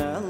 Allah.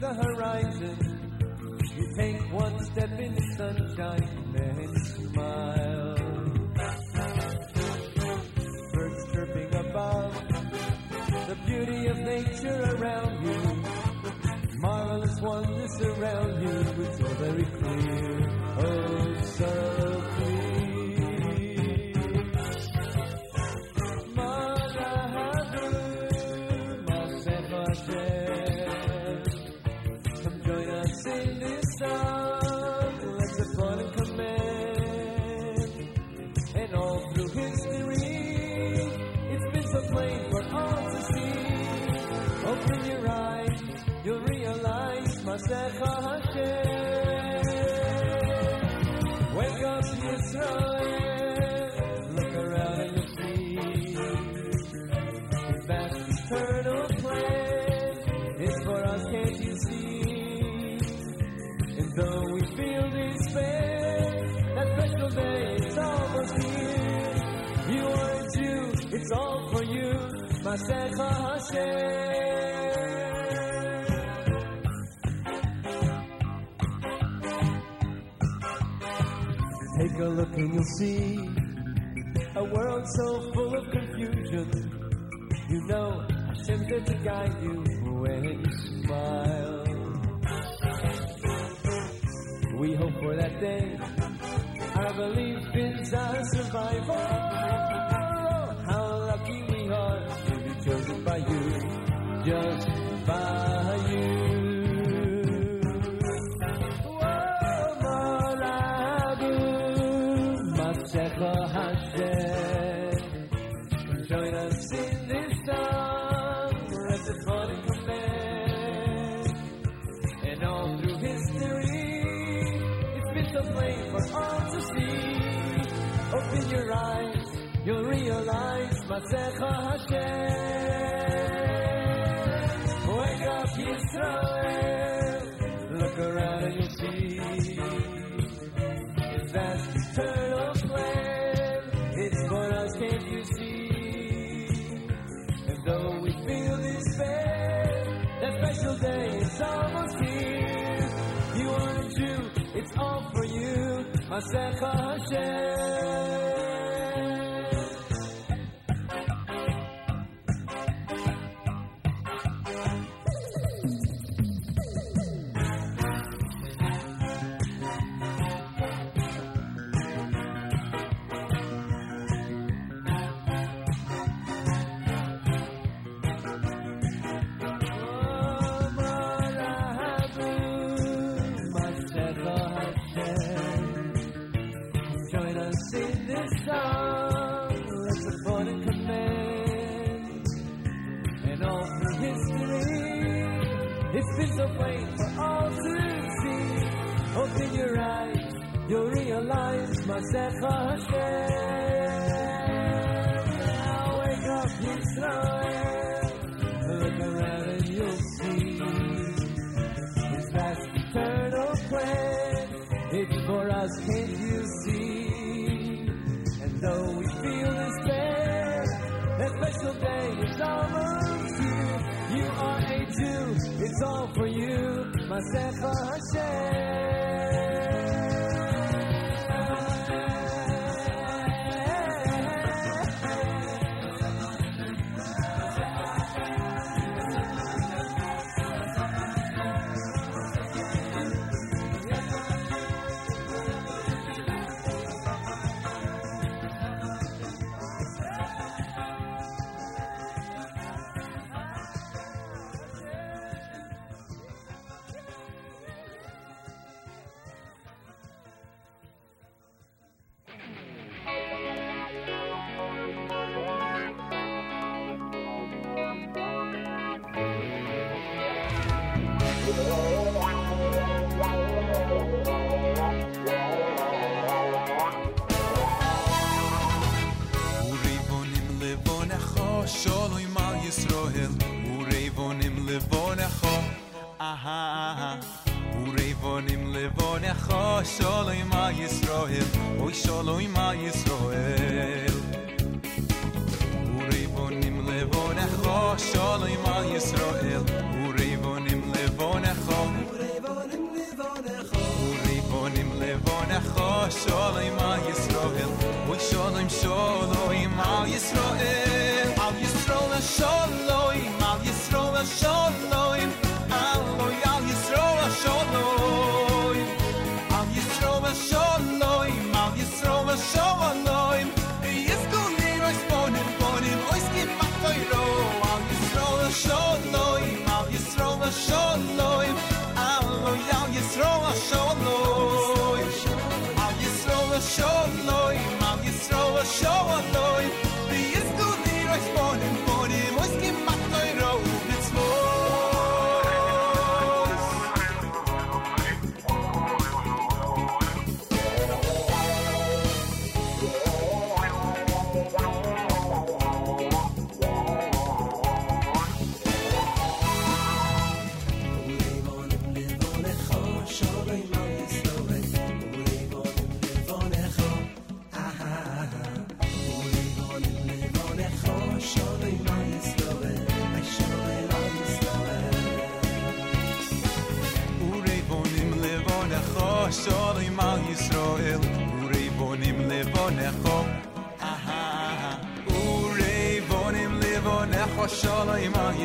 The horizon. You take one step in the sunshine, then smile. Birds chirping above, the beauty of nature around you. Marvelous wonders around you, it's so very clear, oh Wake up. Look around and you'll see. Vast eternal plan is for us, can't you see? And though we feel despair, that special day is almost here. You are a Jew, it's all for you, Masech Hashem. And you'll see a world so full of confusion. You know, Hashem's there to guide you when you smile. We hope for that day. Our belief is our survival. How lucky we are to be chosen by you, just by Masecha Hashem. Wake up, Yisrael. Look around and you'll see. His vast eternal plan. It's for us, can't you see? And though we feel despair, that special day is almost here. You are a Jew, it's all for you, Masecha Hashem. It's so plain for all to see. Open your eyes, you'll realize Masecha Hashem. Now wake up, Israel. Look around and you'll see His vast eternal plan. It's for us, can't you see? And though we feel despair, that special day is almost here. You are a Jew, it's all for you, my Masecha Hashem.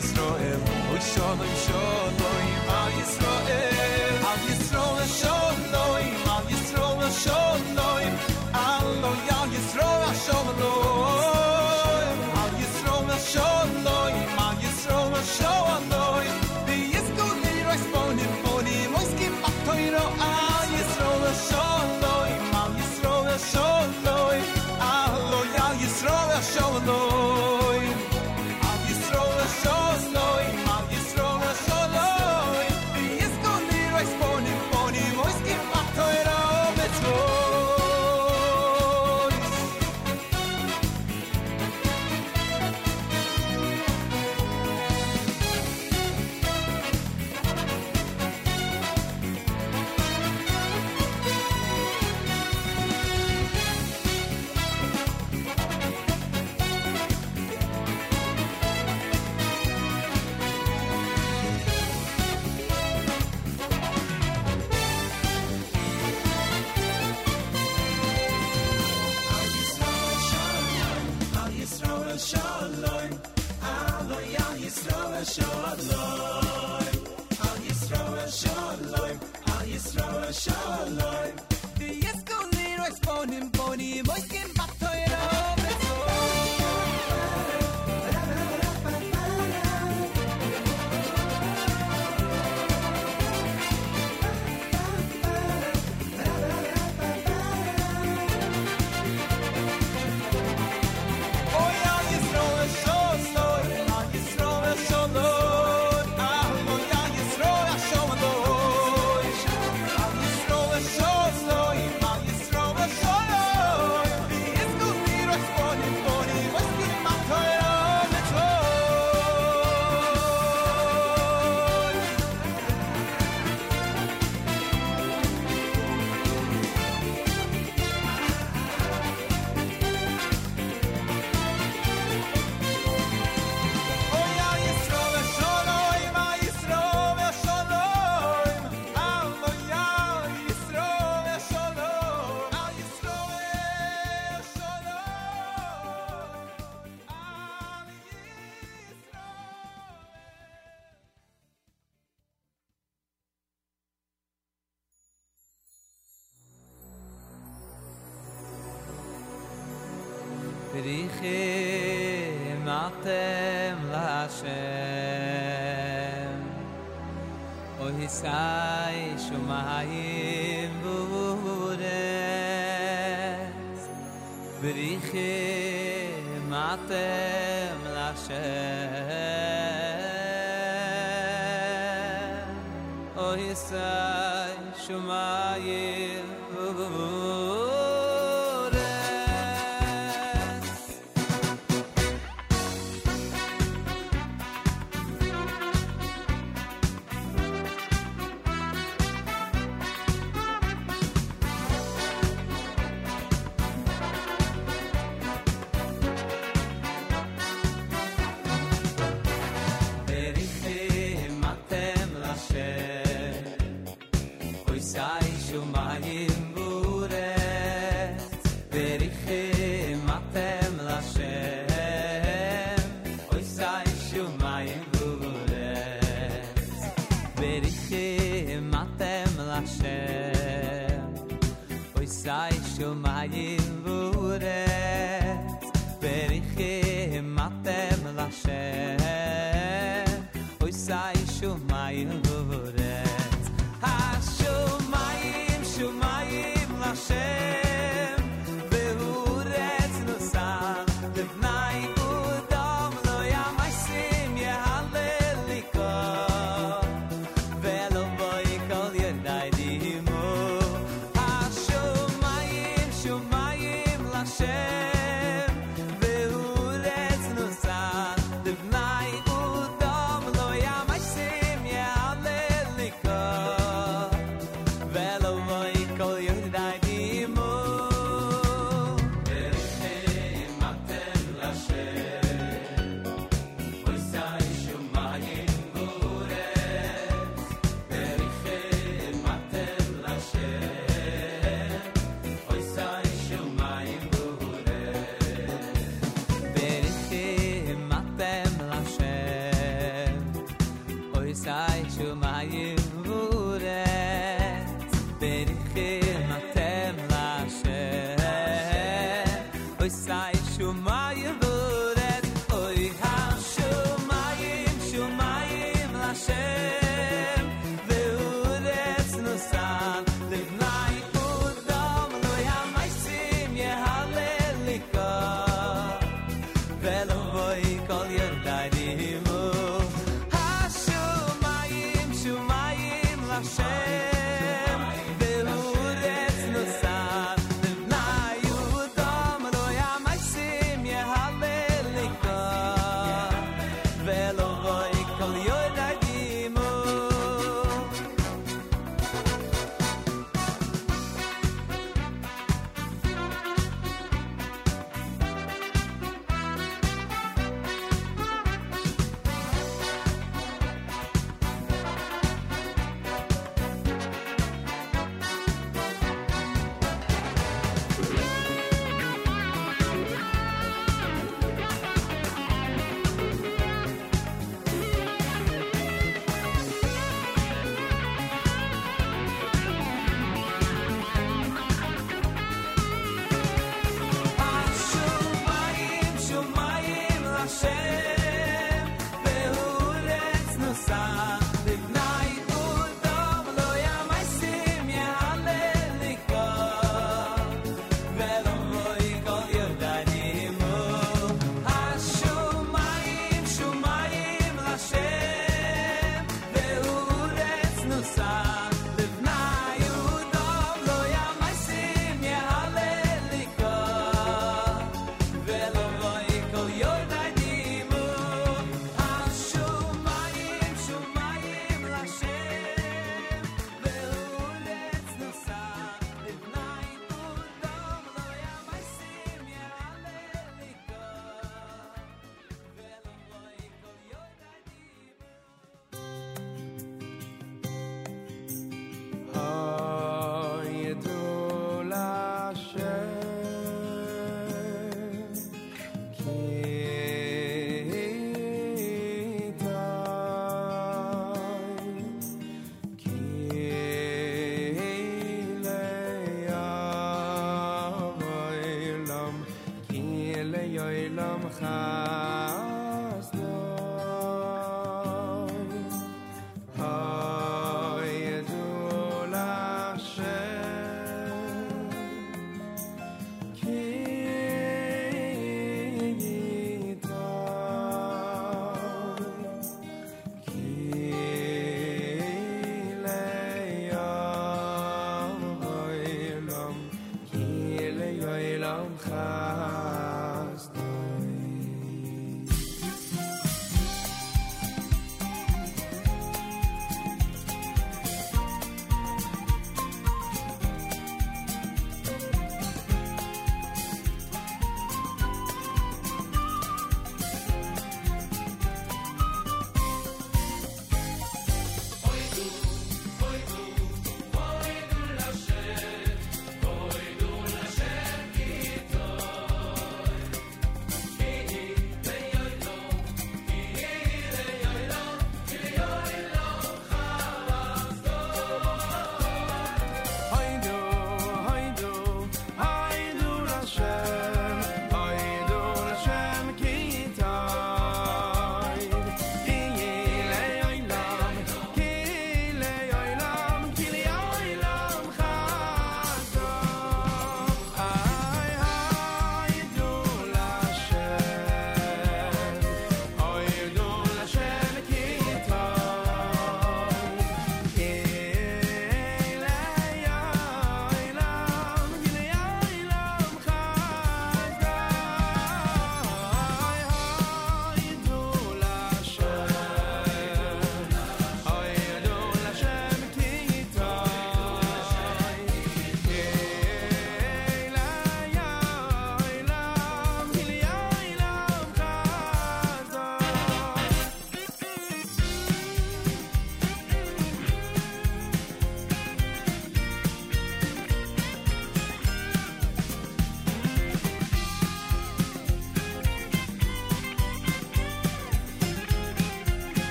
Shalom al Yisrael Oy Shalom Shalom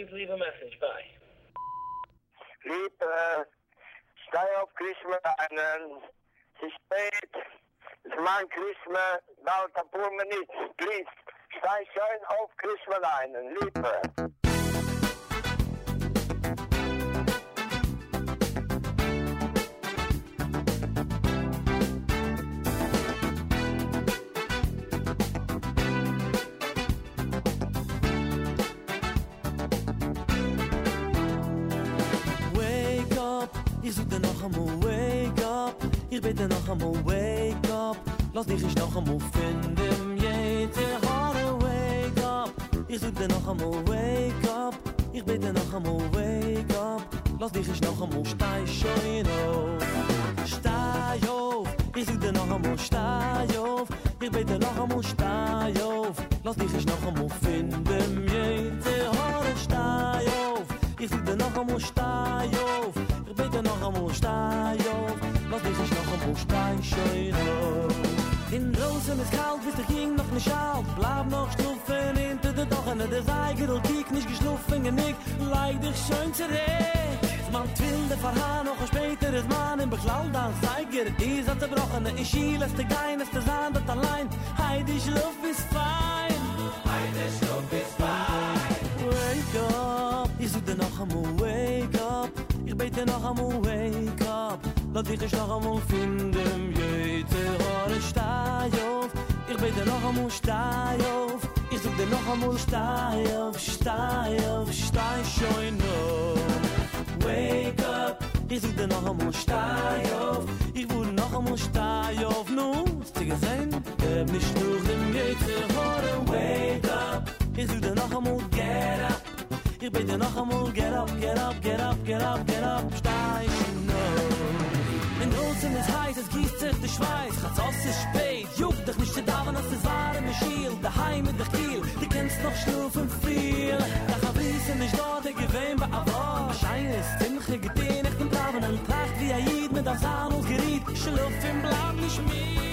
Please leave a message. Bye. Lieb, äh, stei auf Christmas einen. Es ist spät. Es mein Christmas. Dauert ein paar Minuten. Please, stei schön auf Christmas einen. Liebe. Uh. Ich bitte noch einmal Wake up. Lass dich ich noch einmal finden. Jede Haare Wake up. Ich such dir noch einmal Wake up. Ich bitte noch einmal Wake up. Lass dich ich noch einmal Stei schön auf. Stei auf. Ich such dir noch einmal Stei auf. Ich bitte noch einmal Stei auf. Lass dich ich noch einmal finden. Jede Haare Stei auf. Ich such dir noch einmal Stei auf. Ich bitte noch einmal Stei auf Lass dich ich noch Stei schön auf in Rosen ist kalt, bis der ging noch nicht alt Bleib noch schluffen hinter der Doch Und der Seiger und kiek nicht geschluffen Und ich leid dich schön zurecht Man twilde verhaan noch ein späteres Mann Im Beklau dann Seiger Is hat zerbrochen, ich schiel es te gein Es te sein, dat allein Heidi schluff ist fein Heidi schluff ist fein Wake up. Ich such dir noch einmal wake up. Ich bete noch einmal wake up Lass dich ich noch einmal finden Jede Haare stei auf. Ich bete noch einmal stei auf. Ich such dir noch einmal stei auf Stei auf, stei schön auf. Wake up. Ich such dir noch einmal stei auf. Ich wurde noch einmal stei auf. Nu, hast du gesehen? Gib nicht nur dem jede Haare Wake up. Ich such dir noch einmal get up. Ich bitte noch einmal get up, get up, get up, get up, get up. Stei schön auf in Rosen ist heiß, es gießt sich der Schweiß. Hat's aus, ist spät, juck dich nicht zu dauern Als es war im Schiel, daheim in der Kiel Du kennst noch schlufen viel Doch hab wissen nicht da, der gewähn bei Ava Schein ist ziemlich gedehn, ich bin braven Und tracht wie Aid mit das Ahn und Geriet Schluff im Blau nicht Schoi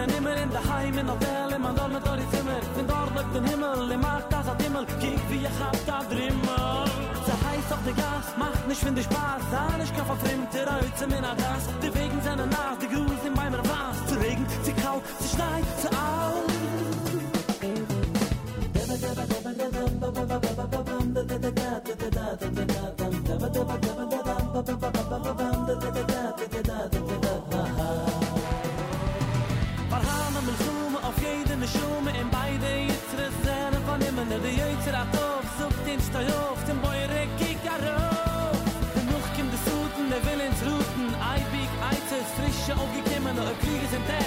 Wenn immer in der Heim in Hotel, man dort mit dort Zimmer, wenn dort liegt den Himmel, im Markt das hat Himmel, kiek wie ich hab da drimmel. Ze heißt auf der Gas, macht nicht finde Spaß, da nicht kann verfremd, der Reuze mir nach das, die wegen seiner Nas, die Gruß in meiner Was, zu Regen, sie kalt, sie schneit, sie auf. Kitzer hat auf, sucht den Steu auf, den Beure kick er auf. Den Nuch kim des Suten, der will ins Ruten, Eibig, Eizes, frische, aufgekämmen, oder Kriege sind der.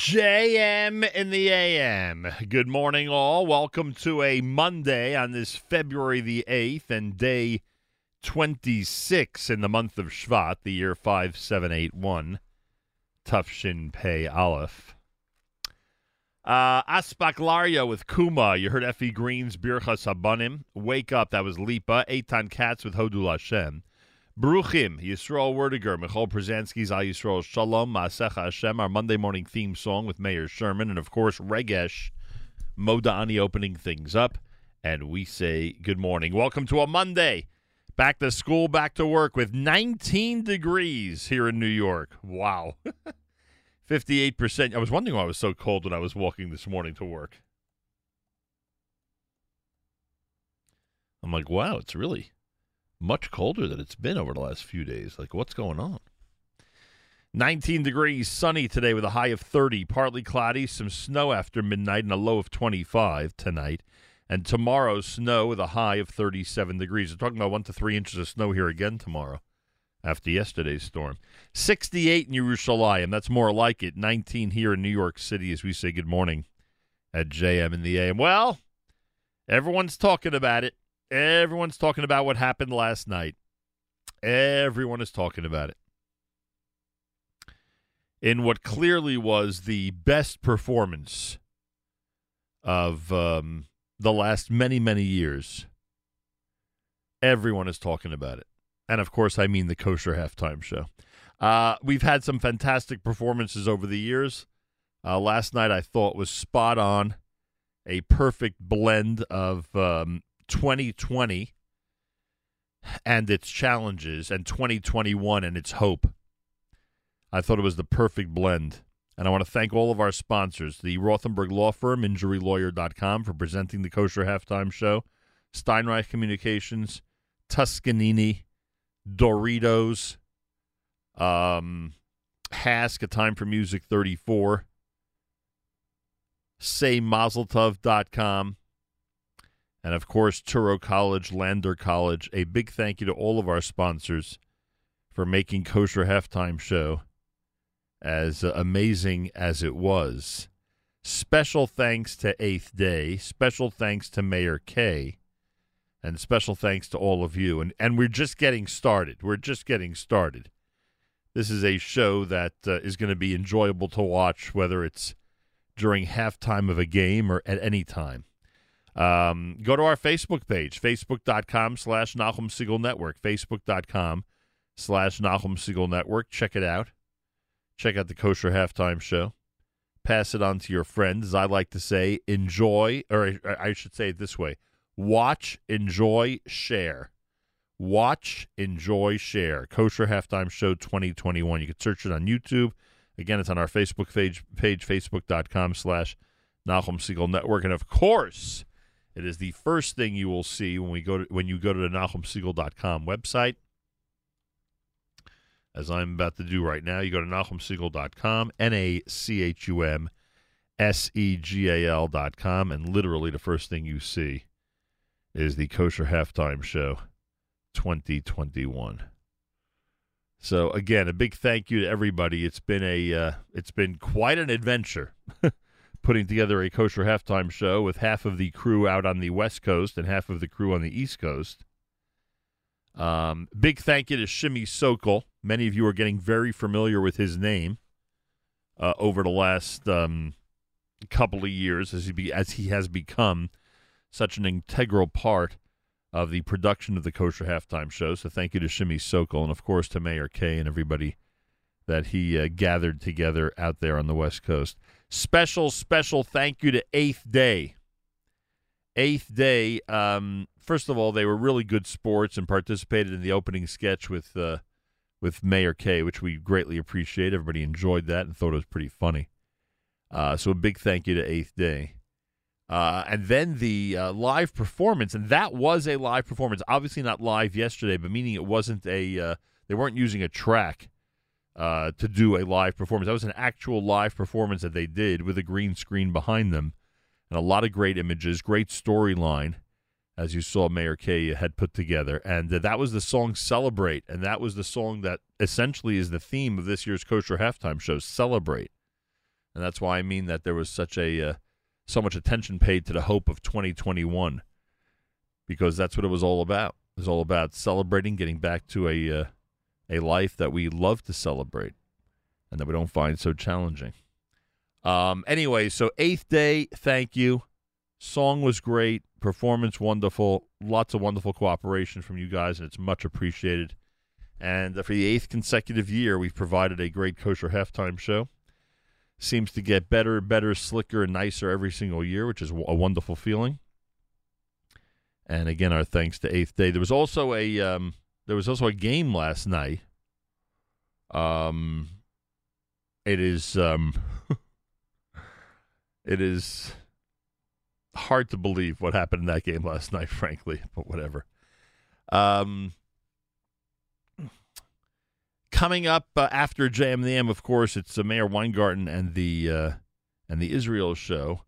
JM in the AM. Good morning, all. Welcome to a Monday on this February the 8th and day 26 in the month of Shvat, the year 5781. Tufshin Pei Aleph. Uh, Aspaklaria with Kuma. You heard Effie Green's Birchas Habanim. Wake Up, that was Lipa. Eitan Katz with Hodul Hashem. Bruchim, Yisrael Werdiger, Michoel Pruzansky's Al Yisrael Shalom, Maasecha Hashem, our Monday morning theme song with Mayor Sherman, and of course, Regesh Modani opening things up. And we say good morning. Welcome to a Monday. Back to school, back to work with 19 degrees here in New York. Wow. 58%. I was wondering why it was so cold when I was walking this morning to work. I'm like, wow, it's really much colder than it's been over the last few days. Like, what's going on? 19 degrees, sunny today with a high of 30, partly cloudy, some snow after midnight, and a low of 25 tonight. And tomorrow, snow with a high of 37 degrees. We're talking about one to three inches of snow here again tomorrow after yesterday's storm. 68 in Yerushalayim. That's more like it. 19 here in New York City as we say good morning at JM in the AM. Well, everyone's talking about it. Everyone's talking about what happened last night. Everyone is talking about it. In what clearly was the best performance of um, the last many, many years, everyone is talking about it. And of course, I mean the kosher halftime show. Uh, we've had some fantastic performances over the years. Uh, last night, I thought was spot on, a perfect blend of um, 2020 and its challenges and 2021 and its hope. I thought it was the perfect blend. And I want to thank all of our sponsors, the Rothenberg Law Firm, InjuryLawyer.com, for presenting the Kosher Halftime Show, Steinreich Communications, Tuscanini, Doritos, um, HASC, A Time for Music 34, SayMazeltov.com, and of course, Touro College, Lander College. A big thank you to all of our sponsors for making Kosher Halftime Show as uh, amazing as it was. Special thanks to Eighth Day. Special thanks to Meir Kay. And special thanks to all of you. And, and we're just getting started. We're just getting started. This is a show that uh, is going to be enjoyable to watch, whether it's during halftime of a game or at any time. Um, go to our Facebook page, facebook.com slash Nachum Segal Network, facebook.com slash Nachum Segal Network. Check it out. Check out the Kosher Halftime Show. Pass it on to your friends. As I like to say, enjoy, or I should say it this way watch, enjoy, share. Watch, enjoy, share. Kosher Halftime Show 2021. You can search it on YouTube. Again, it's on our Facebook page, page facebook.com slash Nachum Segal Network. And of course, it is the first thing you will see when we go to when you go to the NachumSegal.com website. As I'm about to do right now, you go to NachumSegal.com, N A C H U M S E G A L.com, and literally the first thing you see is the Kosher Halftime Show 2021. So again, a big thank you to everybody. It's been a uh, it's been quite an adventure putting together a kosher halftime show with half of the crew out on the West Coast and half of the crew on the East Coast. Um, big thank you to Shimmy Sokol. Many of you are getting very familiar with his name uh, over the last um, couple of years as he be, as he has become such an integral part of the production of the Kosher Halftime Show. So thank you to Shimmy Sokol and, of course, to Meir Kay and everybody that he uh, gathered together out there on the West Coast. Special, special thank you to Eighth Day. Eighth Day, um, first of all, they were really good sports and participated in the opening sketch with uh, with Meir Kay, which we greatly appreciate. Everybody enjoyed that and thought it was pretty funny. Uh, so a big thank you to Eighth Day. Uh, and then the uh, live performance, and that was a live performance. Obviously not live yesterday, but meaning it wasn't a. Uh, they weren't using a track uh, to do a live performance. That was an actual live performance that they did with a green screen behind them, and a lot of great images, great storyline, as you saw Meir Kay had put together. And uh, that was the song "Celebrate," and that was the song that essentially is the theme of this year's Kosher halftime show, "Celebrate." and that's why I mean that there was such a uh, so much attention paid to the hope of 2021 because that's what it was all about. It was all about celebrating, getting back to a uh, a life that we love to celebrate and that we don't find so challenging. Um, anyway, so eighth day, thank you. Song was great, performance wonderful, lots of wonderful cooperation from you guys, and it's much appreciated. And for the eighth consecutive year, we've provided a great kosher halftime show. Seems to get better, better, slicker, and nicer every single year, which is a wonderful feeling. And again, our thanks to Eighth Day. There was also a um, there was also a game last night. Um, it is um, it is hard to believe what happened in that game last night, frankly, but whatever. Um, coming up uh, after JM of course, it's uh, Meir Weingarten and the uh, and the Israel show.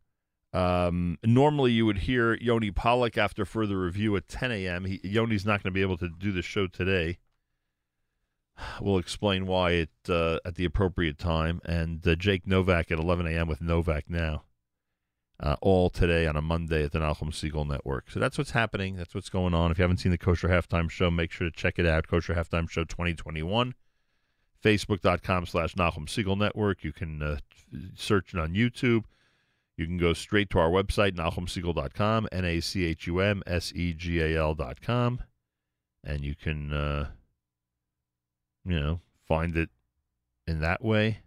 Um, normally, you would hear Yoni Pollock after further review at 10 a.m. He, Yoni's not going to be able to do the show today. We'll explain why it uh, at the appropriate time. And uh, Jake Novak at 11 a.m. with Novak now. Uh, all today on a Monday at the Nachum Segal Network. So that's what's happening. That's what's going on. If you haven't seen the Kosher Halftime Show, make sure to check it out. Kosher Halftime Show 2021. Facebook.com slash Nachum Segal Network. You can uh, search it on YouTube. You can go straight to our website, NachumSegal.com, N A C H U M S E G A L.com. And you can, uh, you know, find it in that way.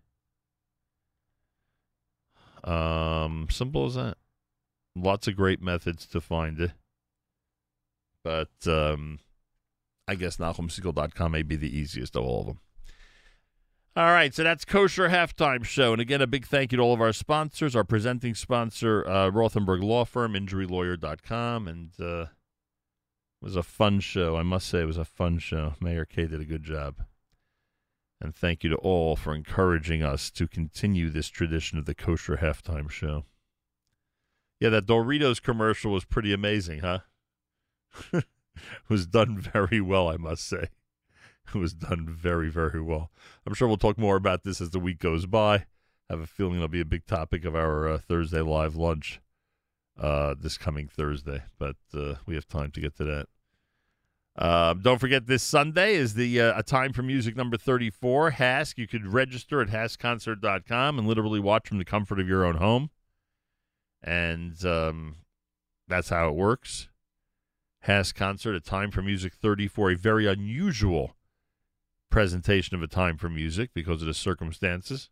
Um, simple as that. Lots of great methods to find it. But um, I guess NachumSegal.com may be the easiest of all of them. All right, so that's Kosher Halftime Show. And again, a big thank you to all of our sponsors, our presenting sponsor, uh, Rothenberg Law Firm, InjuryLawyer.com. And uh, it was a fun show. I must say, it was a fun show. Meir Kay did a good job. And thank you to all for encouraging us to continue this tradition of the Kosher Halftime Show. Yeah, that Doritos commercial was pretty amazing, huh? was done very well, I must say. It was done very, very well. I'm sure we'll talk more about this as the week goes by. I have a feeling it'll be a big topic of our uh, Thursday live lunch uh, this coming Thursday, but uh, we have time to get to that. Uh, don't forget, this Sunday is the uh, a time for music number 34. HASC, you could register at hascconcert.com and literally watch from the comfort of your own home. And um, that's how it works. HASC Concert, a time for music 34, a very unusual presentation of a time for music because of the circumstances.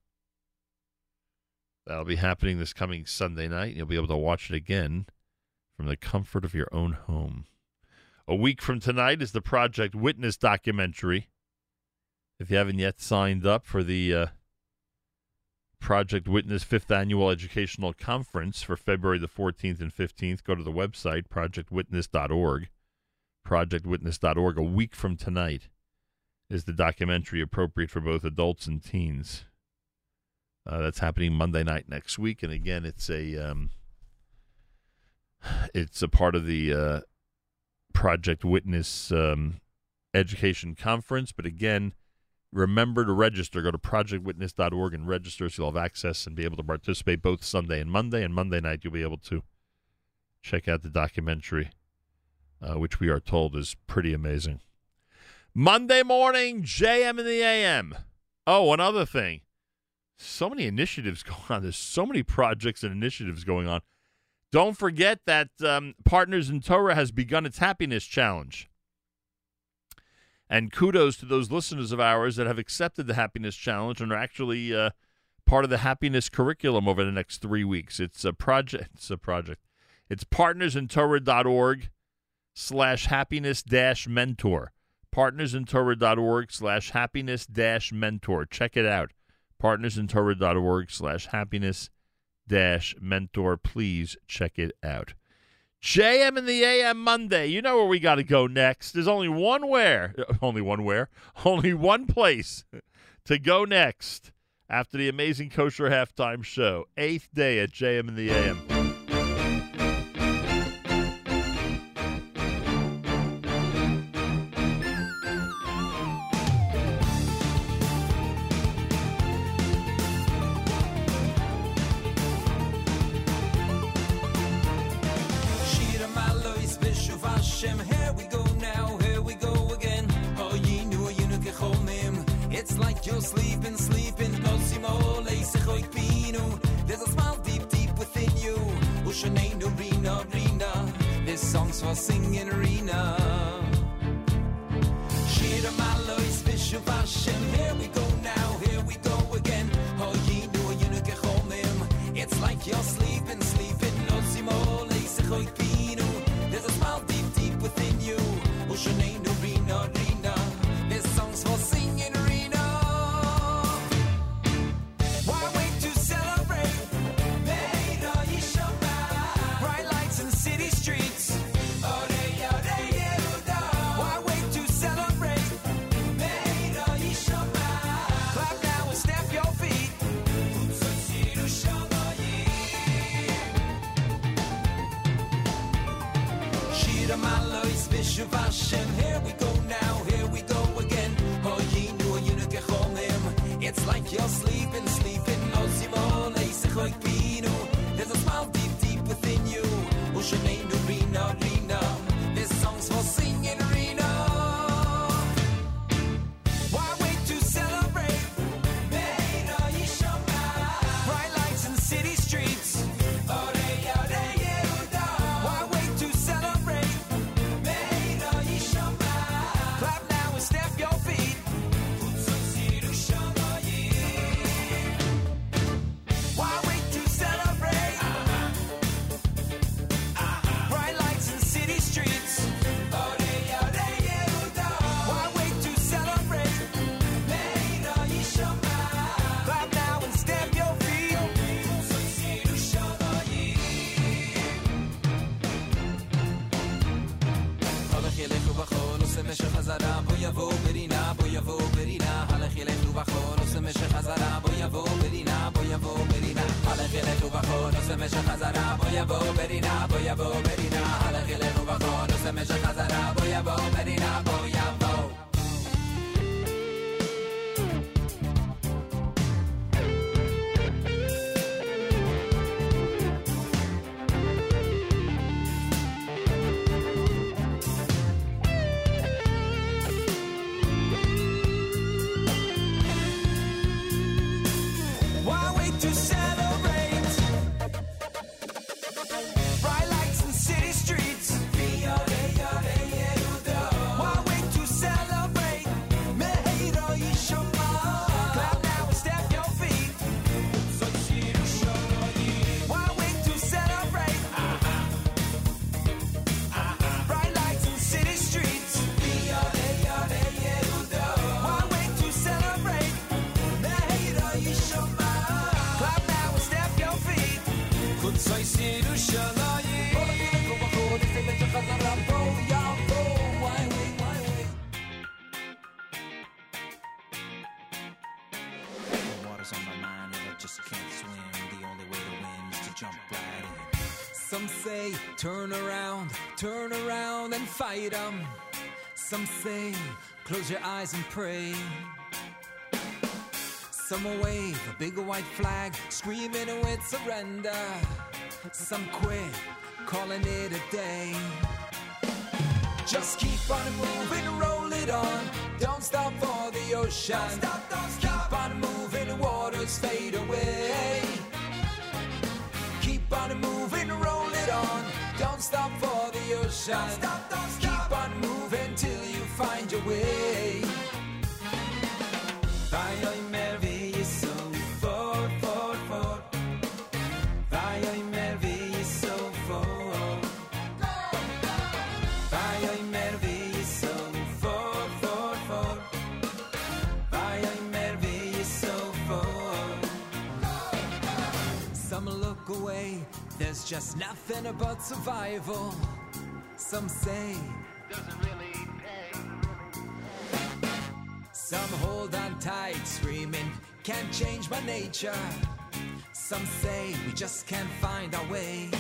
That'll be happening this coming Sunday night. You'll be able to watch it again from the comfort of your own home. A week from tonight is the Project Witness documentary. If you haven't yet signed up for the uh, Project Witness fifth annual educational conference for February the 14th and 15th, go to the website projectwitness.org. Projectwitness.org. A week from tonight is the documentary appropriate for both adults and teens. Uh, that's happening Monday night next week, and again, it's a um, it's a part of the uh, Project Witness um, Education Conference. But again, remember to register. Go to projectwitness.org and register so you'll have access and be able to participate both Sunday and Monday. And Monday night, you'll be able to check out the documentary, uh, which we are told is pretty amazing. Monday morning, JM in the AM. Oh, another thing. So many initiatives going on. There's so many projects and initiatives going on. Don't forget that um, Partners in Torah has begun its happiness challenge. And kudos to those listeners of ours that have accepted the happiness challenge and are actually uh, part of the happiness curriculum over the next three weeks. It's a project. It's a project. It's partnersintorah.org slash happiness dash mentor. Partnersintorah.org slash happiness dash mentor. Check it out. Partnersintorah.org slash happiness dash mentor. Please check it out. JM in the AM Monday. You know where we got to go next. There's only one where, only one where, only one place to go next after the amazing kosher halftime show. Eighth day at JM in the AM. Song's for singing arena. Shira Malois Bishop Hashem. Here we go now, here we go again. Oh, ye. It's like you're sleeping, sleeping. Osimo leisechoik Here we go now, here we go again. Knew It's like you're sleeping, sleeping. There's a smile deep, deep within you. Some say close your eyes and pray. Some will wave a big white flag, screaming with surrender. Some quit, calling it a day. Just keep on moving, roll it on. Don't stop for the ocean. Keep on moving, the waters fade away. Keep on moving, roll it on. Don't stop for the ocean. Keep on moving till you find your way. Vaya merve so fort, fort, fort. Vaya merve so fort. Vaya merve so fort, fort, fort. Vaya merve so fort. Some look away, there's just nothing about survival. Some say, doesn't really Some hold on tight, screaming, can't change my nature. Some say we just can't find our way.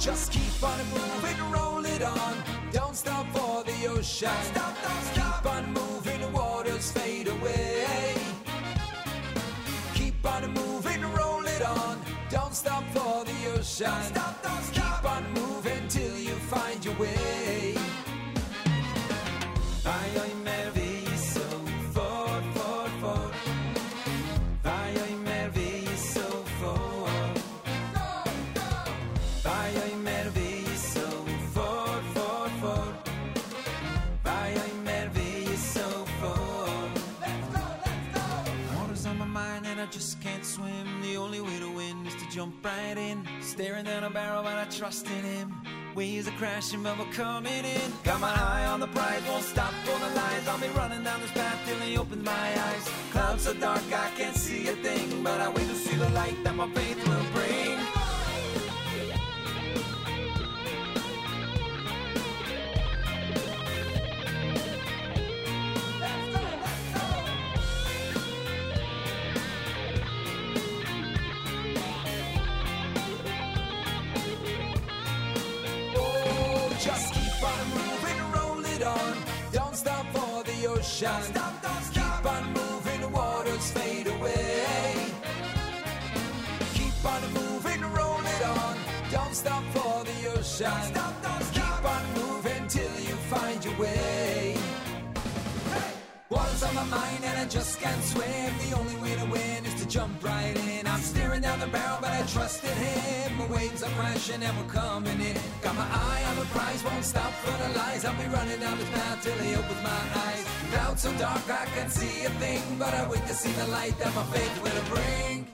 Just keep on moving, roll it on. Don't stop for the ocean. Keep on moving, waters fade away. Keep on moving, roll it on. Don't stop for the ocean. Keep on moving till you find your way. Jump right in. Staring down a barrel, but I trust in him. Waves are crashing, but we're coming in. Got my eye on the prize, won't stop for the lies. I'll be running down this path till he opens my eyes. Clouds so dark, I can't see a thing, but I wait to see the light that my faith will bring. Ocean. Stop, don't stop. Keep on moving, the waters fade away. Keep on moving, roll it on. Don't stop for the ocean. Stop, don't on my mind and I just can't swim. The only way to win is to jump right in. I'm staring down the barrel, but I trust in him. The waves are crashing and we're coming in. Got my eye on the prize, won't stop for the lies. I'll be running down this path till he opens my eyes. Clouds so dark I can't see a thing, but I wait to see the light that my faith will bring.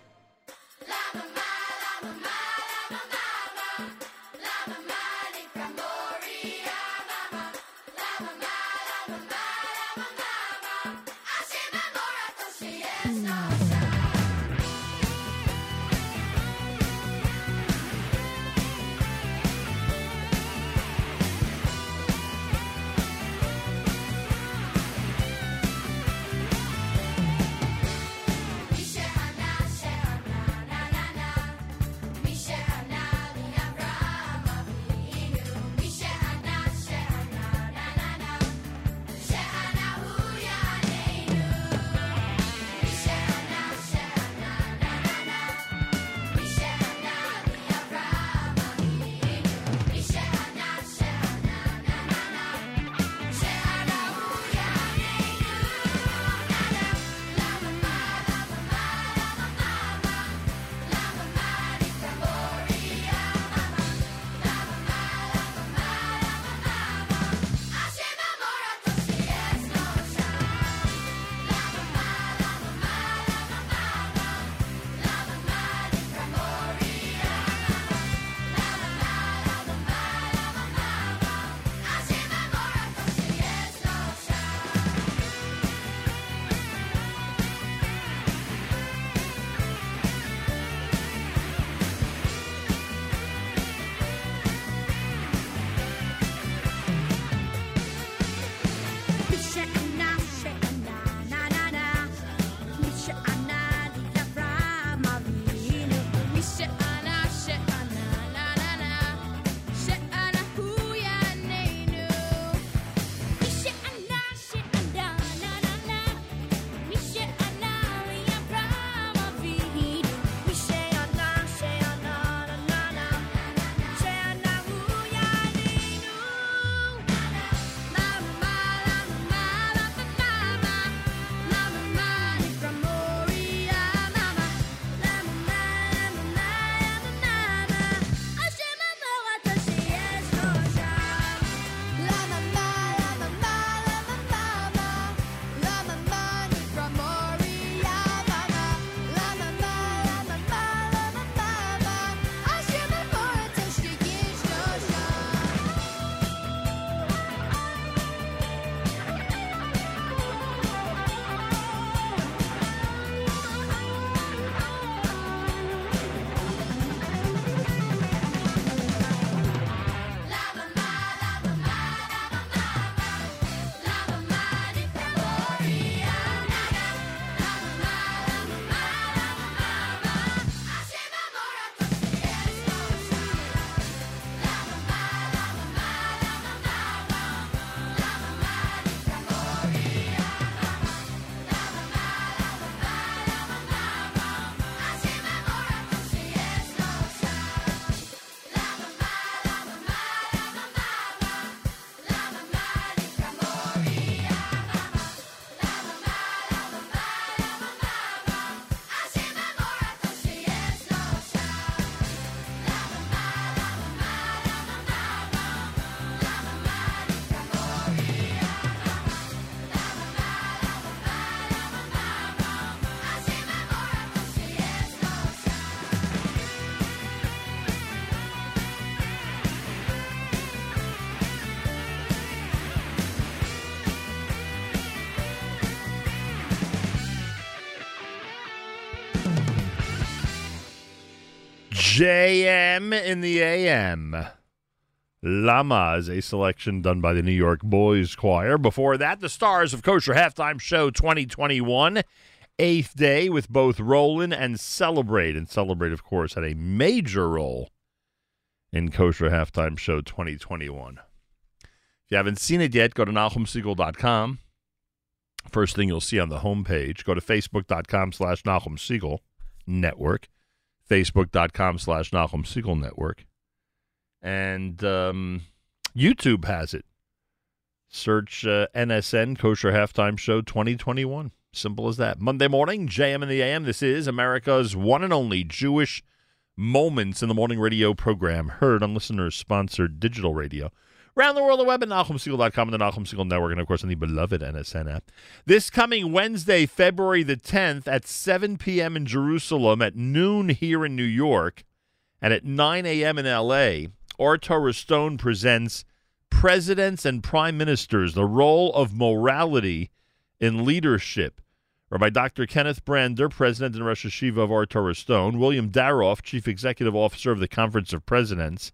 JM in the AM. Lama is a selection done by the New York Boys Choir. Before that, the stars of Kosher Halftime Show 2021, eighth day with both Rollin' and Celebrate. And Celebrate, of course, had a major role in Kosher Halftime Show 2021. If you haven't seen it yet, go to NachumSegal.com. First thing you'll see on the homepage, go to Facebook.com slash Nachum Segal Network, Facebook.com slash Nachum Segal Network, and um, YouTube has it. Search uh, NSN Kosher Halftime Show 2021. Simple as that. Monday morning, JM in the AM. This is America's one and only Jewish Moments in the Morning radio program, heard on listeners sponsored digital radio. Around the world, the web at NachumSegal.com and the Nachum Segal Network, and of course on the beloved NSN app. This coming Wednesday, February the 10th at 7 p.m. in Jerusalem, at noon here in New York, and at 9 a.m. in L.A., Our Stone presents Presidents and Prime Ministers, the role of morality in leadership. Rabbi Dr. Kenneth Brander, President and Rosh Hashiva of Ohr Torah Stone, William Daroff, Chief Executive Officer of the Conference of Presidents,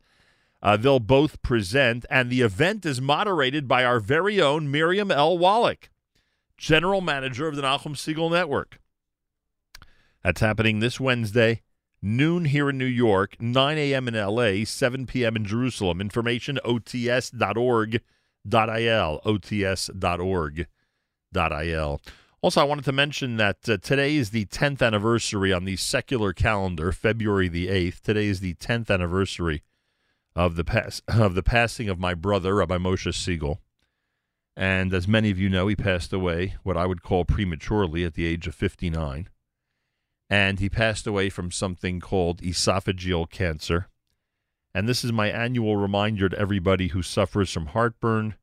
uh, they'll both present, and the event is moderated by our very own Miriam L. Wallach, General Manager of the Nachum Segal Network. That's happening this Wednesday, noon here in New York, 9 a.m. in LA, 7 p.m. in Jerusalem. Information ots.org.il, ots.org.il. Also, I wanted to mention that uh, today is the 10th anniversary on the secular calendar, February the 8th. Today is the 10th anniversary of the pass of the passing of my brother, Rabbi Moshe Segal. And as many of you know, he passed away what I would call prematurely at the age of 59. And he passed away from something called esophageal cancer. And this is my annual reminder to everybody who suffers from heartburn,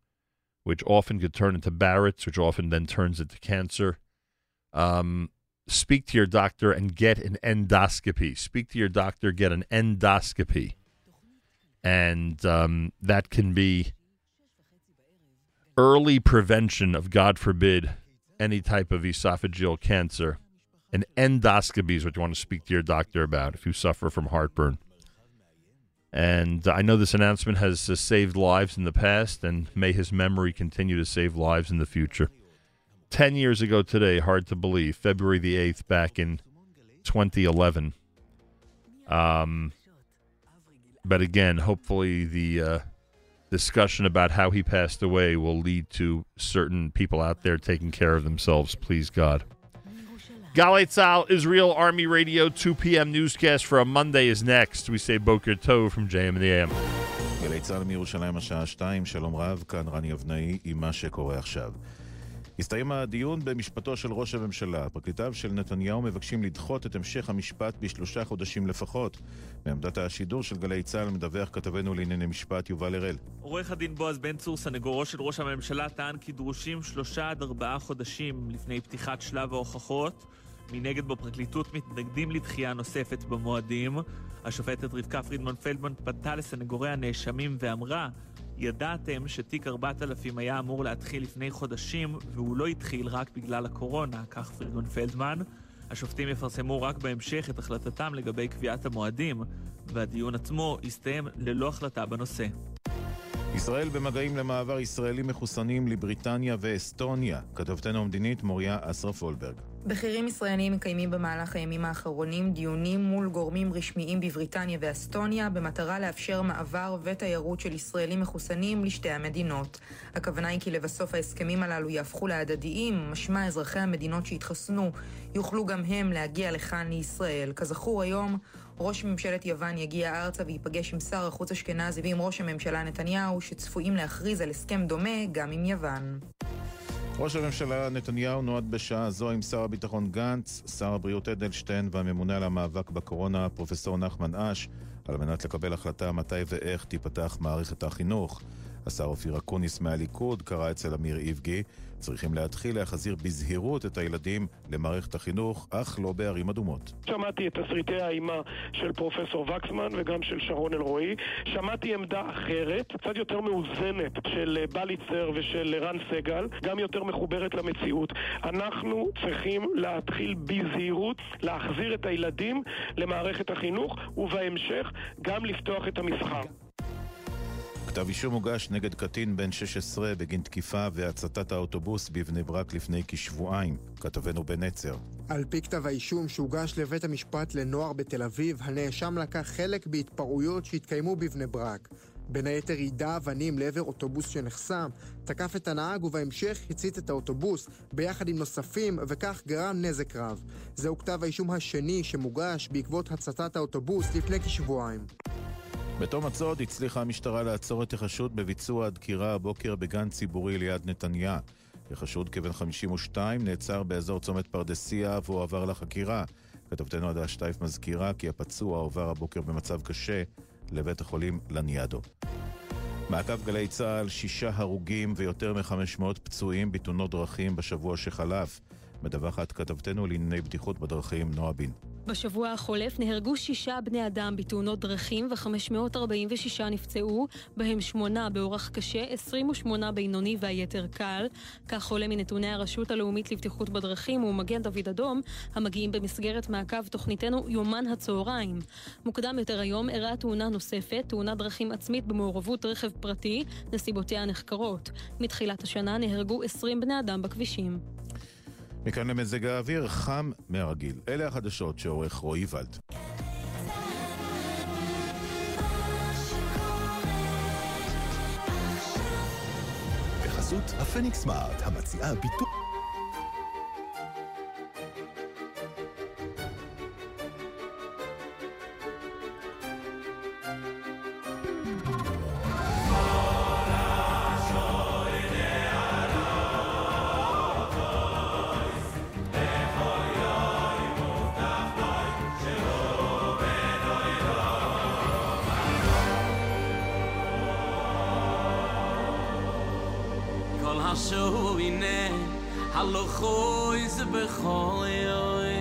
which often could turn into Barrett's, which often then turns into cancer. Um, speak to your doctor and get an endoscopy. Speak to your doctor, get an endoscopy and um, that can be early prevention of, God forbid, any type of esophageal cancer. An endoscopy is what you want to speak to your doctor about if you suffer from heartburn. And I know this announcement has uh, saved lives in the past, and may his memory continue to save lives in the future. Ten years ago today, hard to believe, February the 8th, back in 2011. Um, but again, hopefully the uh, discussion about how he passed away will lead to certain people out there taking care of themselves. Please God. Galei Tzahal Israel Army Radio 2 p.m. newscast for a Monday is next. We say Boker Tov from JM and the AM. גלי צה"ל מירושלים השעה 2, שלום רב, כאן רני אבנאי עם מה שקורה עכשיו. הסתיים הדיון במשפטו של ראש הממשלה. פרקליטיו של נתניהו מבקשים לדחות את המשך המשפט בשלושה חודשים לפחות. מעמדת השידור של גלי צה"ל מדווח כתבנו לענייני משפט יובל הראל. עורך הדין בועז בן צור, סנגורו של ראש הממשלה, טען כי דרושים שלושה עד ארבעה חודשים לפני פתיחת שלב ההוכחות. מנגד בפרקליטות מתנגדים לדחייה נוספת במועדים. השופטת רבקה פרידמן פלדמן פנתה לסנגורי הנאשמים ואמרה ידעתם שתיק 4000 היה אמור להתחיל לפני חודשים והוא לא התחיל רק בגלל הקורונה, כך פרידמן פלדמן. השופטים יפרסמו רק בהמשך את החלטתם לגבי קביעת המועדים, והדיון עצמו יסתיים ללא החלטה בנושא. ישראל במגעים למעבר ישראלים מחוסנים לבריטניה ואסטוניה. כתבתנו המדינית מוריה אסרף וולברג. בכירים ישראלים מקיימים במהלך הימים האחרונים דיונים מול גורמים רשמיים בבריטניה ואסטוניה במטרה לאפשר מעבר ותיירות של ישראלים מחוסנים לשתי המדינות. הכוונה היא כי לבסוף ההסכמים הללו יהפכו להדדיים, משמע אזרחי המדינות שהתחסנו יוכלו גם הם להגיע לכאן לישראל. כזכור היום, ראש ממשלת יוון יגיע ארצה וייפגש עם שר החוץ אשכנזי ועם ראש הממשלה נתניהו, שצפויים להכריז על הסכם דומה גם עם יוון. ראש הממשלה נתניהו נועד בשעה זו עם שר הביטחון גנץ, שר הבריאות אדלשטיין והממונה על המאבק בקורונה, פרופסור נחמן אש, על מנת לקבל החלטה מתי ואיך תיפתח מערכת החינוך. השר אופיר אקוניס מהליכוד קרא אצל אמיר איבגי צריכים להתחיל להחזיר בזהירות את הילדים למערכת החינוך, אך לא בערים אדומות. שמעתי את תסריטי האימה של פרופסור וקסמן וגם של שרון אלרועי. שמעתי עמדה אחרת, קצת יותר מאוזנת, של אה, בליצר ושל רן סגל, גם יותר מחוברת למציאות. אנחנו צריכים להתחיל בזהירות להחזיר את הילדים למערכת החינוך, ובהמשך גם לפתוח את המסחר. כתב אישום הוגש נגד קטין בן 16 בגין תקיפה והצתת האוטובוס בבני ברק לפני כשבועיים. כתבנו בן נצר. על פי כתב האישום שהוגש לבית המשפט לנוער בתל אביב, הנאשם לקח חלק בהתפרעויות שהתקיימו בבני ברק. בין היתר יידה אבנים לעבר אוטובוס שנחסם, תקף את הנהג ובהמשך הצית את האוטובוס ביחד עם נוספים וכך גרם נזק רב. זהו כתב האישום השני שמוגש בעקבות הצתת האוטובוס לפני כשבועיים. בתום הצוד הצליחה המשטרה לעצור את החשוד בביצוע הדקירה הבוקר בגן ציבורי ליד נתניה. החשוד כבן 52 נעצר באזור צומת פרדסיה והועבר לחקירה. כתבתנו עדה שטייף מזכירה כי הפצוע הועבר הבוקר במצב קשה לבית החולים לניאדו. מעקב גלי צה"ל, שישה הרוגים ויותר מ-500 פצועים בתאונות דרכים בשבוע שחלף. מדווחת כתבתנו לענייני בטיחות בדרכים, נועה בין. בשבוע החולף נהרגו שישה בני אדם בתאונות דרכים ו-546 נפצעו, בהם שמונה באורח קשה, 28 בינוני והיתר קל. כך עולה מנתוני הרשות הלאומית לבטיחות בדרכים ומגן דוד אדום, המגיעים במסגרת מעקב תוכניתנו יומן הצהריים. מוקדם יותר היום אירעה תאונה נוספת, תאונת דרכים עצמית במעורבות רכב פרטי, נסיבותיה נחקרות. מתחילת השנה נהרגו 20 בני אדם בכבישים. מכאן למזג האוויר, חם מהרגיל. אלה החדשות שעורך רועי ולד. בחסות הפניקס סמארט, המציעה ביטול... khoy ze be khoy oy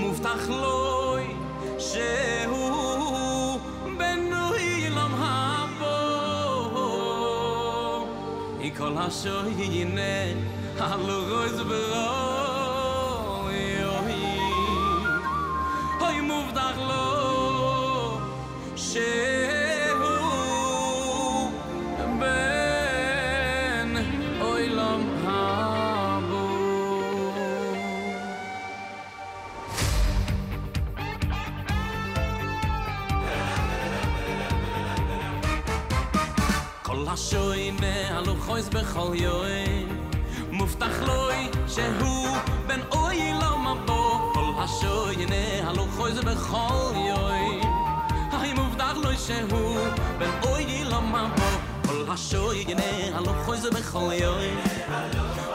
muftakh loy she hu benu ilam hapo ikola sho yine halu khoy be khoy hoy muftakh loy she השוי נעלו חויס בכל יוי מובטח לוי שהוא בן אוי לא מבוא כל השוי נעלו חויס בכל יוי היי מובטח לוי שהוא בן אוי לא מבוא כל השוי נעלו חויס בכל יוי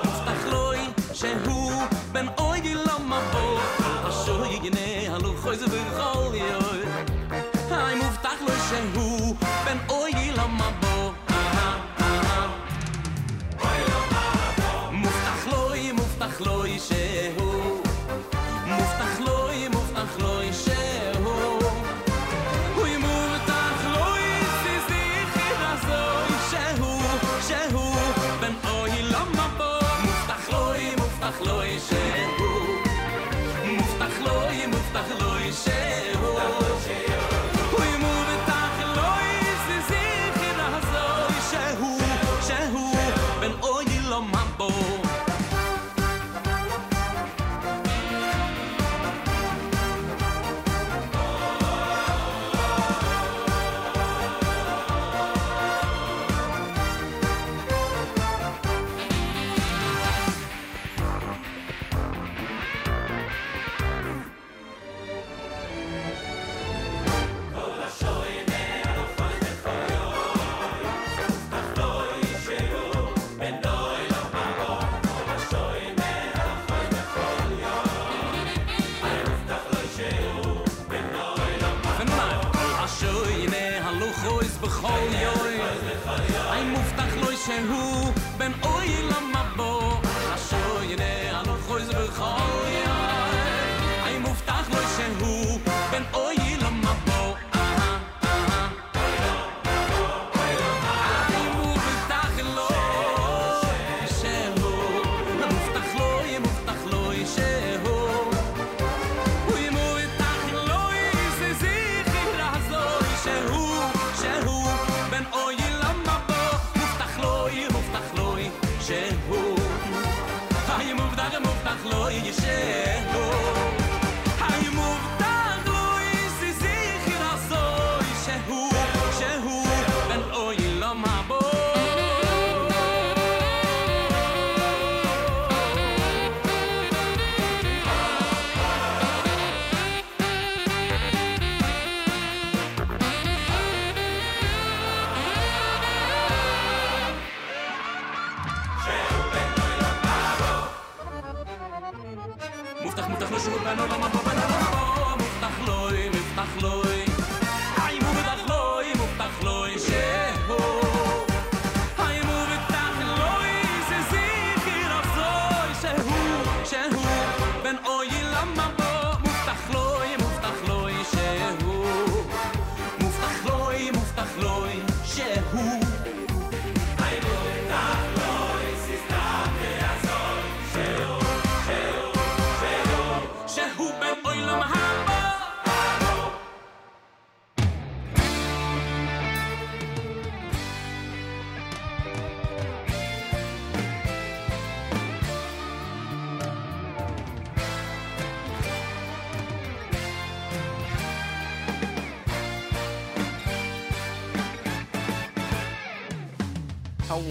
מובטח לוי שהוא בן אוי לא מבוא כל השוי נעלו בכל יוי היי מובטח לוי שהוא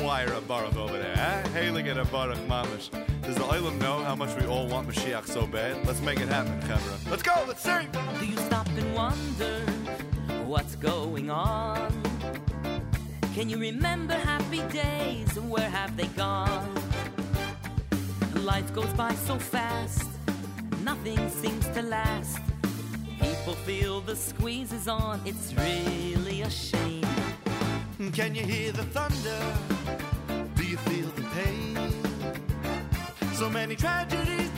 Wire baruch over there, eh? Hailing at a baruch mamish. Does the Olam know how much we all want Mashiach so bad? Let's make it happen, Chevra. Let's go, let's sing! Do you stop and wonder what's going on? Can you remember happy days and where have they gone? Life goes by so fast, nothing seems to last. People feel the squeeze is on, it's really a shame. Can you hear the thunder? Many tragedies,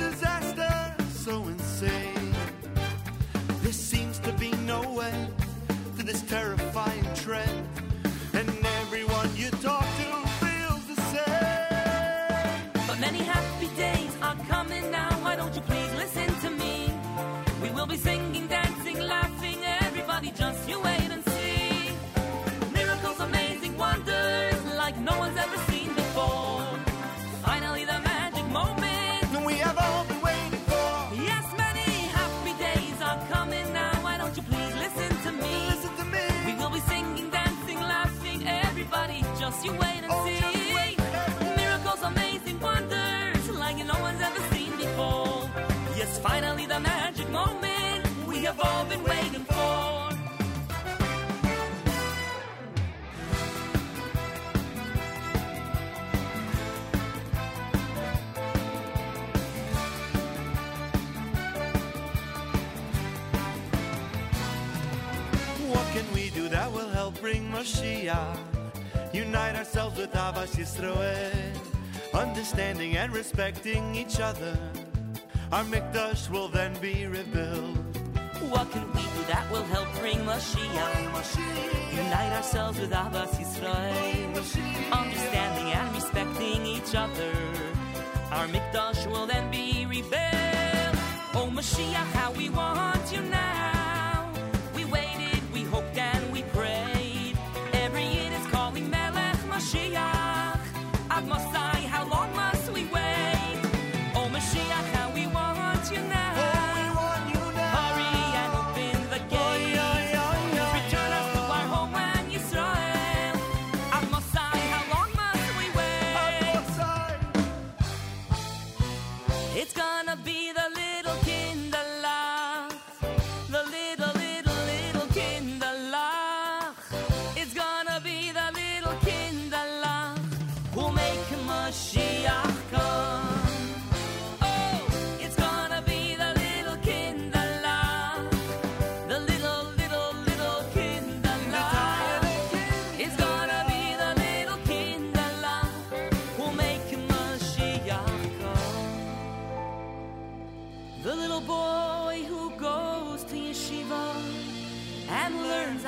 Yisroel, understanding and respecting each other. Our Mikdash will then be rebuilt. What can we do that will help bring Mashiach? Unite ourselves with Ahavas Yisrael, understanding and respecting each other. Our Mikdash will then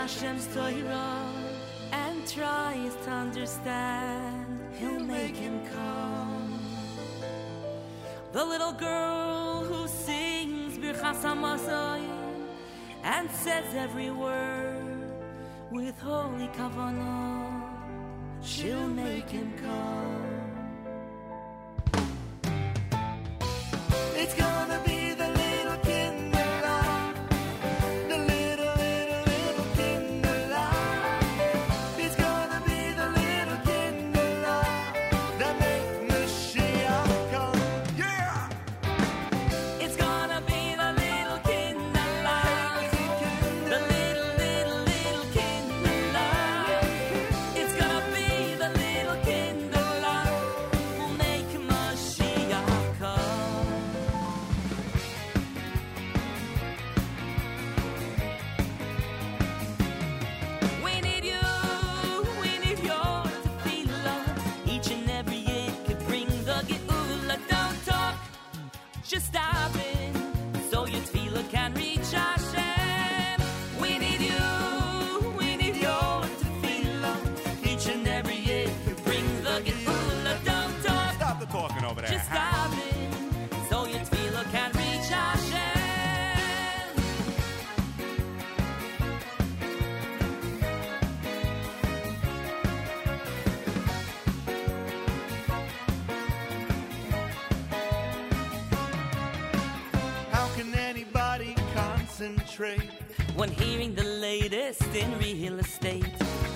Hashem's Torah and tries to understand, he'll make him come. The little girl who sings Birchas and says every word with holy kavanah, she'll make him come. trade when hearing the latest in real estate.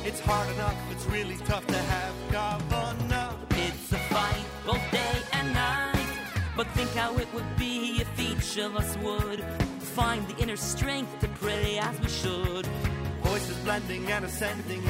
It's hard enough, it's really tough to have governor. It's a fight both day and night, but think how it would be if each of us would find the inner strength to pray as we should. Voices blending and ascending.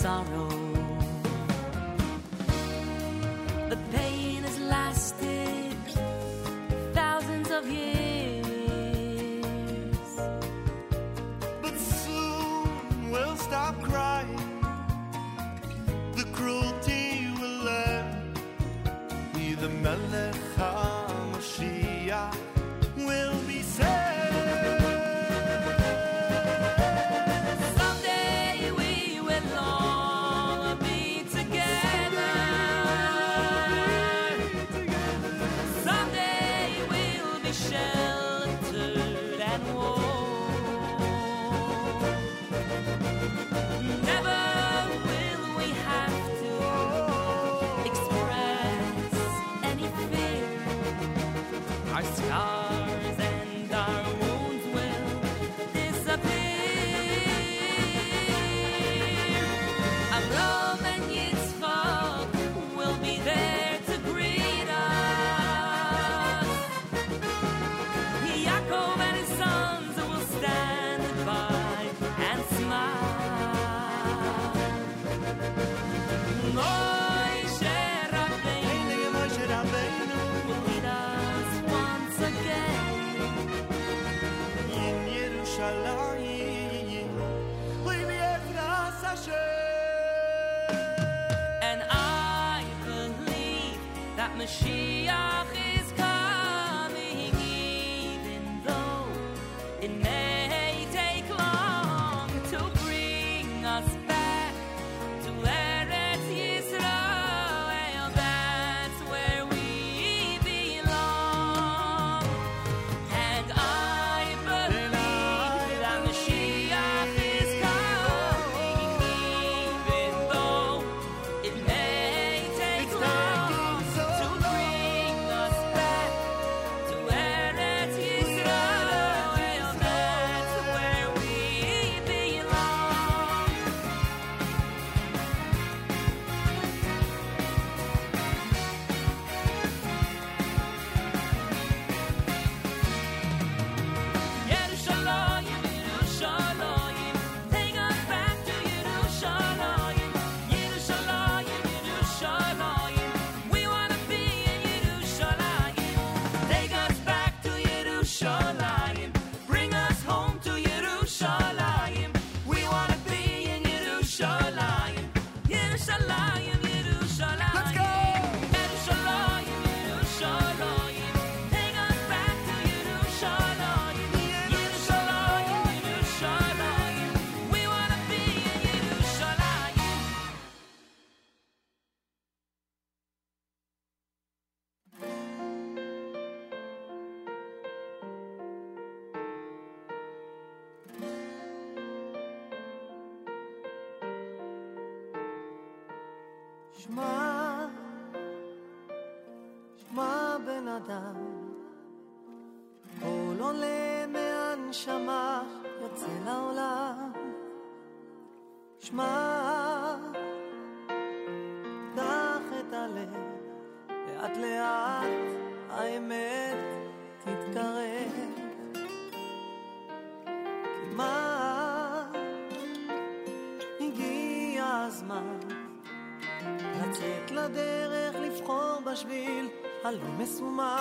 sorrow. smile.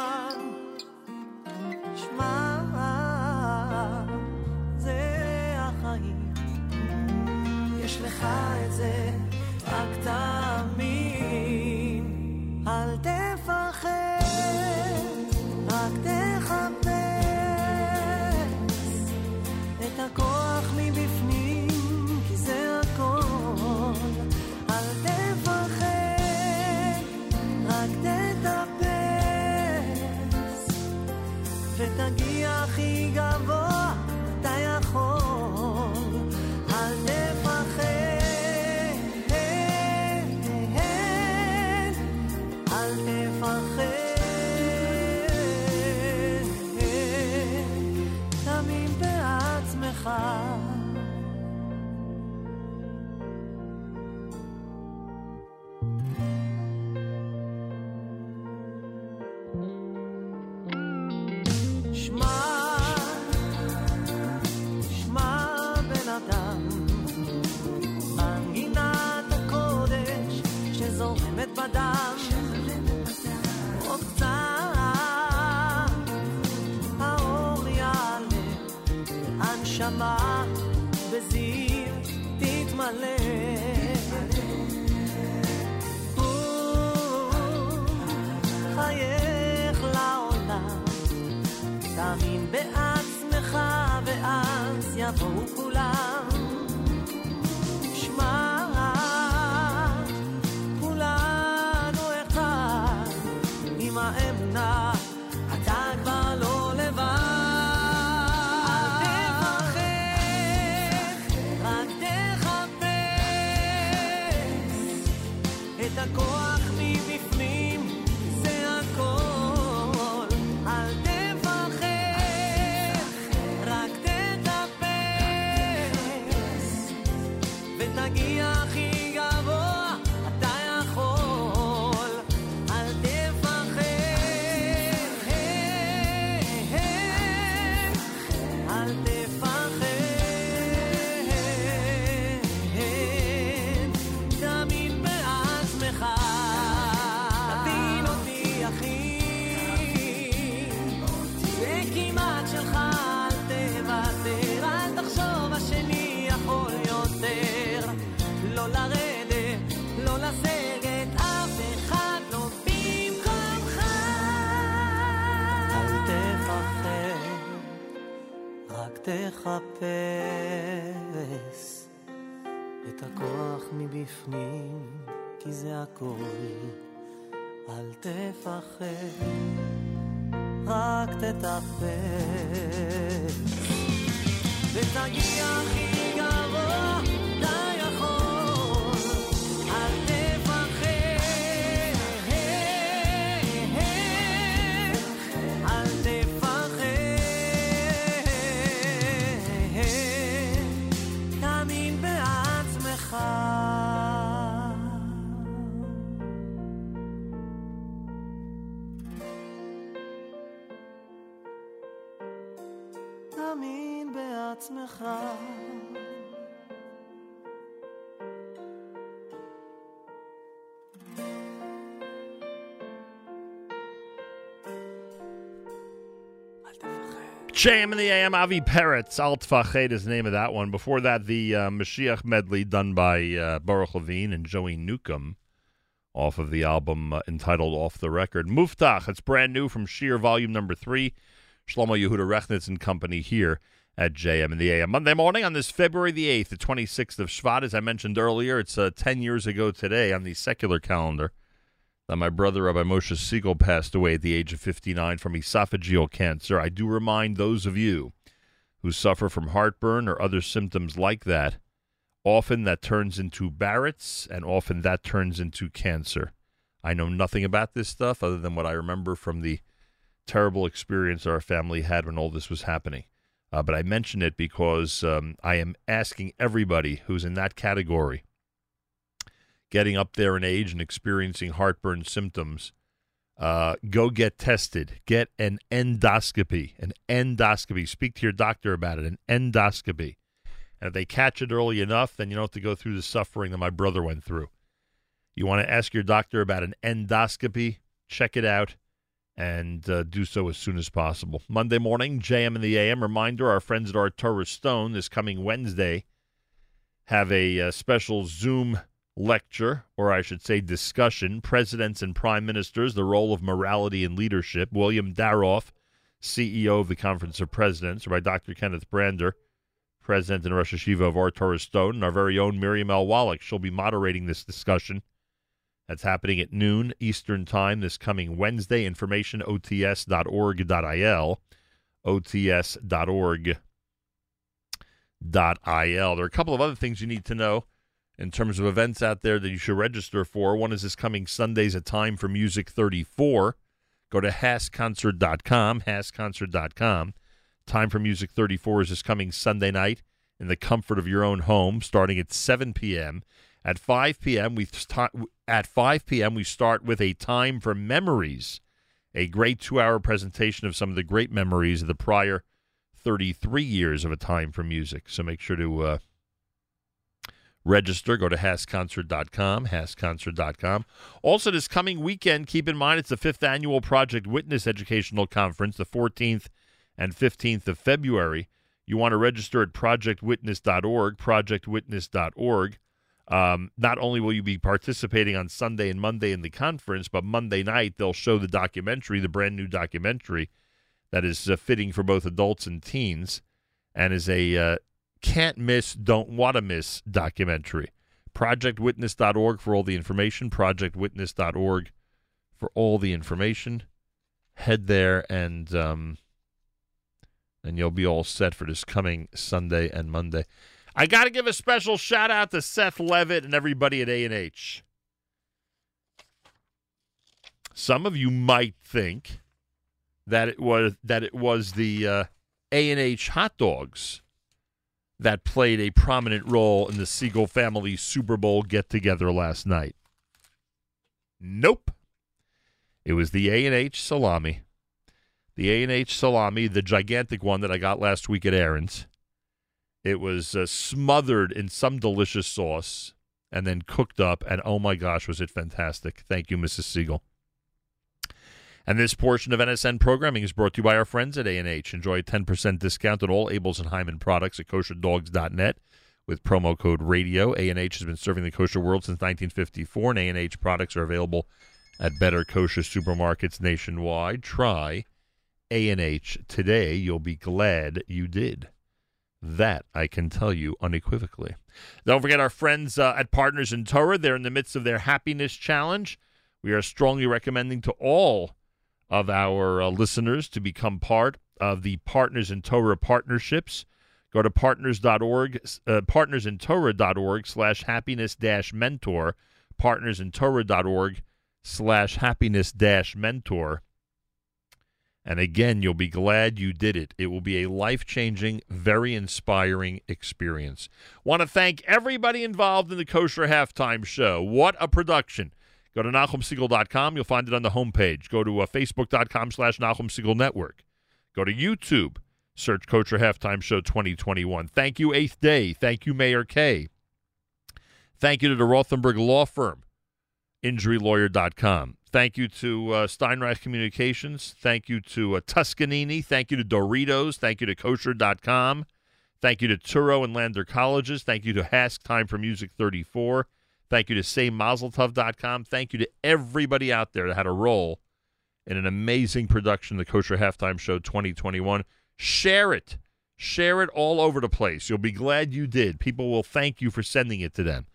תחפש את הכוח מבפנים, כי זה הכל. אל תפחד, רק תטפס, ותגיע הכי JM in the AM, Avi Peretz, Alt Fached is the name of that one. Before that, the uh, Mashiach medley done by uh, Baruch Levine and Joey Newcomb off of the album uh, entitled Off the Record. Muftach, it's brand new from Sheer Volume Number 3. Shlomo Yehuda Rechnitz and company here at JM in the AM. Monday morning on this February the 8th, the 26th of Shvat, as I mentioned earlier, it's uh, 10 years ago today on the secular calendar that my brother Rabbi Moshe Segal passed away at the age of 59 from esophageal cancer. I do remind those of you who suffer from heartburn or other symptoms like that, Often that turns into Barrett's, and often that turns into cancer. I know nothing about this stuff other than what I remember from the terrible experience our family had when all this was happening. Uh, but I mention it because um, I am asking everybody who's in that category, getting up there in age and experiencing heartburn symptoms, uh, go get tested. Get an endoscopy. An endoscopy. Speak to your doctor about it. An endoscopy. And if they catch it early enough, then you don't have to go through the suffering that my brother went through. You want to ask your doctor about an endoscopy, check it out, and uh, do so as soon as possible. Monday morning, JM and the AM. Reminder our friends at Ohr Torah Stone this coming Wednesday have a uh, special Zoom lecture, or I should say discussion Presidents and Prime Ministers, the role of morality and leadership. William Daroff, CEO of the Conference of Presidents, by Dr. Kenneth Brander, President and Rosh HaYeshiva of Ohr Torah Stone, and our very own Miriam L. Wallach. She'll be moderating this discussion. That's happening at noon Eastern Time this coming Wednesday. Information ots.org.il. ots.org.il. There are a couple of other things you need to know in terms of events out there that you should register for. One is this coming Sunday's A Time for Music 34. Go to hascconcert.com, hascconcert.com. Time for Music 34 is this coming Sunday night in the comfort of your own home, starting at 7 p.m. At 5 p.m., we st- at 5 p.m. we start with a time for memories, a great two-hour presentation of some of the great memories of the prior 33 years of a time for music. So make sure to uh, register. Go to hascconcert.com, hascconcert.com. Also, this coming weekend, keep in mind it's the fifth annual Project Witness Educational Conference, the 14th and 15th of February. You want to register at projectwitness.org, projectwitness.org. Um, not only will you be participating on Sunday and Monday in the conference, but Monday night they'll show the documentary, the brand new documentary that is uh, fitting for both adults and teens and is a uh, can't miss, don't want to miss documentary. ProjectWitness.org for all the information. ProjectWitness.org for all the information. Head there and um, and you'll be all set for this coming Sunday and Monday. I got to give a special shout out to Seth Levitt and everybody at A&H. Some of you might think that it was that it was the uh, A&H hot dogs that played a prominent role in the Segal family Super Bowl get together last night. Nope. It was the A&H salami. The A&H salami, the gigantic one that I got last week at Aaron's. It was uh, smothered in some delicious sauce and then cooked up, and oh my gosh, was it fantastic. Thank you, Mrs. Segal. And this portion of NSN programming is brought to you by our friends at A&H. Enjoy a 10% discount on all Abeles and Heymann products at kosherdogs.net with promo code RADIO. A&H has been serving the kosher world since 1954, and A&H products are available at better kosher supermarkets nationwide. Try A&H today. You'll be glad you did. That I can tell you unequivocally. Don't forget our friends uh, at Partners in Torah. They're in the midst of their happiness challenge. We are strongly recommending to all of our uh, listeners to become part of the Partners in Torah partnerships. Go to partners.org, uh, partnersintorah.org slash happiness dash mentor, partnersintorah.org slash happiness dash mentor. And again, you'll be glad you did it. It will be a life changing, very inspiring experience. Want to thank everybody involved in the Kosher Halftime Show. What a production! Go to NachumSegal.com. You'll find it on the homepage. Go to uh, Facebook.com slash Nachum Segal Network. Go to YouTube. Search Kosher Halftime Show 2021. Thank you, Eighth Day. Thank you, Meir Kay. Thank you to the Rothenberg Law Firm, InjuryLawyer.com. Thank you to uh, Steinreich Communications. Thank you to uh, Tuscanini. Thank you to Doritos. Thank you to Kosher.com. Thank you to Touro and Lander Colleges. Thank you to HASC Time for Music 34. Thank you to SayMazelTov.com. Thank you to everybody out there that had a role in an amazing production the Kosher Halftime Show 2021. Share it. Share it all over the place. You'll be glad you did. People will thank you for sending it to them.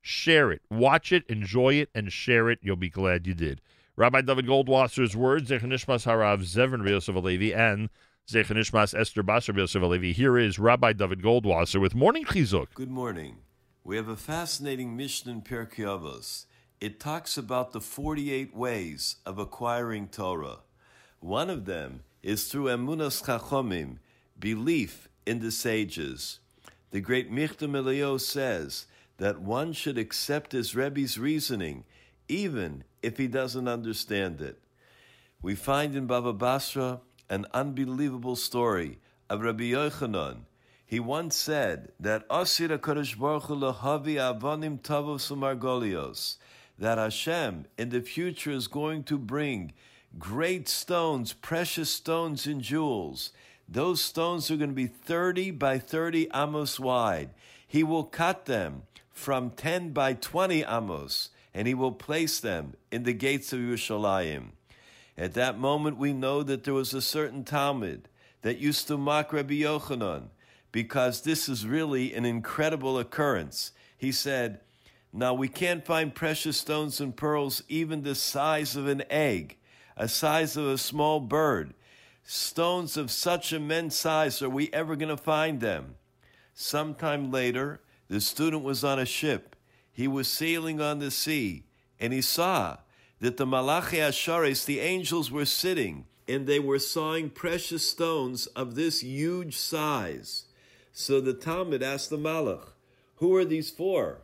Share it. Watch it, enjoy it, and share it. You'll be glad you did. Rabbi David Goldwasser's words, Zechanishmas Harav Zevin Yosef Alevi, and Zechanishmas Esther Basar Yosef Alevi. Here is Rabbi David Goldwasser with Morning Chizuk. Good morning. We have a fascinating Mishnah in Pirkei Avos. It talks about the 48 ways of acquiring Torah. One of them is through emunas chachomim, belief in the sages. The great Michtam Elio says that one should accept his Rebbe's reasoning, even if he doesn't understand it. We find in Baba Basra an unbelievable story of Rabbi Yochanan. He once said that Asir HaKadosh avanim tavos that Hashem in the future is going to bring great stones, precious stones and jewels. Those stones are going to be 30 by 30 amos wide. He will cut them from 10 by 20 amos, and he will place them in the gates of Yerushalayim. At that moment, we know that there was a certain Talmud that used to mock Rabbi Yochanan because this is really an incredible occurrence. He said, Now we can't find precious stones and pearls even the size of an egg, a size of a small bird. Stones of such immense size, are we ever going to find them? Sometime later, the student was on a ship. He was sailing on the sea, and he saw that the Malachi Asharis, the angels, were sitting, and they were sawing precious stones of this huge size. So the Talmud asked the Malach, Who are these for?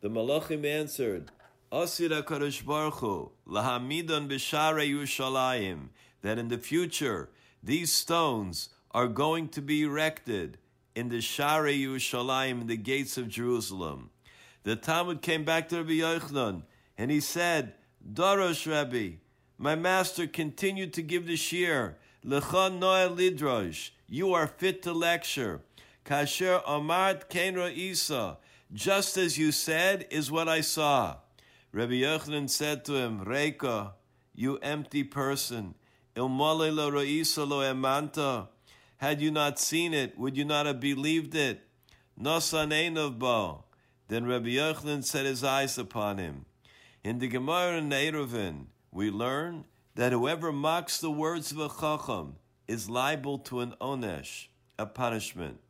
The Malachim answered, Asir HaKadosh Baruch Hu, Lahamidon B'Sharei Yerushalayim, that in the future these stones are going to be erected in the Sharei Yerushalayim, in the gates of Jerusalem. The Talmud came back to Rabbi Yochanan, and he said, Dorosh Rabbi, my master continued to give the shir, Lecha Noah Lidrosh, you are fit to lecture. Kasher Amart Kenra Isa, just as you said is what I saw. Rabbi Yochanan said to him, Reika, you empty person, Ilmale lo Ra'isa lo emanta. Had you not seen it, would you not have believed it? Nosan Einov bo. Then Rabbi Yochanan set his eyes upon him. In the Gemara in we learn that whoever mocks the words of a chacham is liable to an onesh, a punishment.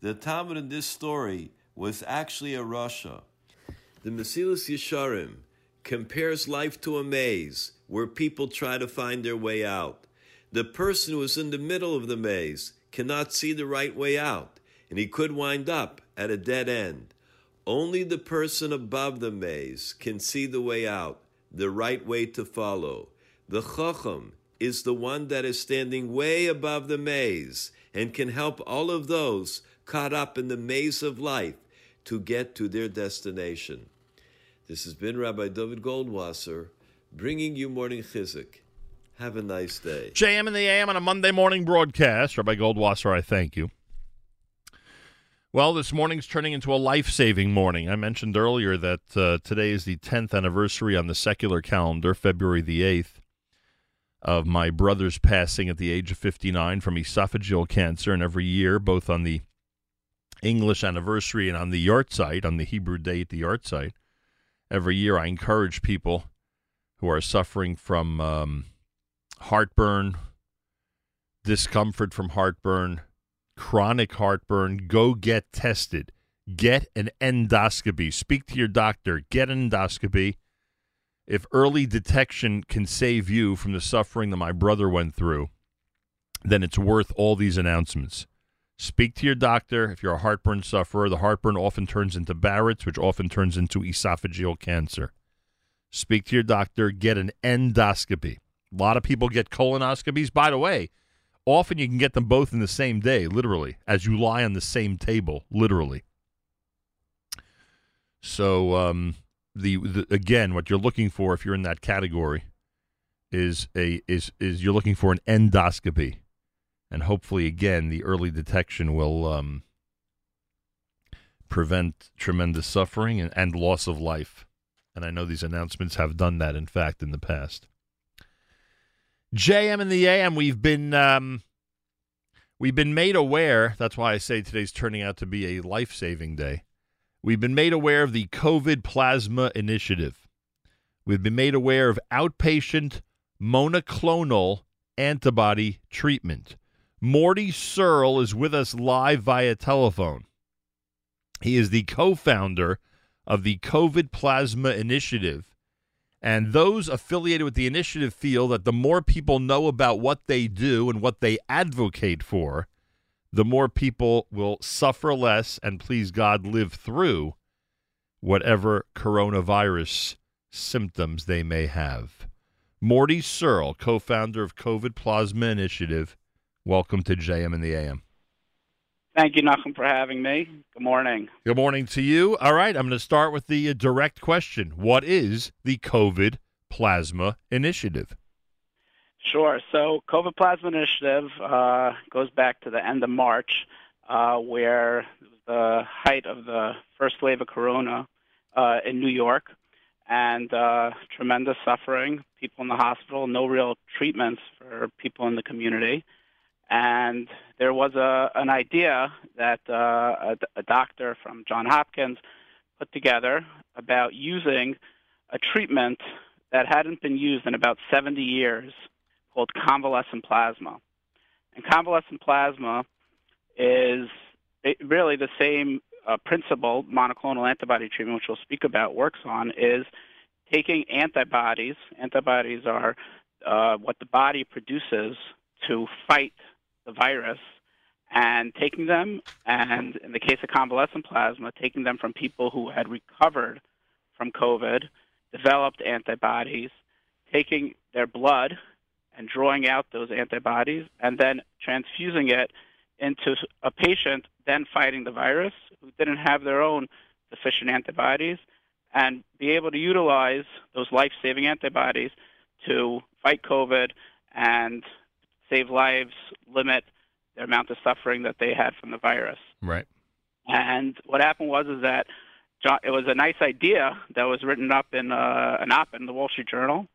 The Talmud in this story was actually a Rasha. The Mesilas Yesharim compares life to a maze where people try to find their way out. The person who is in the middle of the maze cannot see the right way out, and he could wind up at a dead end. Only the person above the maze can see the way out, the right way to follow. The Chacham is the one that is standing way above the maze and can help all of those caught up in the maze of life to get to their destination. This has been Rabbi David Goldwasser bringing you Morning Chizuk. Have a nice day. JM in the AM on a Monday morning broadcast. Rabbi Goldwasser, I thank you. Well, this morning's turning into a life saving morning. I mentioned earlier that uh, today is the 10th anniversary on the secular calendar, February the 8th, of my brother's passing at the age of 59 from esophageal cancer. And every year, both on the English anniversary and on the yahrzeit, on the Hebrew day at the yahrzeit, every year I encourage people who are suffering from um, heartburn, discomfort from heartburn, chronic heartburn, go get tested. Get an endoscopy. Speak to your doctor. Get an endoscopy. If early detection can save you from the suffering that my brother went through, then it's worth all these announcements. Speak to your doctor. If you're a heartburn sufferer, the heartburn often turns into Barrett's, which often turns into esophageal cancer. Speak to your doctor. Get an endoscopy. A lot of people get colonoscopies. By the way, often you can get them both in the same day, literally, as you lie on the same table, literally. So, um, the, the again, what you're looking for, if you're in that category, is a is is you're looking for an endoscopy, and hopefully, again, the early detection will um, prevent tremendous suffering and, and loss of life. And I know these announcements have done that, in fact, in the past. JM and the AM, we've been um, we've been made aware. That's why I say today's turning out to be a life saving day. We've been made aware of the COVID Plasma Initiative. We've been made aware of outpatient monoclonal antibody treatment. Mordy Serle is with us live via telephone. He is the co founder of the COVID Plasma Initiative. And those affiliated with the initiative feel that the more people know about what they do and what they advocate for, the more people will suffer less and, please God, live through whatever coronavirus symptoms they may have. Mordy Serle, co founder of COVID Plasma Initiative, welcome to JM and the AM. Thank you, Nachum, for having me. Good morning. Good morning to you. All right, I'm going to start with the uh, direct question What is the COVID Plasma Initiative? Sure. So, COVID Plasma Initiative uh, goes back to the end of March, uh, where the height of the first wave of corona uh, in New York, and uh, tremendous suffering, people in the hospital, no real treatments for people in the community. And there was a, an idea that uh, a, a doctor from John Hopkins put together about using a treatment that hadn't been used in about 70 years called convalescent plasma. And convalescent plasma is really the same uh, principle monoclonal antibody treatment, which we'll speak about, works on, is taking antibodies. Antibodies are uh, what the body produces to fight the virus, and taking them, and in the case of convalescent plasma, taking them from people who had recovered from COVID, developed antibodies, taking their blood and drawing out those antibodies, and then transfusing it into a patient then fighting the virus who didn't have their own sufficient antibodies and be able to utilize those life saving antibodies to fight COVID and save lives, limit the amount of suffering that they had from the virus. Right. And what happened was is that John, it was a nice idea that was written up in uh, an op in the Wall Street Journal,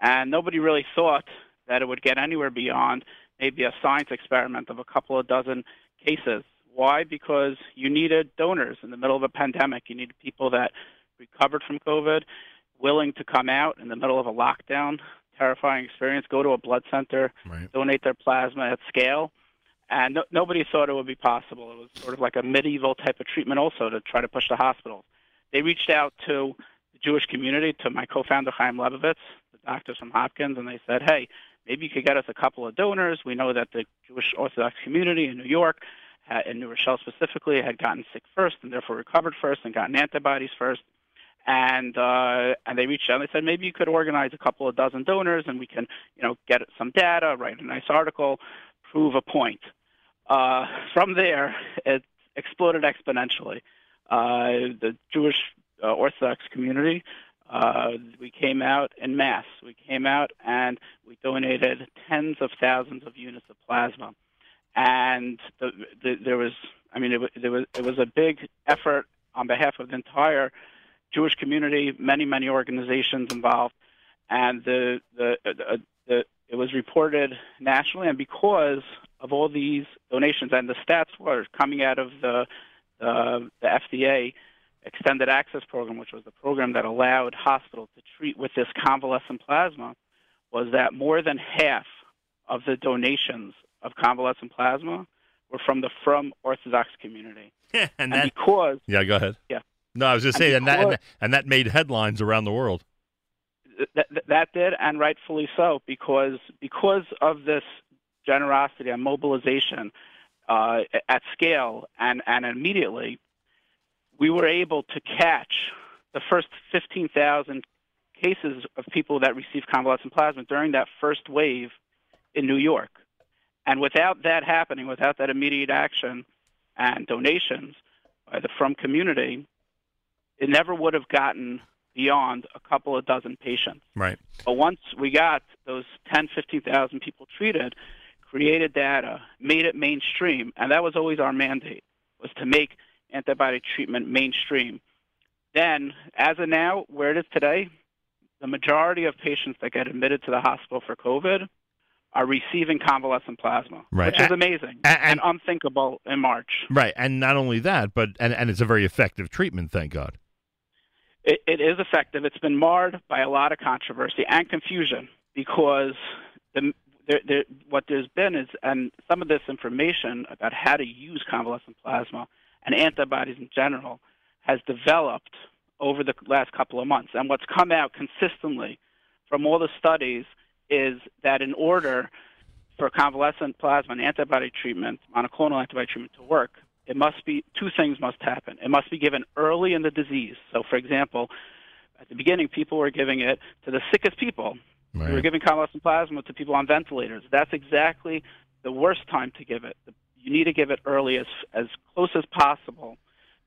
and nobody really thought that it would get anywhere beyond maybe a science experiment of a couple of dozen cases. Why? Because you needed donors in the middle of a pandemic. You needed people that recovered from COVID, willing to come out in the middle of a lockdown, terrifying experience, go to a blood center, donate their plasma at scale. And no, nobody thought it would be possible. It was sort of like a medieval type of treatment, also to try to push the hospitals. They reached out to the Jewish community, to my co-founder Chaim Lebovits, the doctors from Hopkins, and they said, "Hey, maybe you could get us a couple of donors. We know that the Jewish Orthodox community in New York, uh, in New Rochelle specifically, had gotten sick first and therefore recovered first and gotten antibodies first." And uh, and they reached out and they said maybe you could organize a couple of dozen donors and we can you know get some data, write a nice article, prove a point. Uh, from there, it exploded exponentially. Uh, the Jewish uh, Orthodox community, uh, we came out in mass. We came out and we donated tens of thousands of units of plasma, and the, the, there was, I mean, it, was it was a big effort on behalf of the entire Jewish community, many many organizations involved, and the the, the, the it was reported nationally, and because of all these donations and the stats were coming out of the uh, the FDA extended access program, which was the program that allowed hospitals to treat with this convalescent plasma, was that more than half of the donations of convalescent plasma were from the from Orthodox community. and, and that, because yeah, go ahead. yeah, No, I was just saying, and that, and that and that made headlines around the world. that, that did, and rightfully so, because because of this generosity and mobilization uh, at scale and, and immediately, we were able to catch the first 15,000 cases of people that received convalescent plasma during that first wave in New York. And without that happening, without that immediate action and donations by the Frum community, it never would have gotten beyond a couple of dozen patients. Right. But once we got those 10, 15,000 people treated, created data, made it mainstream, and that was always our mandate, was to make antibody treatment mainstream. Then, as of now, where it is today, the majority of patients that get admitted to the hospital for COVID are receiving convalescent plasma, Right. which is amazing a- and unthinkable in March. Right, and not only that, but and, and it's a very effective treatment, thank God. It, it is effective. It's been marred by a lot of controversy and confusion because the, what there's been is, and some of this information about how to use convalescent plasma and antibodies in general has developed over the last couple of months. And what's come out consistently from all the studies is that in order for convalescent plasma and antibody treatment, monoclonal antibody treatment to work, it must be two things must happen. It must be given early in the disease. So, for example, at the beginning, people were giving it to the sickest people. We were giving convalescent plasma to people on ventilators. That's exactly the worst time to give it. You need to give it early, as as close as possible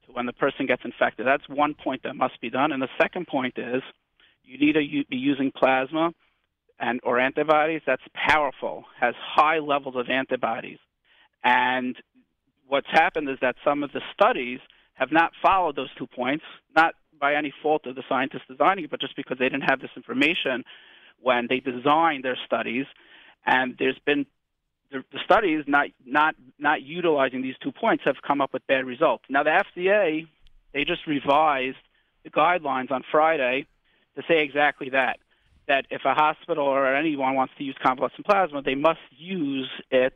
to when the person gets infected. That's one point that must be done. And the second point is you need to be using plasma and or antibodies that's powerful, has high levels of antibodies. And what's happened is that some of the studies have not followed those two points, not by any fault of the scientists designing it, but just because they didn't have this information when they designed their studies. And there's been the, the studies not not not utilizing these two points have come up with bad results. Now the FDA they just revised the guidelines on Friday to say exactly that that if a hospital or anyone wants to use convalescent plasma, they must use it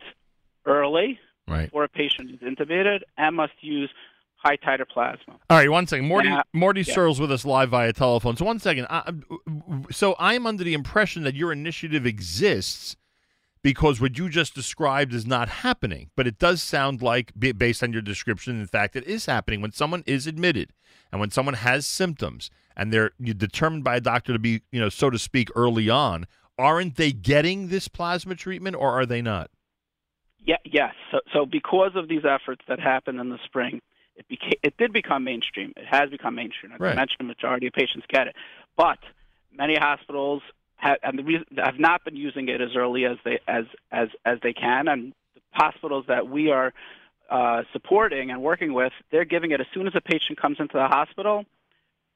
early Right. before a patient is intubated and must use high titer plasma. All right, one second. Mordy Yeah. Mordy Yeah. Serles with us live via telephone. So one second. I, so I'm under the impression that your initiative exists because what you just described is not happening. But it does sound like, based on your description, in fact, it is happening when someone is admitted and when someone has symptoms and they're determined by a doctor to be, you know, so to speak, early on. Aren't they getting this plasma treatment, or are they not? Yeah, yes. So, so because of these efforts that happened in the spring, it became it did become mainstream. It has become mainstream. As I mentioned, the majority of patients get it, but many hospitals have, and the reason have not been using it as early as they as as as they can, and the hospitals that we are uh, supporting and working with, they're giving it as soon as a patient comes into the hospital.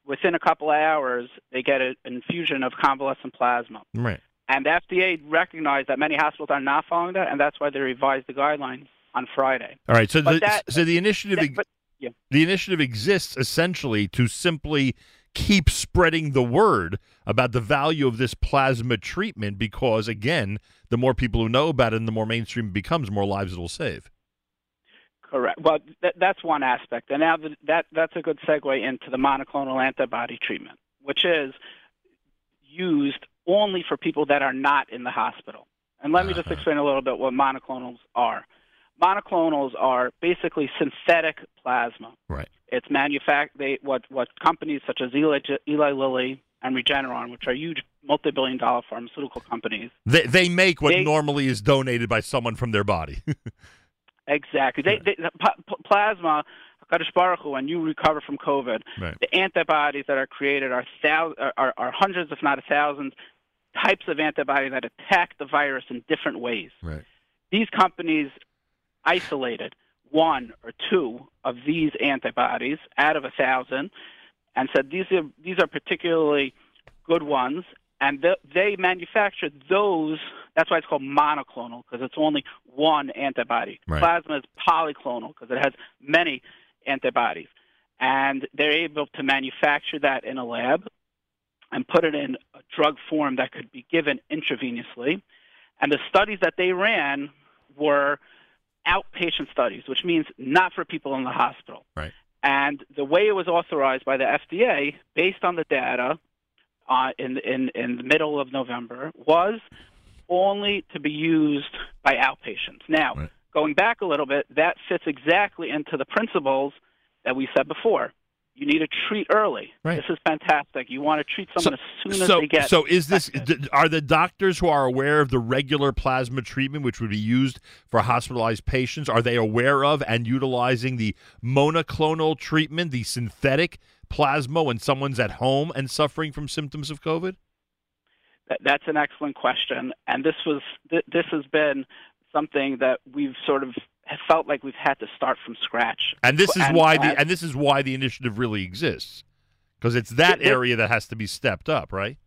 Within a couple of hours, they get an infusion of convalescent plasma. Right. And the FDA recognized that many hospitals are not following that, and that's why they revised the guidelines on Friday. All right. So But the that- so the initiative that- but- yeah. the initiative exists essentially to simply keep spreading the word about the value of this plasma treatment because again, the more people who know about it and the more mainstream it becomes, more lives it will save. Correct. Well, th- that's one aspect, and now that that's a good segue into the monoclonal antibody treatment, which is used only for people that are not in the hospital. And let me just uh-huh. explain a little bit what monoclonals are. Monoclonals are basically synthetic plasma. Right. It's manufact they what what companies such as Eli, Eli Lilly and Regeneron, which are huge multi-billion dollar pharmaceutical companies, They they make what They- normally is donated by someone from their body. Exactly. They, they, p- plasma, Hakadosh Baruch Hu, when you recover from COVID, Right. the antibodies that are created are, thou- are, are, are hundreds, if not a thousand, types of antibody that attack the virus in different ways. Right. These companies isolated one or two of these antibodies out of a thousand and said these are these are particularly good ones and th- they manufactured those that's why it's called monoclonal because it's only one antibody Right. plasma is polyclonal because it has many antibodies and they're able to manufacture that in a lab and put it in a drug form that could be given intravenously and the studies that they ran were outpatient studies which means not for people in the hospital Right. and the way it was authorized by the FDA, based on the data uh, in, in, in the middle of November, was only to be used by outpatients. Now, going back a little bit, that fits exactly into the principles that we said before. You need to treat early. This is fantastic. You want to treat someone as soon as so they get. so is this d- are the doctors who are aware of the regular plasma treatment which would be used for hospitalized patients are they aware of and utilizing the monoclonal treatment the synthetic plasma when someone's at home and suffering from symptoms of covid That, that's an excellent question, and this was th- this has been something that we've sort of felt like we've had to start from scratch. and this is why the and this is why the initiative really exists because it's that Th- th- area that has to be stepped up right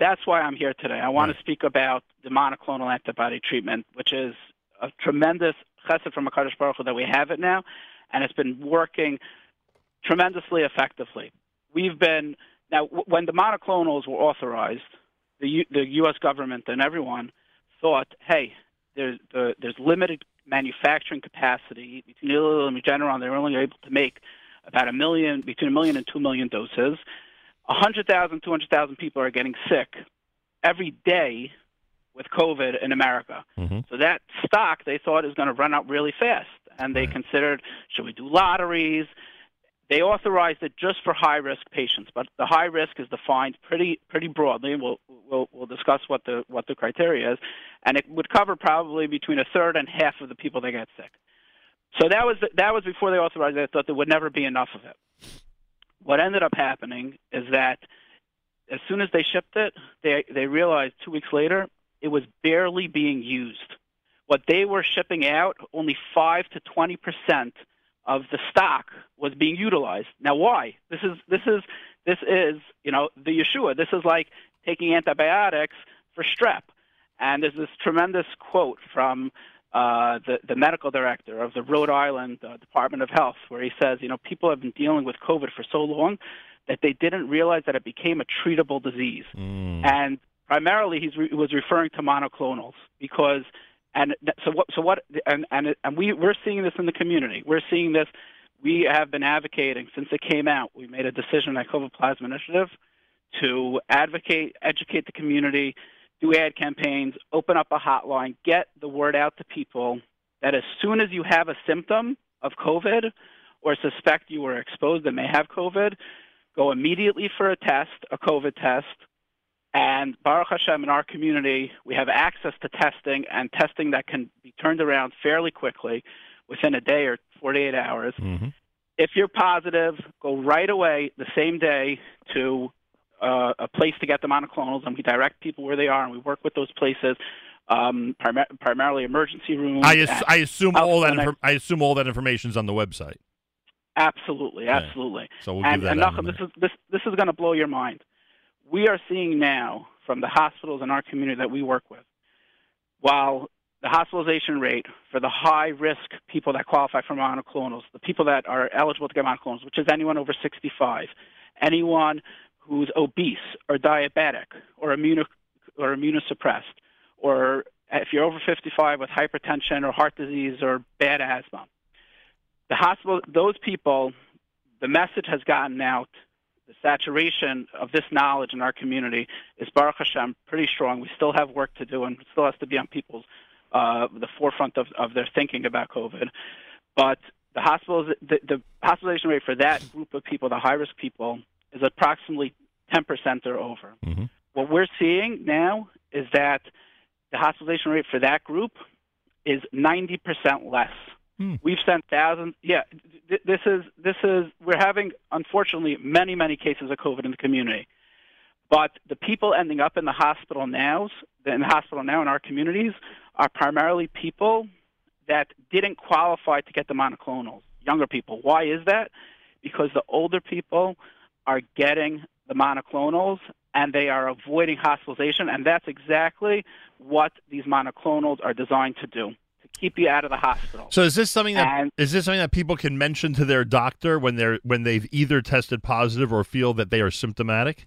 that's why I'm here today. I want to speak about the monoclonal antibody treatment, which is a tremendous chesed from a Hakadosh Baruch Hu that we have it now, and it's been working tremendously effectively. We've been now when the monoclonals were authorized, the U, the U.S. government and everyone thought, hey, there's the, there's limited manufacturing capacity between Lilly and Regeneron. They were only able to make about a million, between a million and two million doses. 100,000, 200,000 people are getting sick every day with COVID in America. Mm-hmm. So that stock they thought is going to run out really fast, and they considered should we do lotteries? They authorized it just for high risk patients, but the high risk is defined pretty pretty broadly. and We'll we'll, we'll discuss what the what the criteria is, and it would cover probably between a third and half of the people that get sick. So that was that was before they authorized it. I thought there would never be enough of it. What ended up happening is that as soon as they shipped it, they they realized two weeks later it was barely being used. What they were shipping out, only five to twenty percent of the stock was being utilized. Now, why? This is this is this is you know the Yeshua. This is like taking antibiotics for strep. And there's this tremendous quote from uh, the the medical director of the Rhode Island uh, Department of Health, where he says, you know, people have been dealing with COVID for so long that they didn't realize that it became a treatable disease. And primarily, he re- was referring to monoclonals because, and so what? So what? And and and we we're seeing this in the community. We're seeing this. We have been advocating since it came out. We made a decision at COVID Plasma Initiative to advocate, educate the community, do ad campaigns, open up a hotline, get the word out to people that as soon as you have a symptom of COVID or suspect you were exposed and may have COVID, go immediately for a test, a COVID test. And Baruch Hashem, in our community, we have access to testing and testing that can be turned around fairly quickly within a day or 48 hours. If you're positive, go right away the same day to uh, a place to get the monoclonals, and we direct people where they are, and we work with those places, um, primar- primarily emergency rooms. I, I assume all that. Infor- I assume all that information's on the website. Absolutely, Yeah. absolutely. So we'll and give that and Nachum, this is this this is going to blow your mind. We are seeing now from the hospitals in our community that we work with, while the hospitalization rate for the high risk people that qualify for monoclonals, the people that are eligible to get monoclonals, which is anyone over 65, anyone who's obese or diabetic or immuno or immunosuppressed, or if you're over 55 with hypertension or heart disease or bad asthma, the hospital, those people, the message has gotten out. The saturation of this knowledge in our community is Baruch Hashem pretty strong. We still have work to do, and it still has to be on people's uh, the forefront of, of their thinking about COVID. But the hospitals, the, the hospitalization rate for that group of people, the high risk people, is approximately 10% or over. What we're seeing now is that the hospitalization rate for that group is 90% less. Hmm. We've sent thousands. Yeah, th- this is this is we're having unfortunately many many cases of COVID in the community, but the people ending up in the hospital now, in the hospital now in our communities, are primarily people that didn't qualify to get the monoclonals. Younger people. Why is that? Because the older people are getting the monoclonals and they are avoiding hospitalization, and that's exactly what these monoclonals are designed to do keep you out of the hospital. So is this something that is And- this something that people can mention to their doctor when they're when they've either tested positive or feel that they are symptomatic?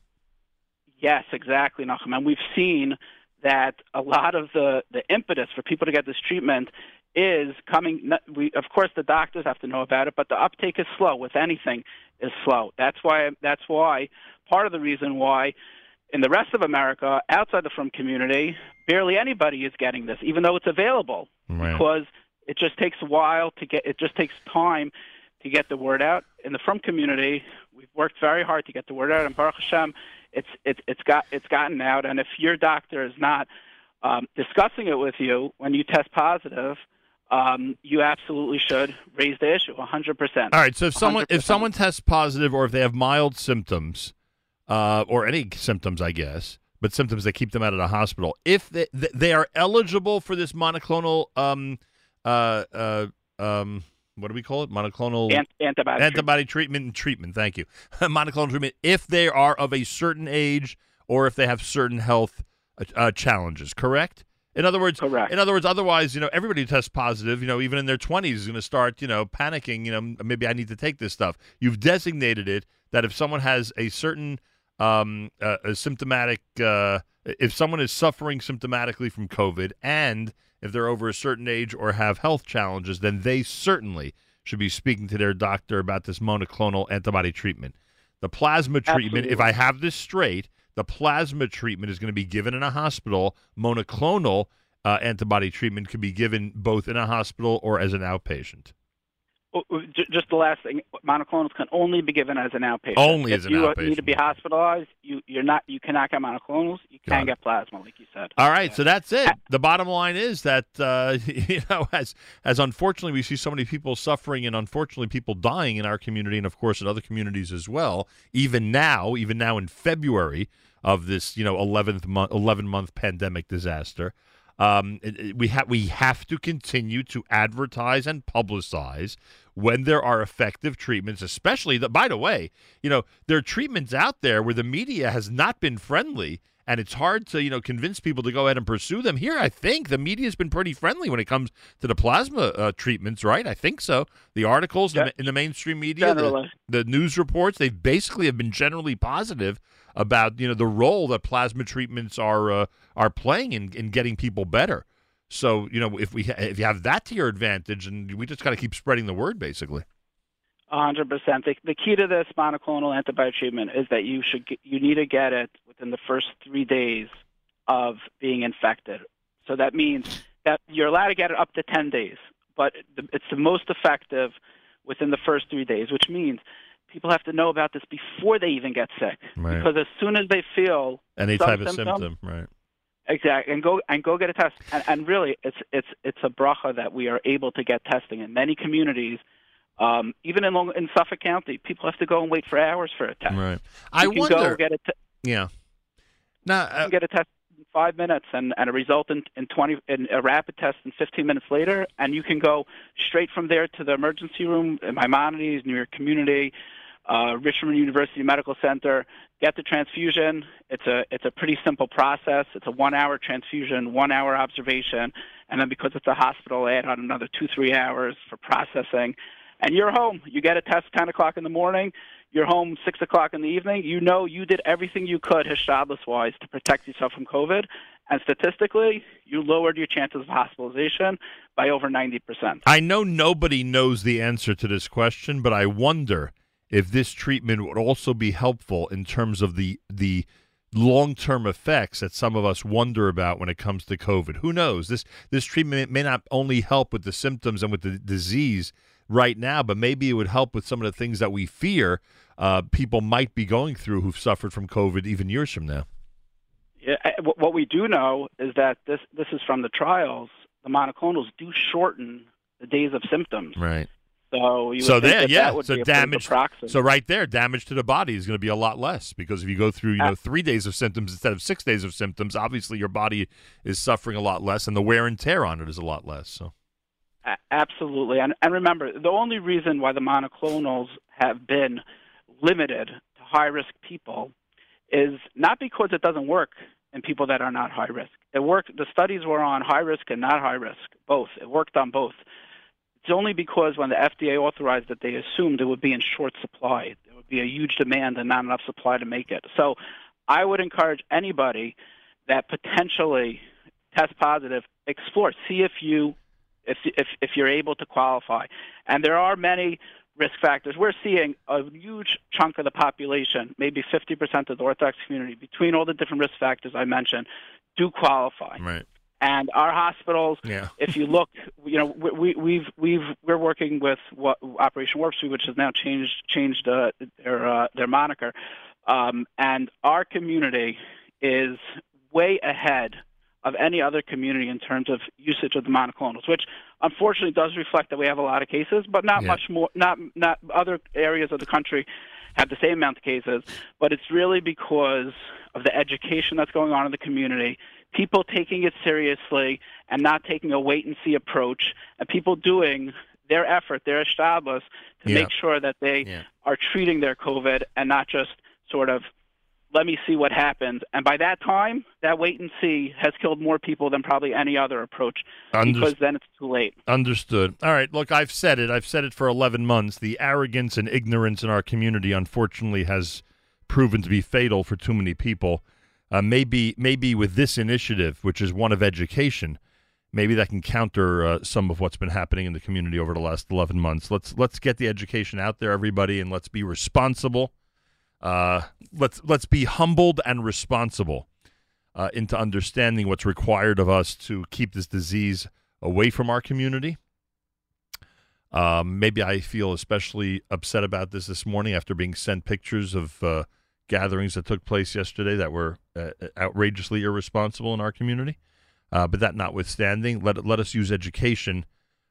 Yes, exactly, Nachum. And we've seen that a lot of the, the impetus for people to get this treatment is coming. We, of course, the doctors have to know about it, but the uptake is slow. With anything, is slow. That's why. That's why part of the reason why in the rest of America, outside the Frum community, barely anybody is getting this, even though it's available, Right. because it just takes a while to get. It just takes time to get the word out. In the Frum community, we've worked very hard to get the word out, and Baruch Hashem, it's it's it's got it's gotten out. And if your doctor is not um, discussing it with you when you test positive, um, you absolutely should raise the issue 100%. All right. So if someone 100%. if someone tests positive or if they have mild symptoms, uh, or any symptoms, I guess, but symptoms that keep them out of the hospital, if they they are eligible for this monoclonal, um, uh, uh, um, what do we call it? Monoclonal Ant- antibody antibody treatment and treatment. Thank you. monoclonal treatment. If they are of a certain age or if they have certain health uh, uh, challenges, correct? In other words, correct. In other words, otherwise, you know, everybody who tests positive, you know, even in their twenties, is going to start, you know, panicking. You know, maybe I need to take this stuff. You've designated it that if someone has a certain um, uh, a symptomatic, uh, if someone is suffering symptomatically from COVID and if they're over a certain age or have health challenges, then they certainly should be speaking to their doctor about this monoclonal antibody treatment. The plasma treatment, if I have this straight, the plasma treatment is going to be given in a hospital. Monoclonal uh, antibody treatment can be given both in a hospital or as an outpatient. Oh, oh, ju- Just the last thing, monoclonals can only be given as an outpatient. Only if as an you uh, need to be hospitalized, you you're not you cannot get monoclonals. You Got can it. get plasma, like you said. All right, so that's it. The bottom line is that uh, you know, as as unfortunately we see so many people suffering and unfortunately people dying in our community and of course in other communities as well. Even now, even now in February of this, you know, eleventh month, eleven month pandemic disaster, um, we have we have to continue to advertise and publicize when there are effective treatments, especially that. By the way, you know there are treatments out there where the media has not been friendly, and it's hard to you know convince people to go ahead and pursue them. Here, I think the media has been pretty friendly when it comes to the plasma uh, treatments, right? I think so. The articles in the- in the mainstream media, the, the news reports, they basically have been generally positive about you know the role that plasma treatments are uh, are playing in, in getting people better. So you know if we if you have that to your advantage, and we just got to keep spreading the word, basically. A hundred percent. The the key to this monoclonal antibody treatment is that you should get, you need to get it within the first three days of being infected. So that means that you're allowed to get it up to ten days, but it's the most effective within the first three days, which means people have to know about this before they even get sick. Right. Because as soon as they feel Any type of symptom, symptom, right? Exactly, and go and go get a test. And, and really, it's it's it's a bracha that we are able to get testing in many communities. Um, even in Long, in Suffolk County, people have to go and wait for hours for a test. Right. I can wonder. go get a t- yeah. Now, you can get a test in five minutes and, and a result in, in twenty in a rapid test in fifteen minutes later, and you can go straight from there to the emergency room in Maimonides, New York Community, uh, Richmond University Medical Center. Get the transfusion. It's a it's a pretty simple process. It's a one hour transfusion, one hour observation, and then because it's a hospital, add on another two three hours for processing. And you're home. You get a test ten o'clock in the morning. You're home six o'clock in the evening. You know you did everything you could, Hishtadlis wise, to protect yourself from COVID. And statistically, you lowered your chances of hospitalization by over ninety percent. I know nobody knows the answer to this question, but I wonder if this treatment would also be helpful in terms of the the long-term effects that some of us wonder about when it comes to COVID. Who knows? This this treatment may not only help with the symptoms and with the disease right now, but maybe it would help with some of the things that we fear uh, people might be going through who've suffered from COVID even years from now. Yeah, what- what we do know is that this this is from the trials. The monoclonals do shorten the days of symptoms. Right. So you so there, that yeah. that would so be a pretty good damage. So right there, damage to the body is going to be a lot less because if you go through, you know, three days of symptoms instead of six days of symptoms, obviously your body is suffering a lot less, and the wear and tear on it is a lot less. So Absolutely. And, and remember, the only reason why the monoclonals have been limited to high risk people is not because it doesn't work in people that are not high risk. It worked, the studies were on high risk and not high risk, both. It worked on both. It's only because when the FDA authorized it, they assumed it would be in short supply. There would be a huge demand and not enough supply to make it. So I would encourage anybody that potentially test positive, explore, see if you if if if you're able to qualify. And there are many risk factors. We're seeing a huge chunk of the population, maybe 50% of the Orthodox community, between all the different risk factors I mentioned, do qualify. Right. And our hospitals, Yeah. if you look, you know, we, we, we've we've we're working with what, Operation Warp Speed, which has now changed changed uh, their uh, their moniker, um, and our community is way ahead of any other community in terms of usage of the monoclonals, which unfortunately does reflect that we have a lot of cases, but not Yeah. much more. Not not other areas of the country have the same amount of cases, but it's really because of the education that's going on in the community, people taking it seriously and not taking a wait and see approach, and people doing their effort, their established to Yeah. make sure that they are treating their COVID and not just sort of let me see what happens. And by that time, that wait and see has killed more people than probably any other approach because then it's too late. Understood. All right. Look, I've said it. I've said it for 11 months. The arrogance and ignorance in our community, unfortunately, has proven to be fatal for too many people. Uh, maybe, maybe with this initiative, which is one of education, maybe that can counter uh, some of what's been happening in the community over the last 11 months. Let's let's get the education out there, everybody, and let's be responsible. Uh, let's let's be humbled and responsible uh, into understanding what's required of us to keep this disease away from our community. Um, maybe I feel especially upset about this this morning after being sent pictures of uh, gatherings that took place yesterday that were uh, outrageously irresponsible in our community. Uh, but that notwithstanding, let let us use education,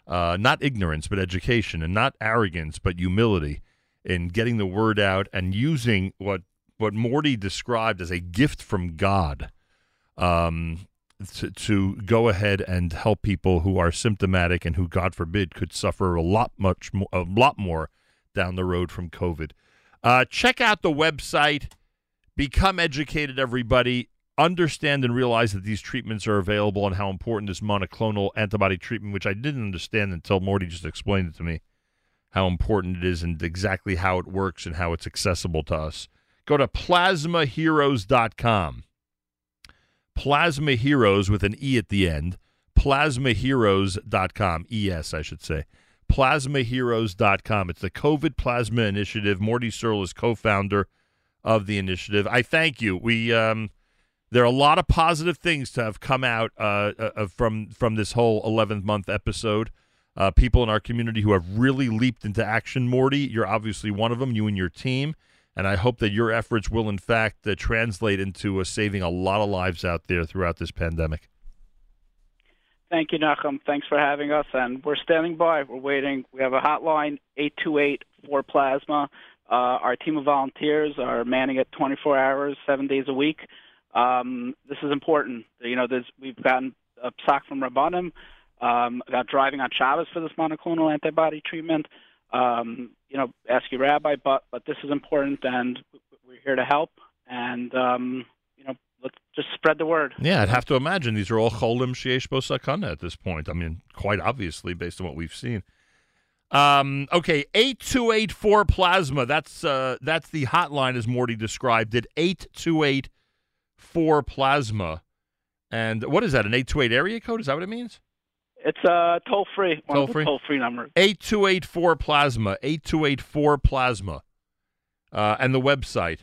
uh, not ignorance, but education, and not arrogance, but humility, in getting the word out and using what what Mordy described as a gift from God, um, to, to go ahead and help people who are symptomatic and who, God forbid, could suffer a lot much mo- a lot more down the road from COVID. Uh, check out the website. Become educated, everybody understand and realize that these treatments are available and how important this monoclonal antibody treatment, which I didn't understand until Mordy just explained it to me, how important it is and exactly how it works and how it's accessible to us. Go to plasmaheroes.com. Plasma Heroes with an E at the end. Plasmaheroes.com. ES, I should say. Plasmaheroes.com. It's the COVID Plasma Initiative. Mordy Serle is co founder of the initiative. I thank you. We, um, there are a lot of positive things to have come out uh, uh, from from this whole 11th month episode. Uh, people in our community who have really leaped into action. Mordy, you're obviously one of them. You and your team, and I hope that your efforts will, in fact, uh, translate into uh, saving a lot of lives out there throughout this pandemic. Thank you, Nachum. Thanks for having us, and we're standing by. We're waiting. We have a hotline, 828-4-PLASMA. Uh, our team of volunteers are manning it 24 hours, seven days a week. Um, this is important. You know, we've gotten a psak from Rabbanim um, about driving on Shabbos for this monoclonal antibody treatment. Um, you know, ask your rabbi, but but this is important, and we're here to help. And um, you know, let's just spread the word. Yeah, I'd have to imagine these are all cholim sheyesh bo sakana at this point. I mean, quite obviously, based on what we've seen. Um, okay, eight two eight four plasma. That's uh, that's the hotline as Morty described it. Eight two eight four plasma. And what is that? An eight two eight area code? Is that what it means? It's uh, toll free. Toll free. toll free numbers. 8284 Plasma, 8284 Plasma. Uh, and the website,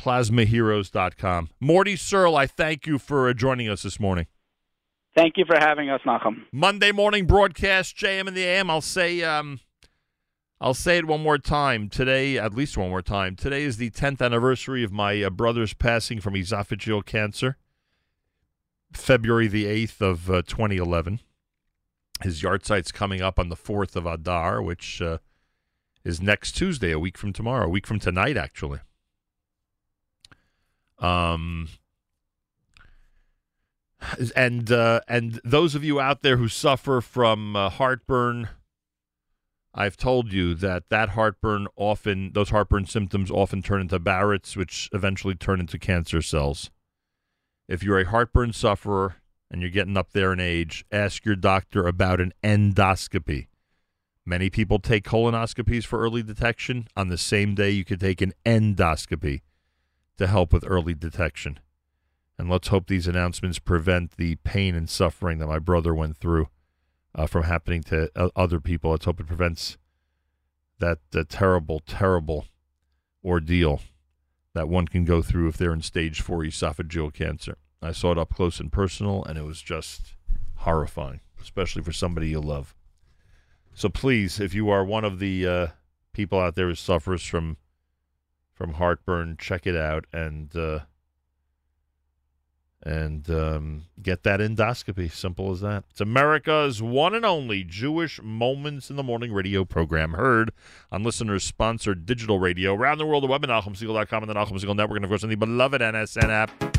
plasmaheroes.com. Mordy Serle, I thank you for uh, joining us this morning. Thank you for having us, Nachum. Monday morning broadcast, JM and the AM. I'll say, um, I'll say it one more time today, at least one more time. Today is the 10th anniversary of my uh, brother's passing from esophageal cancer, February the 8th of uh, 2011. His yahrzeit's coming up on the 4th of Adar, which uh, is next Tuesday, a week from tomorrow, a week from tonight, actually. Um, and uh, and those of you out there who suffer from uh, heartburn, I've told you that that heartburn often, those heartburn symptoms often turn into Barrett's, which eventually turn into cancer cells. If you're a heartburn sufferer and you're getting up there in age, ask your doctor about an endoscopy. Many people take colonoscopies for early detection. On the same day, you could take an endoscopy to help with early detection. And let's hope these announcements prevent the pain and suffering that my brother went through uh, from happening to uh, other people. Let's hope it prevents that uh, terrible, terrible ordeal that one can go through if they're in stage four esophageal cancer. I saw it up close and personal, and it was just horrifying, especially for somebody you love. So please, if you are one of the uh, people out there who suffers from from heartburn, check it out and uh, and um, get that endoscopy. Simple as that. It's America's one and only Jewish Moments in the Morning radio program, heard on listeners-sponsored digital radio around the world. The web at NachumSegal.com and the Nachum Segal Network, and of course on the beloved NSN app.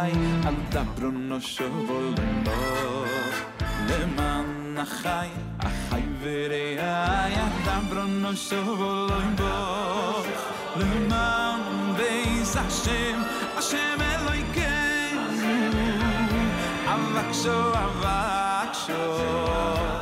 חיי אל דברו shovol lo למען man החי khay אל khay vere ay למען בייס השם השם bo le man de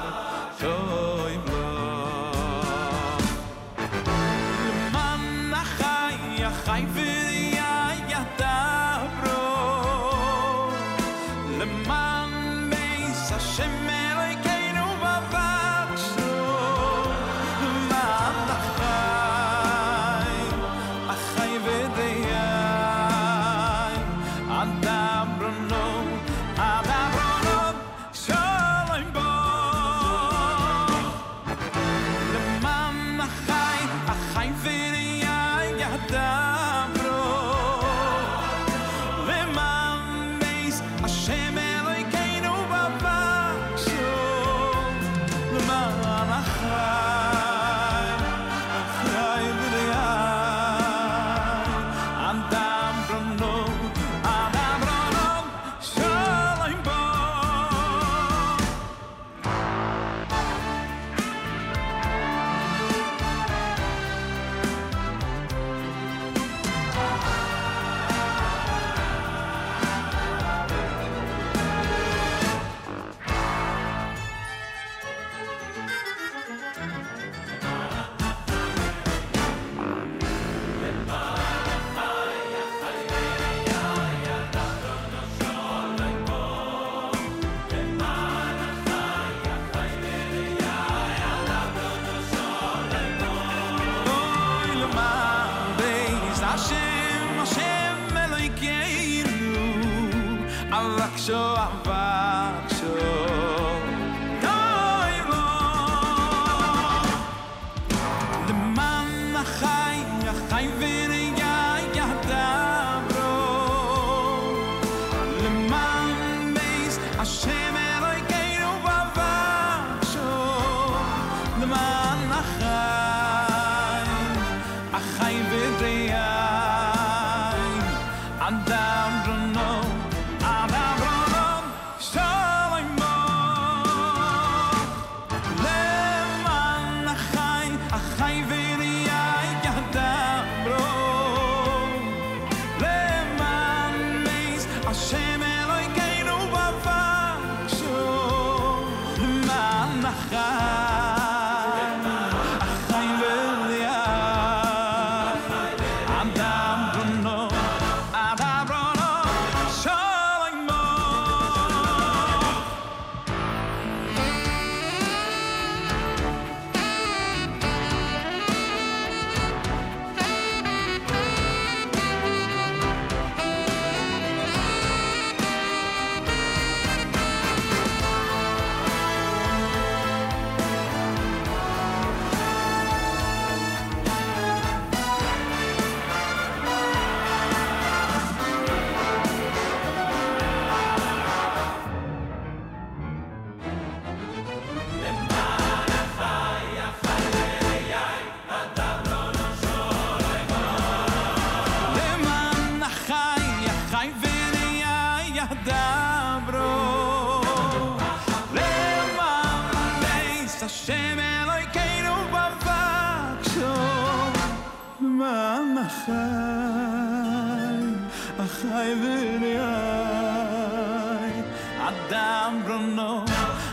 Adabrono,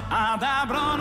Adabrono.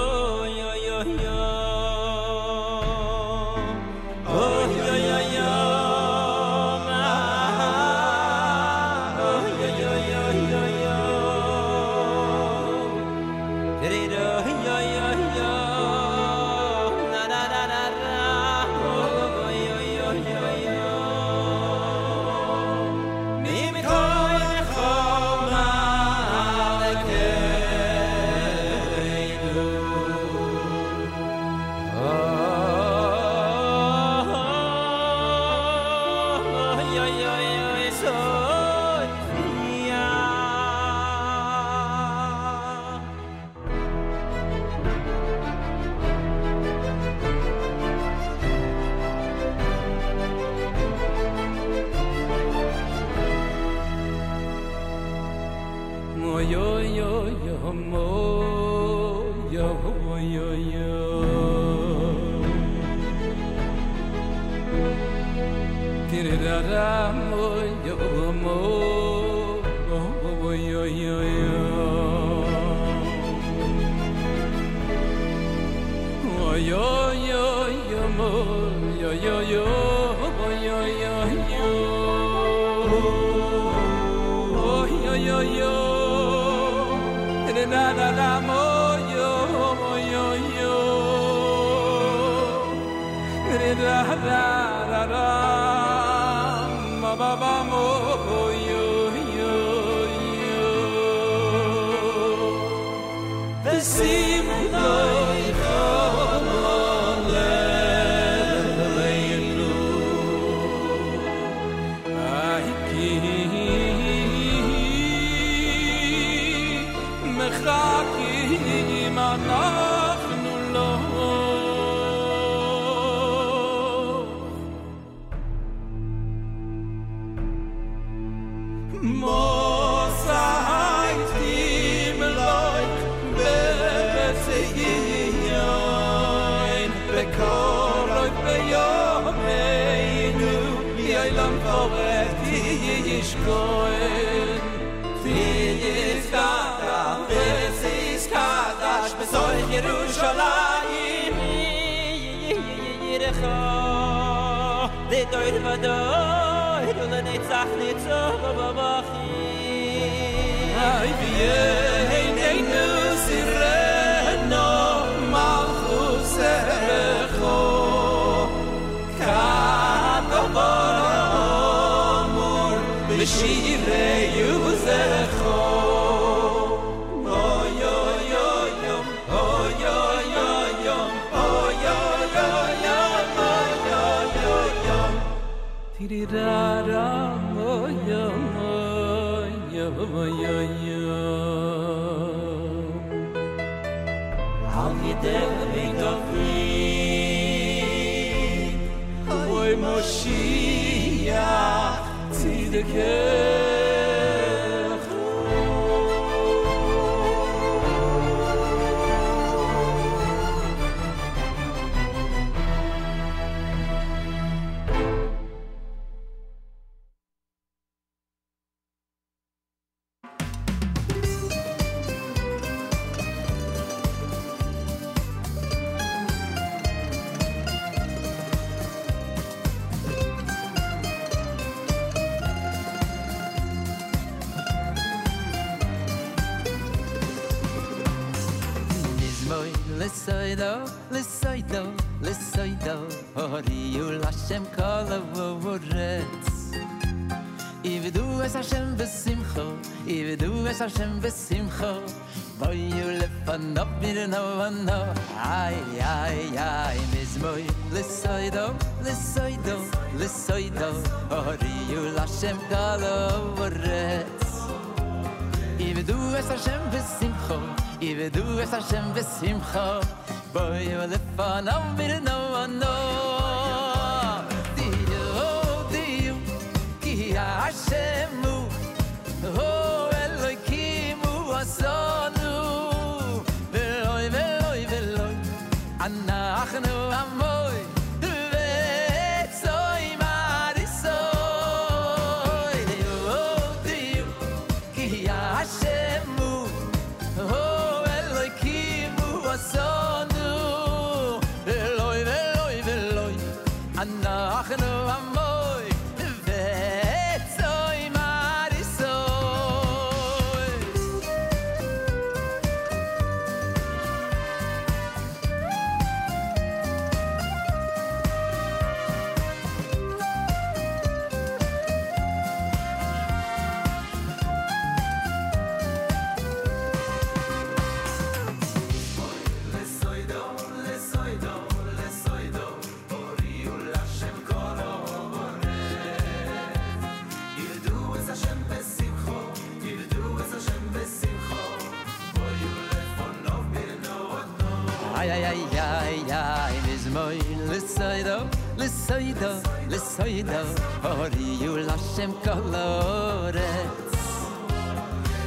ay ay mis moy lisoido lisoido lisoido hor yu lashem kolore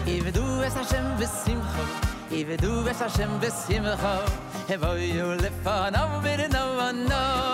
ev du es ashem vesim kho ev du es ashem vesim kho hevoy yu lefan av mir no one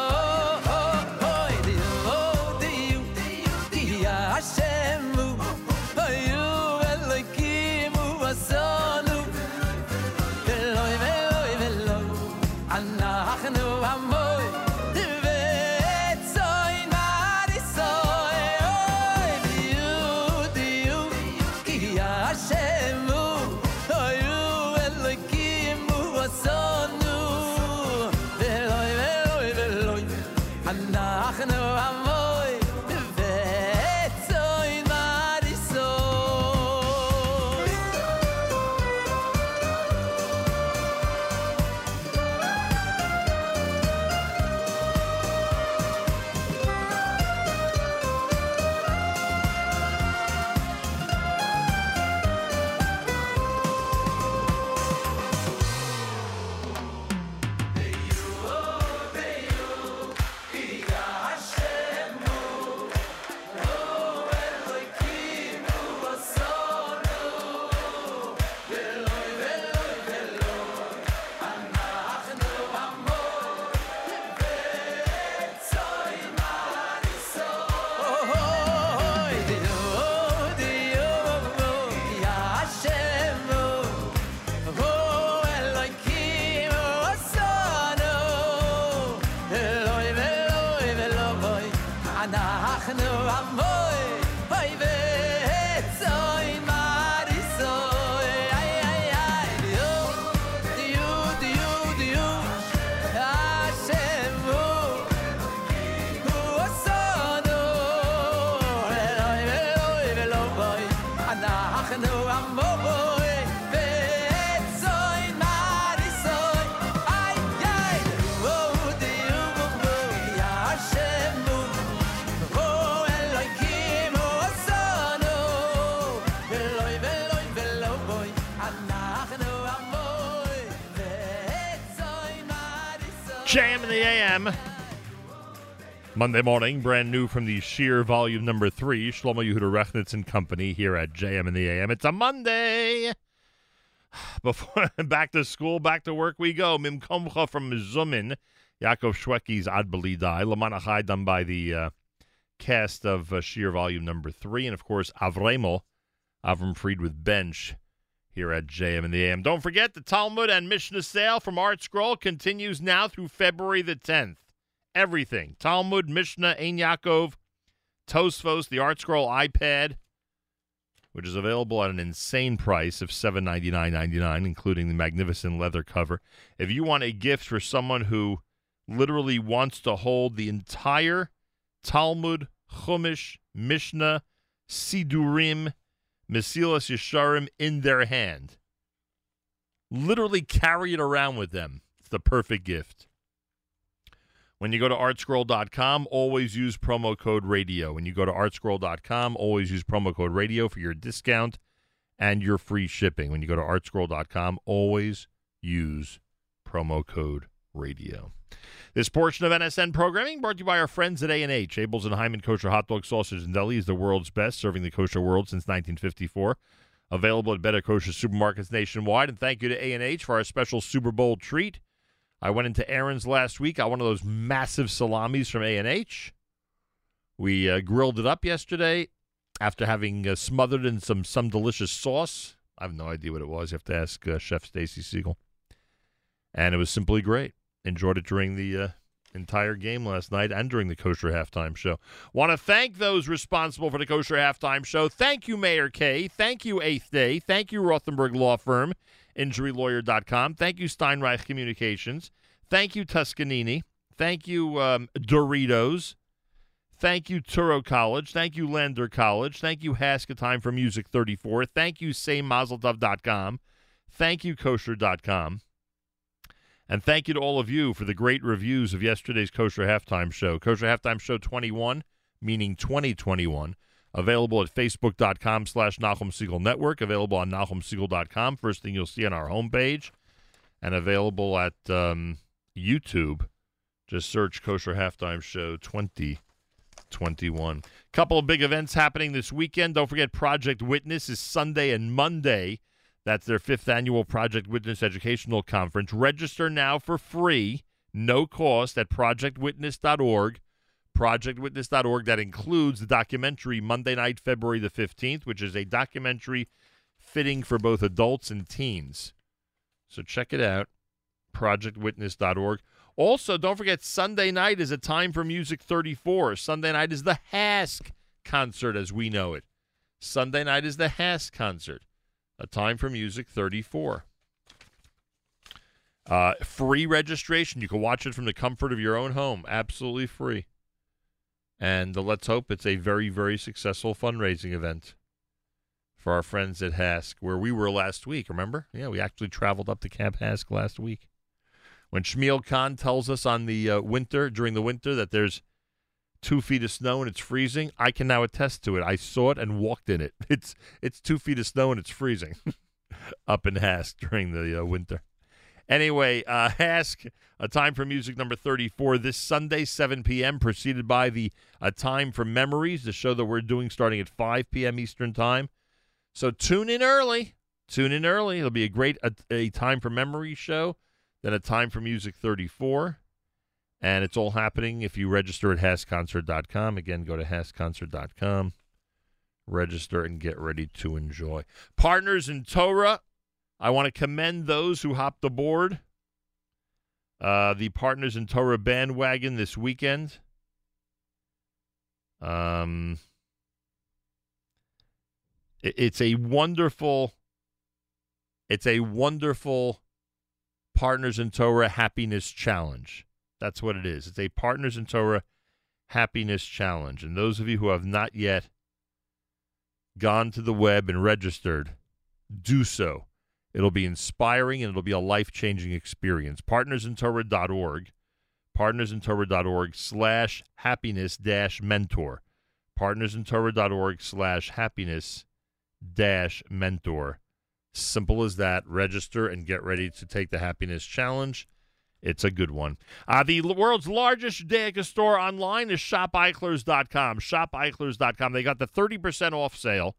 Monday morning, brand new from the Sheer Volume Number Three, Shlomo Yehuda Rechnitz and Company here at JM in the AM. It's a Monday. Before back to school, back to work we go. Mimkomcha from Zumin, Yaakov Shweki's Ad Belidai, Lamanachai done by the uh, cast of uh, Sheer Volume Number Three, and of course Avremel, Avram Fried with Bench here at JM in the AM. Don't forget the Talmud and Mishnah sale from Art Scroll continues now through February the 10th. Everything Talmud, Mishnah, Ein Yaakov, Tosfos, the Art Scroll iPad, which is available at an insane price of seven ninety nine ninety nine, including the magnificent leather cover. If you want a gift for someone who literally wants to hold the entire Talmud, Chumash, Mishnah, Sidurim, Mesilas Yesharim in their hand. Literally carry it around with them. It's the perfect gift. When you go to artscroll.com, always use promo code radio. When you go to artscroll.com, always use promo code radio for your discount and your free shipping. When you go to artscroll.com, always use promo code radio. This portion of NSN programming brought to you by our friends at A&H. Abeles and Heymann Kosher Hot Dog Sausage and Deli is the world's best, serving the kosher world since 1954. Available at better kosher supermarkets nationwide. And thank you to A&H for our special Super Bowl treat. I went into Aron's last week. Got one of those massive salamis from A&H. We uh, grilled it up yesterday after having uh, smothered in some some delicious sauce. I have no idea what it was. You have to ask uh, Chef Stacy Siegel. And it was simply great. Enjoyed it during the uh, entire game last night and during the kosher halftime show. Want to thank those responsible for the kosher halftime show. Thank you, Meir Kay. Thank you, Eighth Day. Thank you, Rothenberg Law Firm, InjuryLawyer.com. Thank you, Steinreich Communications. Thank you, Tuscanini. Thank you, um, Doritos. Thank you, Touro College. Thank you, Lander College. Thank you, HASC a Time for Music 34. Thank you, SayMazeltov.com. Thank you, Kosher.com. And thank you to all of you for the great reviews of yesterday's Kosher Halftime Show. Kosher Halftime Show 21, meaning 2021, available at facebook.com slash Nachum Segal Network, available on NachumSegal.com, first thing you'll see on our homepage, and available at um, YouTube. Just search Kosher Halftime Show 2021. A Couple of big events happening this weekend. Don't forget Project Witness is Sunday and Monday. That's their fifth annual Project Witness Educational Conference. Register now for free, no cost, at projectwitness.org. Projectwitness.org. That includes the documentary Monday night, February the 15th, which is a documentary fitting for both adults and teens. So check it out, projectwitness.org. Also, don't forget Sunday night is a time for Music 34. Sunday night is the HASC concert as we know it. Sunday night is the HASC concert, a time for Music 34. Uh, free registration. You can watch it from the comfort of your own home. Absolutely free. And let's hope it's a very, very successful fundraising event for our friends at HASC, where we were last week. Remember? Yeah, we actually traveled up to Camp HASC last week. When Shmuel Khan tells us on the uh, winter, during the winter, that there's two feet of snow and it's freezing, I can now attest to it. I saw it and walked in it. It's it's two feet of snow and it's freezing up in HASC during the uh, winter. Anyway, uh, HASC, a time for music number 34 this Sunday, 7 p.m., preceded by the A Time for Memories, the show that we're doing starting at 5 p.m. Eastern Time. So tune in early. Tune in early. It'll be a great a, a Time for Memories show, then a Time for Music 34. And it's all happening if you register at hascconcert.com. Again, go to hascconcert.com, register, and get ready to enjoy. Partners in Torah, I want to commend those who hopped aboard uh, the Partners in Torah bandwagon this weekend. Um, it- it's a wonderful, it's a wonderful Partners in Torah happiness challenge. That's what it is. It's a Partners in Torah happiness challenge. And those of you who have not yet gone to the web and registered, do so. It'll be inspiring and it'll be a life changing experience. Partnersintorah.org, partnersintorah.org slash happiness dash mentor. Partnersintorah.org slash happiness dash mentor. Simple as that. Register and get ready to take the happiness challenge. It's a good one. Uh, the world's largest Judaica store online is shopeichler's.com. Shopeichler's.com. They got the 30% off sale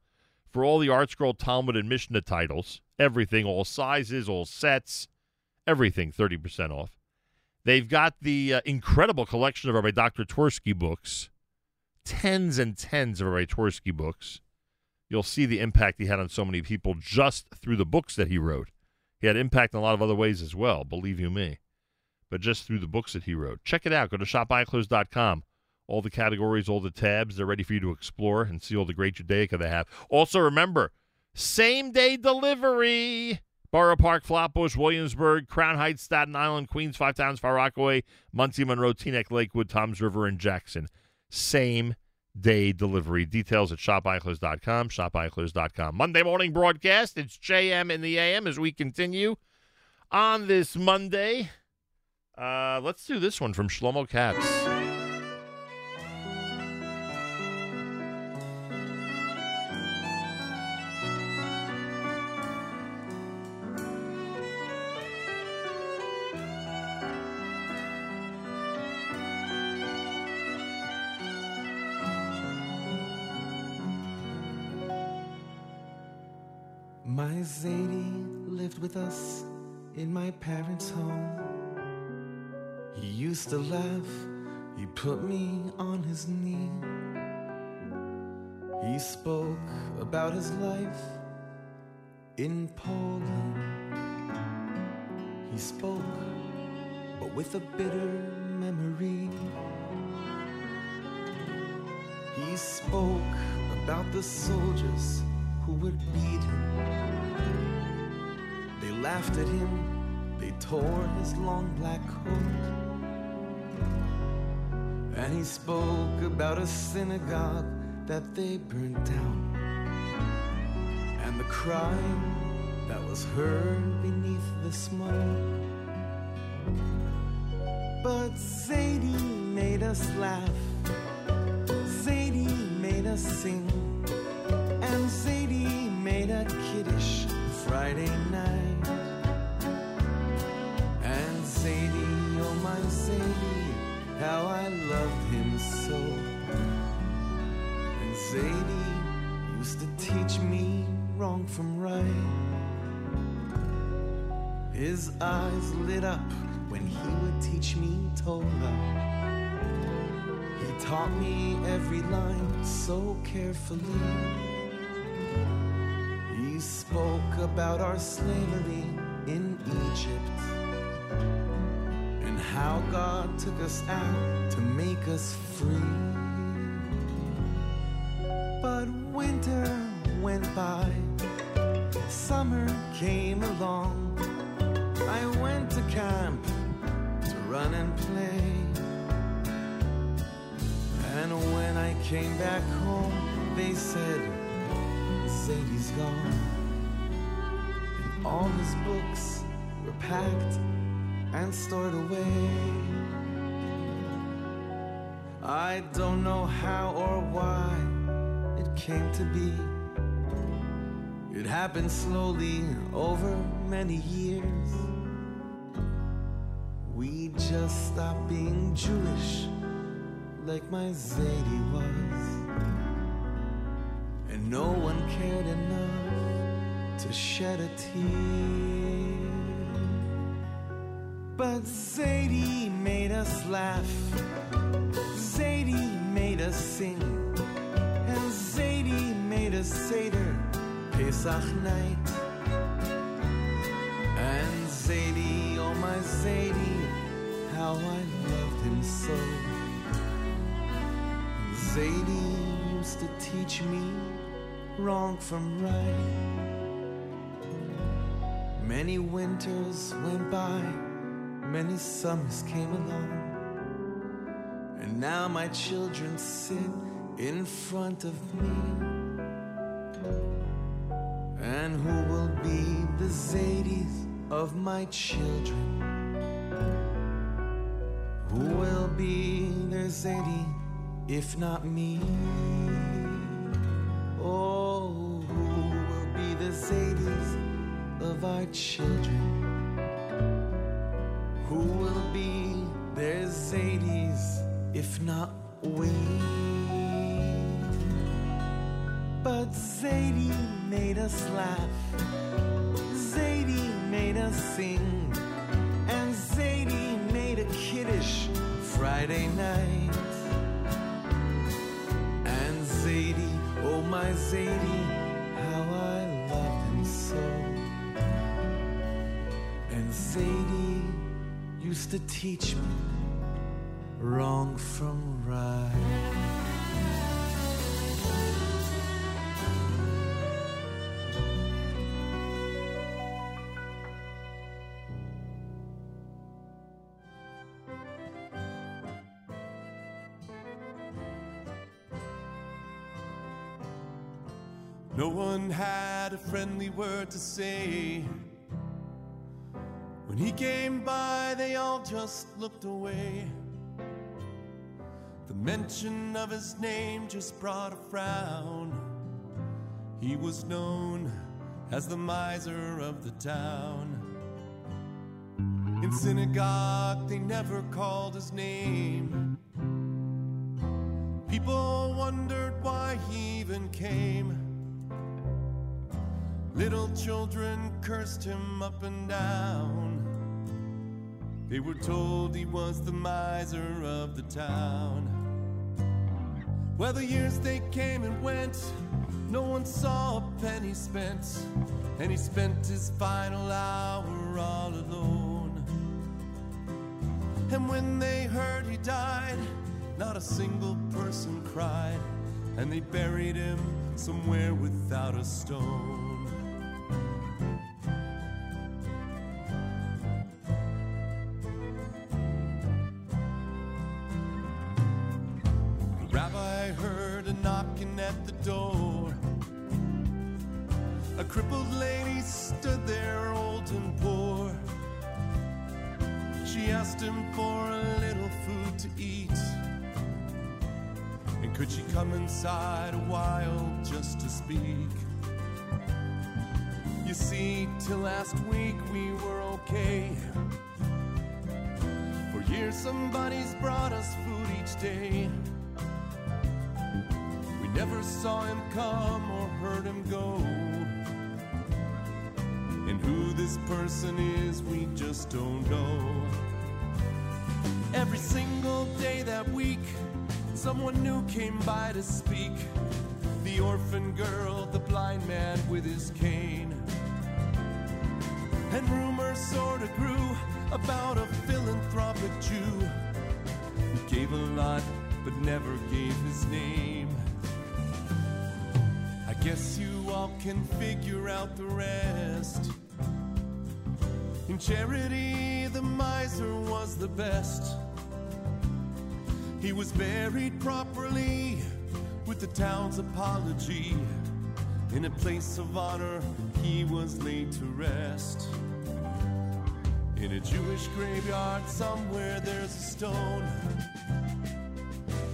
for all the Art Scroll, Talmud, and Mishnah titles. Everything, all sizes, all sets, everything 30% off. They've got the uh, incredible collection of Rabbi Dr. Twersky books, tens and tens of Rabbi Twersky books. You'll see the impact he had on so many people just through the books that he wrote. He had impact in a lot of other ways as well, believe you me. But just through the books that he wrote. Check it out. Go to shopeichler's.com. All the categories, all the tabs, they're ready for you to explore and see all the great Judaica they have. Also, remember, same day delivery. Borough Park, Flatbush, Williamsburg, Crown Heights, Staten Island, Queens, Five Towns, Far Rockaway, Monsey, Monroe, Teaneck, Lakewood, Toms River, and Jackson. Same day delivery. Details at shopeichler's.com, shopeichler's.com. Monday morning broadcast. It's JM in the AM as we continue on this Monday. Uh, let's do this one from Shlomo Katz. My Zadie lived with us in my parents' home. He used to laugh, he put me on his knee. He spoke about his life in Poland. He spoke, but with a bitter memory. He spoke about the soldiers who would beat him. They laughed at him, they tore his long black coat. And he spoke about a synagogue that they burned down. And the crying that was heard beneath the smoke. But Zadie made us laugh, Zadie made us sing. And Zadie made a Kiddush Friday night. Zadie, how I loved him so. And Zadie used to teach me wrong from right. His eyes lit up when he would teach me Torah. He taught me every line so carefully. He spoke about our slavery in Egypt how God took us out to make us free. But winter went by, summer came along. I went to camp to run and play. And when I came back home, they said, Zadie's gone. And all his books were packed and stored away. I don't know how or why it came to be. It happened slowly over many years. We just stopped being Jewish like my Zadie was. And no one cared enough to shed a tear. But Zadie made us laugh. Zadie made us sing. And Zadie made us Seder Pesach night. And Zadie, oh my Zadie, how I loved him so. Zadie used to teach me wrong from right. Many winters went by, many summers came along. And now my children sit in front of me. And who will be the Zadies of my children? Who will be their Zadie if not me? Oh, who will be the Zadies of our children? Who will be their Zadies if not we? But Zadie made us laugh. Zadie made us sing. And Zadie made a Kiddush Friday night. And Zadie, oh my Zadie, used to teach me wrong from right. No one had a friendly word to say. When he came by, they all just looked away. The mention of his name just brought a frown. He was known as the miser of the town. In synagogue, they never called his name. People wondered why he even came. Little children cursed him up and down. They were told he was the miser of the town. Well, the years they came and went, no one saw a penny spent, and he spent his final hour all alone. And when they heard he died, not a single person cried, and they buried him somewhere without a stone. For a little food to eat. And could she come inside a while just to speak? You see, till last week we were okay. For years somebody's brought us food each day. We never saw him come or heard him go. And Who this person is, we just don't know. Every single day that week, someone new came by to speak. The orphan girl, the blind man with his cane. And rumors sorta grew about a philanthropic Jew who gave a lot but never gave his name. I guess you all can figure out the rest. In charity, the miser was the best. He was buried properly with the town's apology. In a place of honor, he was laid to rest. In a Jewish graveyard, somewhere there's a stone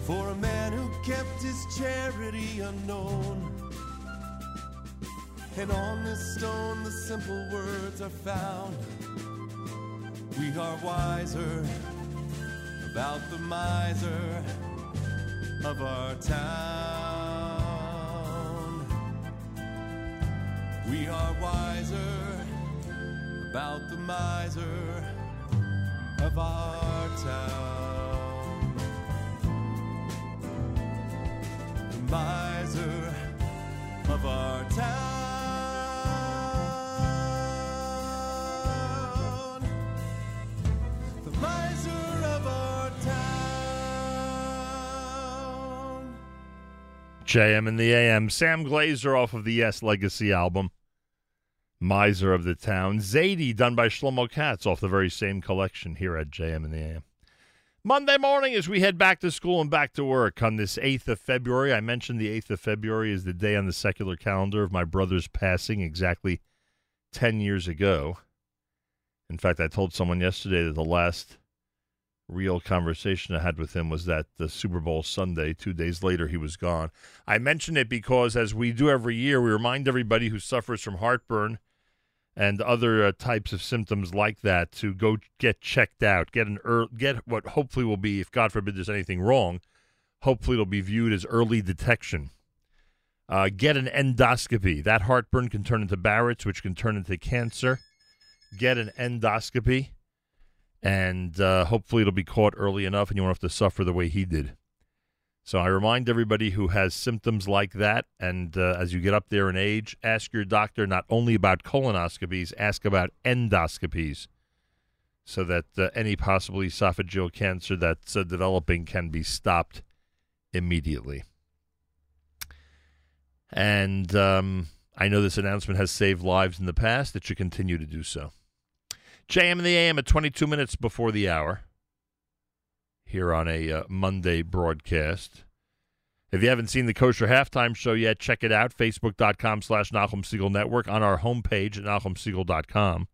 for a man who kept his charity unknown. And on this stone, the simple words are found. We are wiser about the miser of our town. We are wiser about the miser of our town. The miser of our town. JM and the AM. Sam Glaser off of the Yes Legacy album. Miser of the Town. Zadie done by Shlomo Katz off the very same collection here at JM and the AM. Monday morning as we head back to school and back to work on this 8th of February. I mentioned the 8th of February is the day on the secular calendar of my brother's passing exactly 10 years ago. In fact, I told someone yesterday that the last real conversation I had with him was that the Super Bowl Sunday. Two days later, he was gone. I mention it because, as we do every year, we remind everybody who suffers from heartburn and other uh, types of symptoms like that to go get checked out, get an ear get what hopefully will be, if God forbid there's anything wrong, hopefully it'll be viewed as early detection. Uh, get an endoscopy. That heartburn can turn into Barrett's, which can turn into cancer. Get an endoscopy and uh, hopefully it'll be caught early enough and you won't have to suffer the way he did. So I remind everybody who has symptoms like that, and uh, as you get up there in age, ask your doctor not only about colonoscopies, ask about endoscopies, so that uh, any possible esophageal cancer that's uh, developing can be stopped immediately. And um, I know this announcement has saved lives in the past. It should continue to do so. JM and the AM at 22 minutes before the hour here on a uh, Monday broadcast. If you haven't seen the Kosher Halftime Show yet, check it out. Facebook.com slash Nachum Segal Network on our homepage at NachumSegal.com.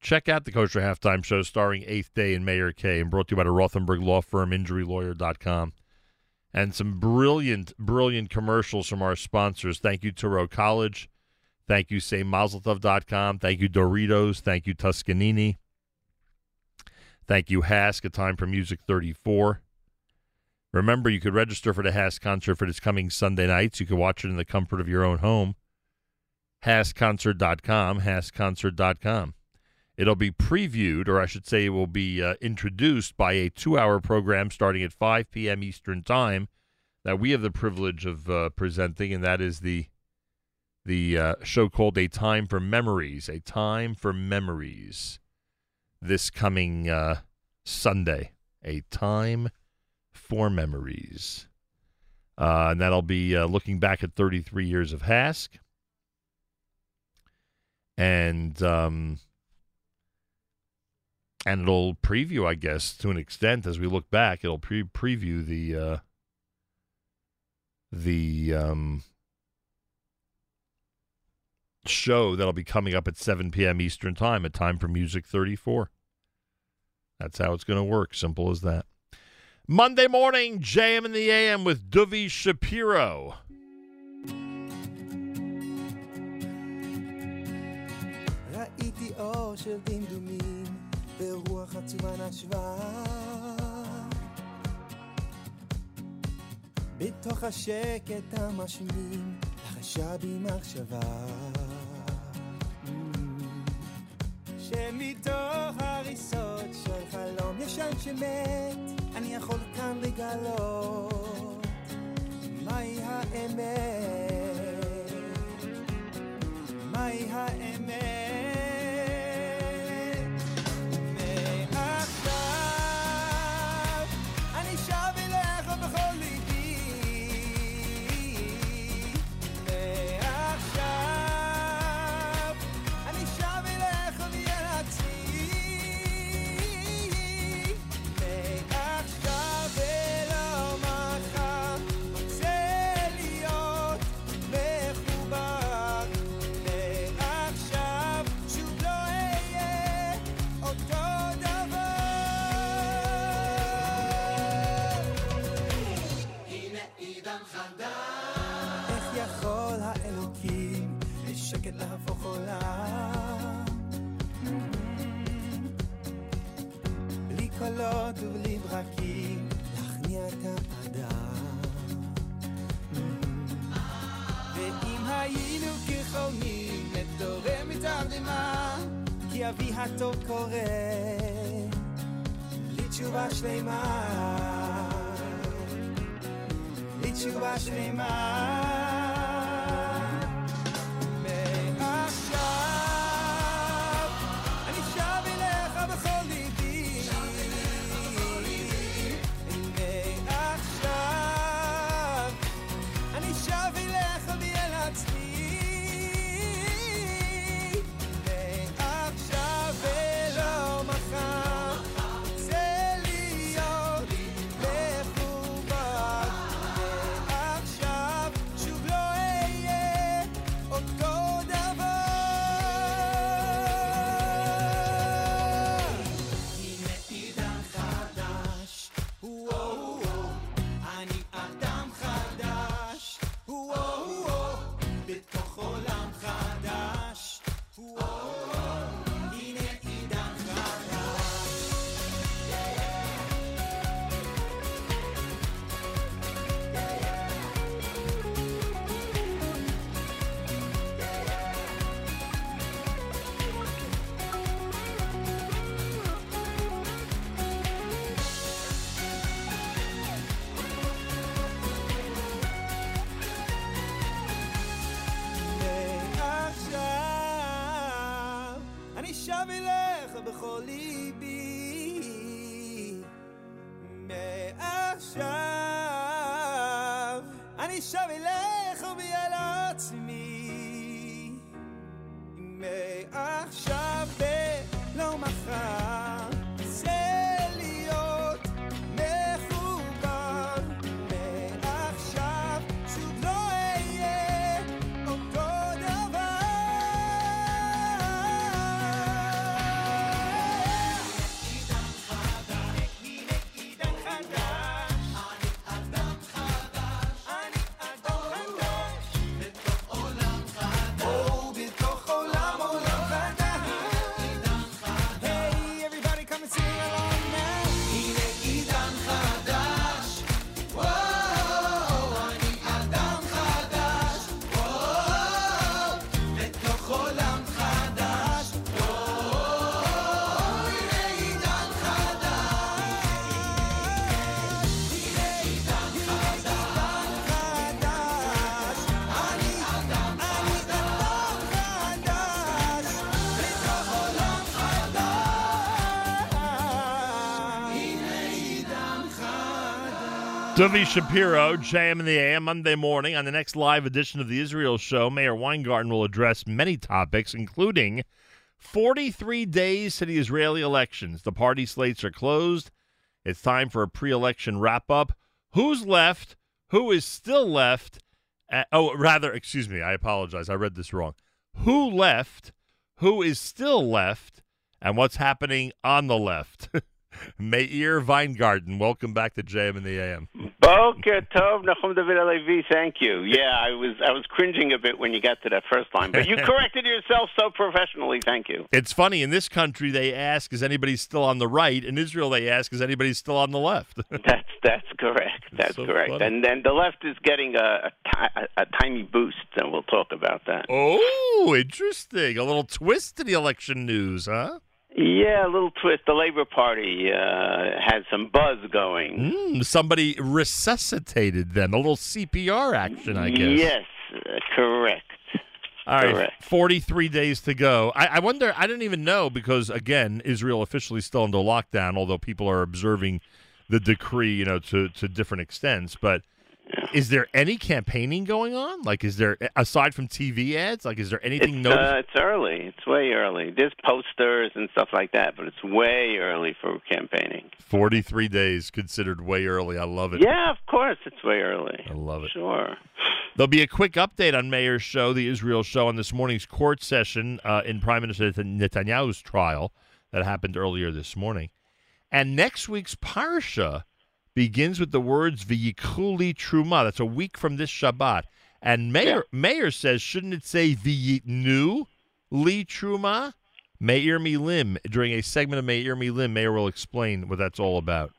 Check out the Kosher Halftime Show starring Eighth Day and Meir Kay and brought to you by the Rothenberg Law Firm, InjuryLawyer.com. And some brilliant, brilliant commercials from our sponsors. Thank you, Touro College. Thank you, SayMazeltov.com. Thank you, Doritos. Thank you, Tuscanini. Thank you, HASC, a time for Music 34. Remember, you could register for the HASC concert for this coming Sunday nights. You can watch it in the comfort of your own home. hascconcert.com, hascconcert.com. It'll be previewed, or I should say, it will be uh, introduced by a two hour program starting at 5 p.m. Eastern Time that we have the privilege of uh, presenting, and that is the the uh, show called A Time for Memories. A Time for Memories. This coming uh, Sunday. A Time for Memories. Uh, and that'll be uh, looking back at 33 years of HASC. And um, and it'll preview, I guess, to an extent as we look back. It'll pre- preview the uh, the um, show that'll be coming up at 7 p.m. Eastern Time, a time for Music 34. That's how it's going to work. Simple as that. Monday morning, JM in the AM with Duvi Shapiro. ראיתי אור של דמדומים ורוח עצובה נשבה בתוך השקט המשמים לחשה בי מחשבה Mm. מתוך הריסות של חלום ישן שמת, אני יכול כאן לגלות מהי האמת, מהי האמת. היינו כחולמים, נתעורר מתרדמה, כי אבי הטוב קורא לתשובה שלמה. לתשובה שלמה. מעכשיו 27. Dovi Shapiro, JM in the AM, Monday morning. On the next live edition of the Israel Show, Meir Weingarten will address many topics, including 43 days to the Israeli elections. The party slates are closed. It's time for a pre election wrap up. Who's left? Who is still left? Oh, rather, excuse me, I apologize. I read this wrong. Who left? Who is still left? And what's happening on the left? Meir Weingarten, welcome back to JM in the AM. Boker Tov, Nachum David Alevi, thank you. Yeah, I was I was cringing a bit when you got to that first line, but you corrected yourself so professionally. Thank you. It's funny, in this country, they ask, is anybody still on the right? In Israel, they ask, is anybody still on the left? That's that's correct. That's so correct. funny. And then the left is getting a a, a, a tiny boost, and we'll talk about that. oh, interesting. A little twist to the election news, huh? Yeah, a little twist. The Labor Party uh, had some buzz going. Mm, somebody resuscitated them. A little CPR action, I guess. Yes, uh, correct. All right, Correct. 43 days to go. I, I wonder, I didn't even know because, again, Israel officially still under lockdown, although people are observing the decree, you know, to, to different extents. But is there any campaigning going on? Like, is there, aside from TV ads, like, is there anything It's, noticeable? uh, it's early. It's way early. There's posters and stuff like that, but it's way early for campaigning. 43 days considered way early. I love it. Yeah, of course, it's way early. I love it. Sure. There'll be a quick update on Meir's show, the Israel show, on this morning's court session uh, in Prime Minister Netanyahu's trial that happened earlier this morning. And next week's Parsha begins with the words V'yikuli Truma. That's a week from this Shabbat. And Meir Meir says, shouldn't it say V'yitnu Li Truma? Meir Milim. During a segment of Meir Milim, Meir will explain what that's all about.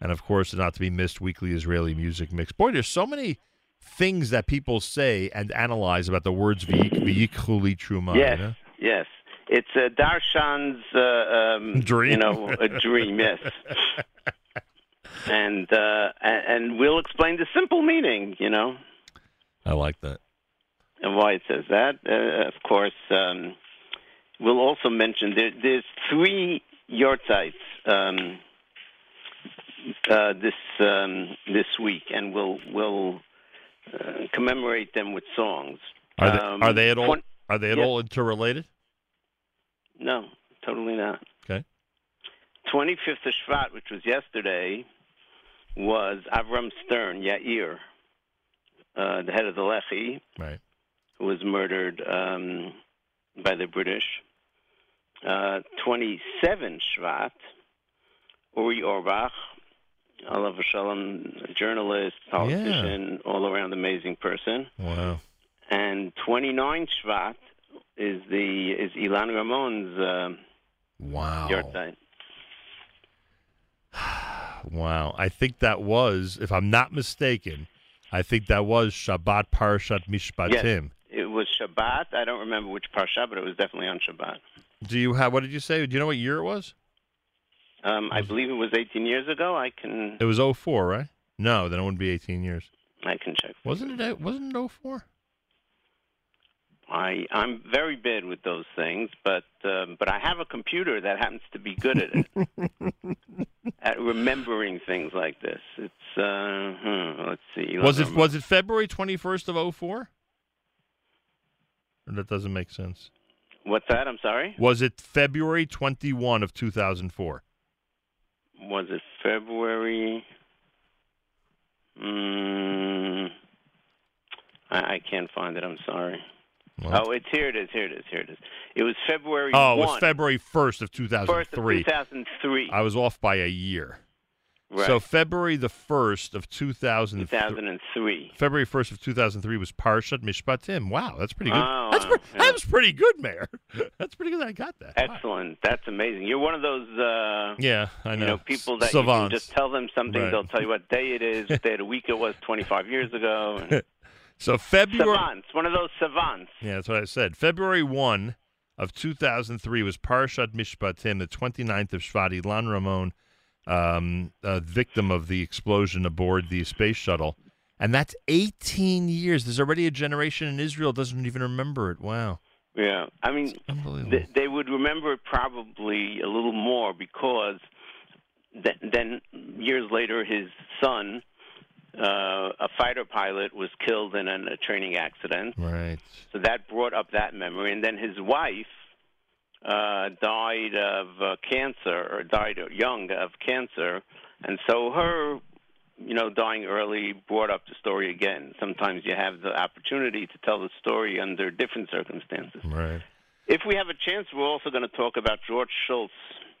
And of course, not to be missed, weekly Israeli music mix. Boy, there's so many things that people say and analyze about the words V'yikuli Truma. yes, you know? yes. It's uh, Darshan's uh, um, Dream. You know, a dream. Yes. and uh, and we'll explain the simple meaning. You know, I like that. and why it says that. Uh, of course, um, we'll also mention there, there's three yortzites um, uh, this um, this week, and we'll we'll uh, commemorate them with songs. Are they, Um, are they at all? Are they at Yeah. all interrelated? No, totally not. Okay. 25th of Shvat, which was yesterday, was Avram Stern, Yair, uh, the head of the Lehi, right. who was murdered um, by the British. Uh, 27 Shvat, Uri Orbach, Allah Shalom, journalist, politician, all around amazing person. Wow. And 29 Shvat is the is Ilan Ramon's uh, Wow. yahrzeit. Wow. I think that was, if I'm not mistaken, I think that was Shabbat Parashat Mishpatim. Yes, it was Shabbat. I don't remember which parsha, but it was definitely on Shabbat. Do you have, what did you say? Do you know what year it was? Um, I believe it was 18 years ago. I can It was 04, right? No, then it wouldn't be 18 years. I can check. Wasn't it, wasn't it 04? I I'm very bad with those things, but um, but I have a computer that happens to be good at it, at remembering things like this. It's uh, hmm, let's see. Was it was it February 21st of 04? Or that doesn't make sense. What's that? I'm sorry. Was it February 21 of 2004? Was it February? Mm, I, I can't find it. I'm sorry. Oh, it's here. It is. Here it is. Here it is. It was February. Oh, it was February 1st of First of 2003. 2003. I was off by a year. Right. So February the 1st of 2003. 2003. February 1st of 2003 was Parshat Mishpatim. Wow, that's pretty good. Oh, that's wow. pre- That was pretty good, Meir. That's pretty good that I got that. Excellent. That's amazing. You're one of those. Uh, Yeah, I know. You know, people that you can just tell them something, Right. they'll tell you what day it is, what day of the week it was 25 years ago. And So February. savants, one of those savants. Yeah, that's what I said. February 1 of 2003 was Parshat Mishpatim, the 29th of Shvat, Ilan Ramon, um, a victim of the explosion aboard the space shuttle. And that's 18 years. There's already a generation in Israel that doesn't even remember it. Wow. Yeah, I mean, th- they would remember it probably a little more because th- then years later, his son, uh, a fighter pilot, was killed in an, a training accident. Right. So that brought up that memory, and then his wife uh, died of uh, cancer, or died young of cancer, and so her, you know, dying early brought up the story again. Sometimes you have the opportunity to tell the story under different circumstances. Right. If we have a chance, we're also going to talk about George Shultz,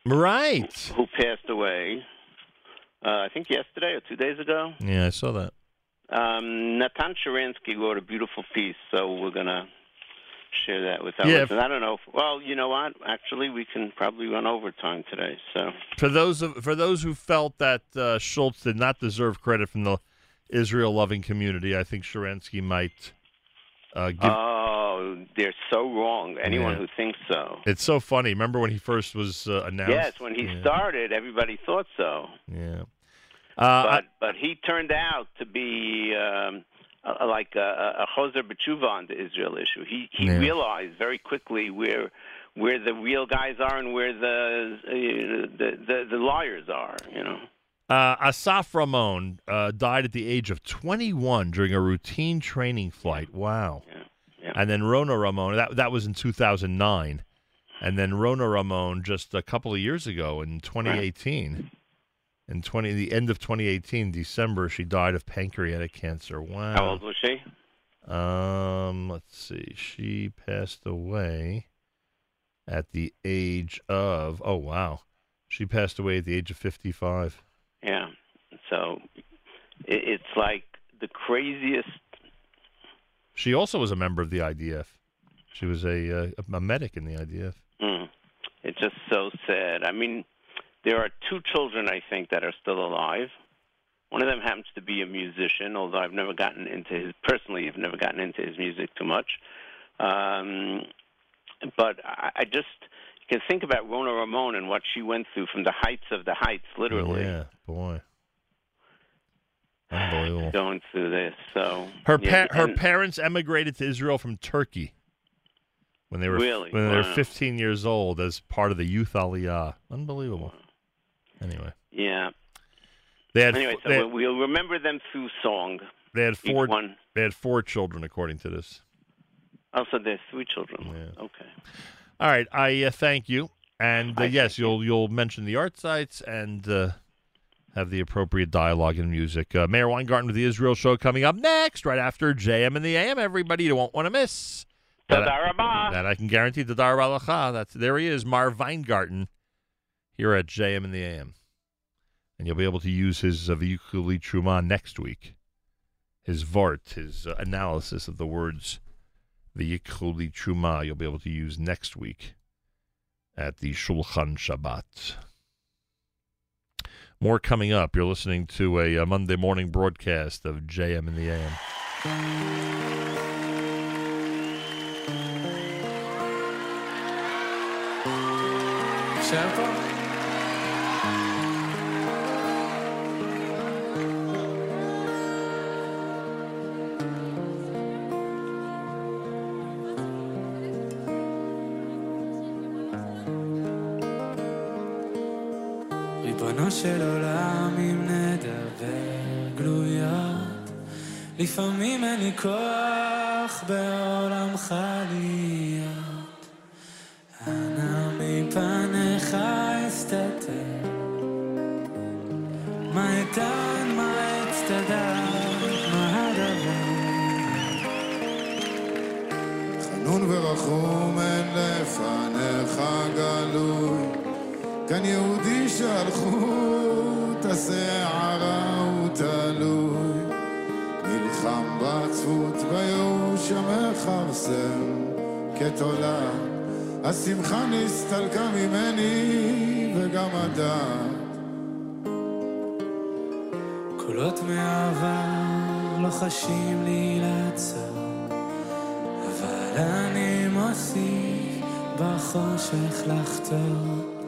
Right. who passed away. Uh, I think yesterday or two days ago. Yeah, I saw that. Um, Natan Sharansky wrote a beautiful piece, so we're going to share that with our Yeah, listeners. I don't know. If, well, you know what? Actually, we can probably run overtime today. So For those of, for those who felt that uh, Shultz did not deserve credit from the Israel loving community, I think Sharansky might uh, give. Oh, they're so wrong. Anyone Yeah. who thinks so. It's so funny. Remember when he first was uh, announced? Yes, when he Yeah. started, everybody thought so. Yeah. Uh, but but he turned out to be um, like a, a Choser B'tshuva on the Israel issue. He he Yeah. realized very quickly where where the real guys are and where the uh, the, the the liars are. You know. Uh, Asaf Ramon uh, died at the age of 21 during a routine training flight. Wow. yeah. And then Rona Ramon, that, that was in 2009. And then Rona Ramon just a couple of years ago in 2018. In 20, the end of 2018, December, she died of pancreatic cancer. Wow. How old was she? Um, let's see. She passed away at the age of, oh, wow. She passed away at the age of 55. Yeah. So it's like the craziest. She also was a member of the IDF. She was a, uh, a medic in the IDF. Mm, it's just so sad. I mean, there are two children I think that are still alive. One of them happens to be a musician, although I've never gotten into his personally. I've never gotten into his music too much. Um, but I, I just can think about Rona Ramon and what she went through from the heights of the heights, literally Yeah, boy. Unbelievable. going through this. So Her yeah, pa- her and- parents emigrated to Israel from Turkey when they were Really? when they were 15 years old as part of the youth aliyah. Unbelievable. Anyway, yeah. they had anyway, so they had, we'll remember them through song. they had four one. they had four children according to this. Oh, also, there's three children. Okay. All right, I uh, thank you, and uh, yes, you'll you'll mention the art sites and uh, have the appropriate dialogue and music. Uh, Meir Weingarten with the Israel Show coming up next, right after JM and the AM. Everybody, you won't want to miss. That I, that I can guarantee. The Dar Balacha. That's there he is, Mar Weingarten, here at JM and the AM, and you'll be able to use his uh, Vehiculi Truma next week. His Vart, his uh, analysis of the words the Yichud Truma you'll be able to use next week at the Shulchan Shabbat. More coming up. You're listening to a, a Monday morning broadcast of JM in the AM. Santa? של עולם, אם נדבר גלויות, לפעמים אין לי כוח בעולמך להיות. אנא מפניך אסתתר, מה איתן, מה אצטדק, מה הדבר? חנון ורחום אין לפניך גלוי כאן יהודי שהלכות השערה הוא תלוי. נלחם בעצבות בייאוש המכרסם. כתולעת השמחה נסתלקה ממני וגם הדעת קולות מהעבר לוחשים לי לעצור, אבל אני מוסיף בחושך לחתור,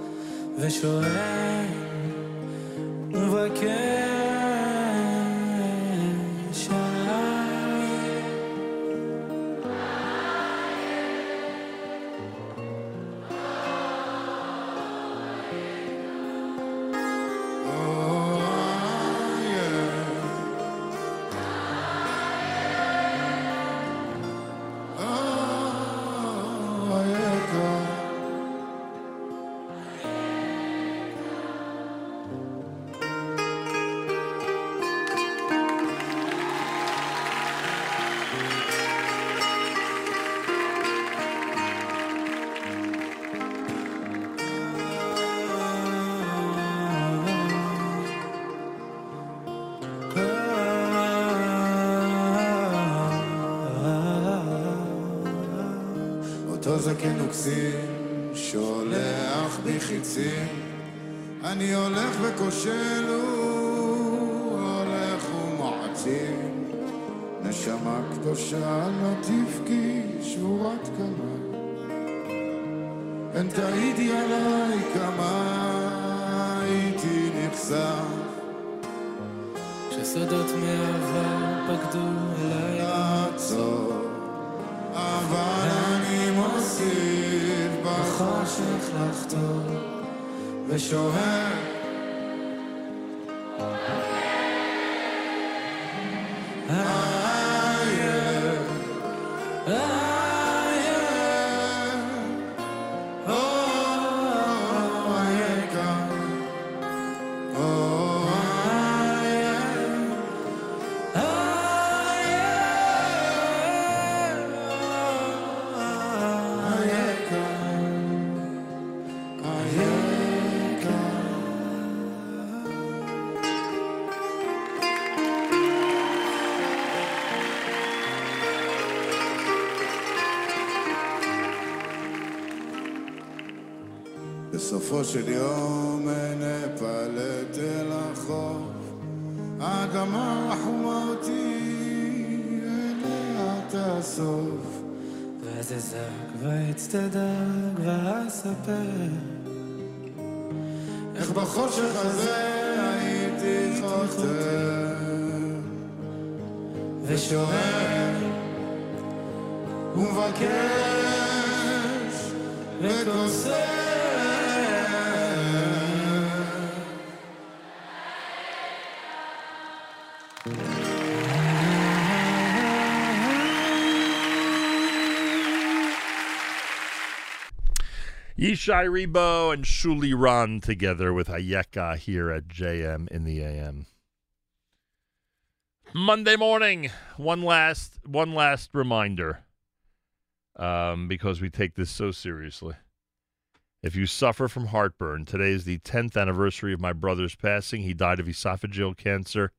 ve şöyle sucedió. Yishai Ribo and Shuli Rand together with Ayeka here at JM in the AM. Monday morning, one last one last reminder, um, because we take this so seriously. If you suffer from heartburn, today is the 10th anniversary of my brother's passing. He died of esophageal cancer.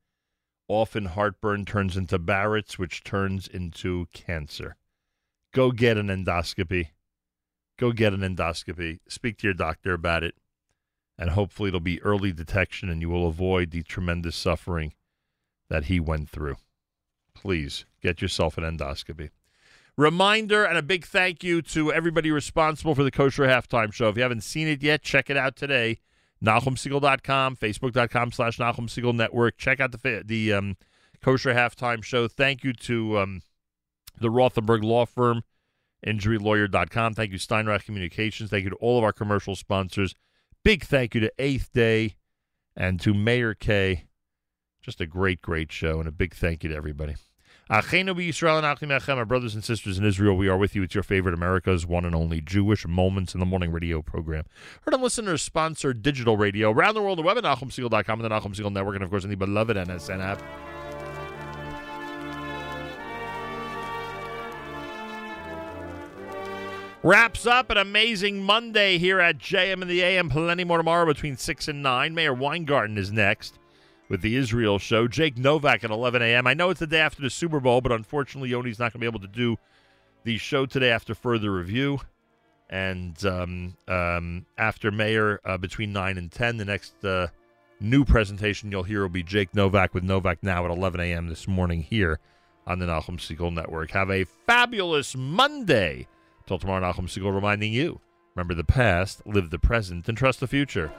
Often heartburn turns into Barrett's, which turns into cancer. Go get an endoscopy go get an endoscopy, speak to your doctor about it, and hopefully it'll be early detection and you will avoid the tremendous suffering that he went through. Please get yourself an endoscopy. Reminder and a big thank you to everybody responsible for the Kosher Halftime Show. If you haven't seen it yet, check it out today. NachumSegal.com, Facebook.com slash Segal Network. Check out the the um, Kosher Halftime Show. Thank you to um, the Rothenberg Law Firm injurylawyer.com. Thank you, Steinreich Communications. Thank you to all of our commercial sponsors. Big thank you to Eighth Day and to Meir Kay. Just a great, great show, and a big thank you to everybody. Our brothers and sisters in Israel, we are with you. It's your favorite America's one and only Jewish Moments in the Morning radio program. Heard on listeners sponsored digital radio around the world, the web at NachumSegal.com and the Nachum Segal Network, and of course, in the beloved NSN app. Wraps up an amazing Monday here at JM and the AM. Plenty more tomorrow between 6 and 9. Meir Weingarten is next with the Israel show. Jake Novak at 11 a.m. I know it's the day after the Super Bowl, but unfortunately, Yoni's not going to be able to do the show today after further review. And um, um, after Meir, uh, between 9 and 10, the next uh, new presentation you'll hear will be Jake Novak with Novak Now at 11 a.m. this morning here on the Nachum Segal Network. Have a fabulous Monday. Till tomorrow, Nachum Segal reminding you remember the past, live the present, and trust the future.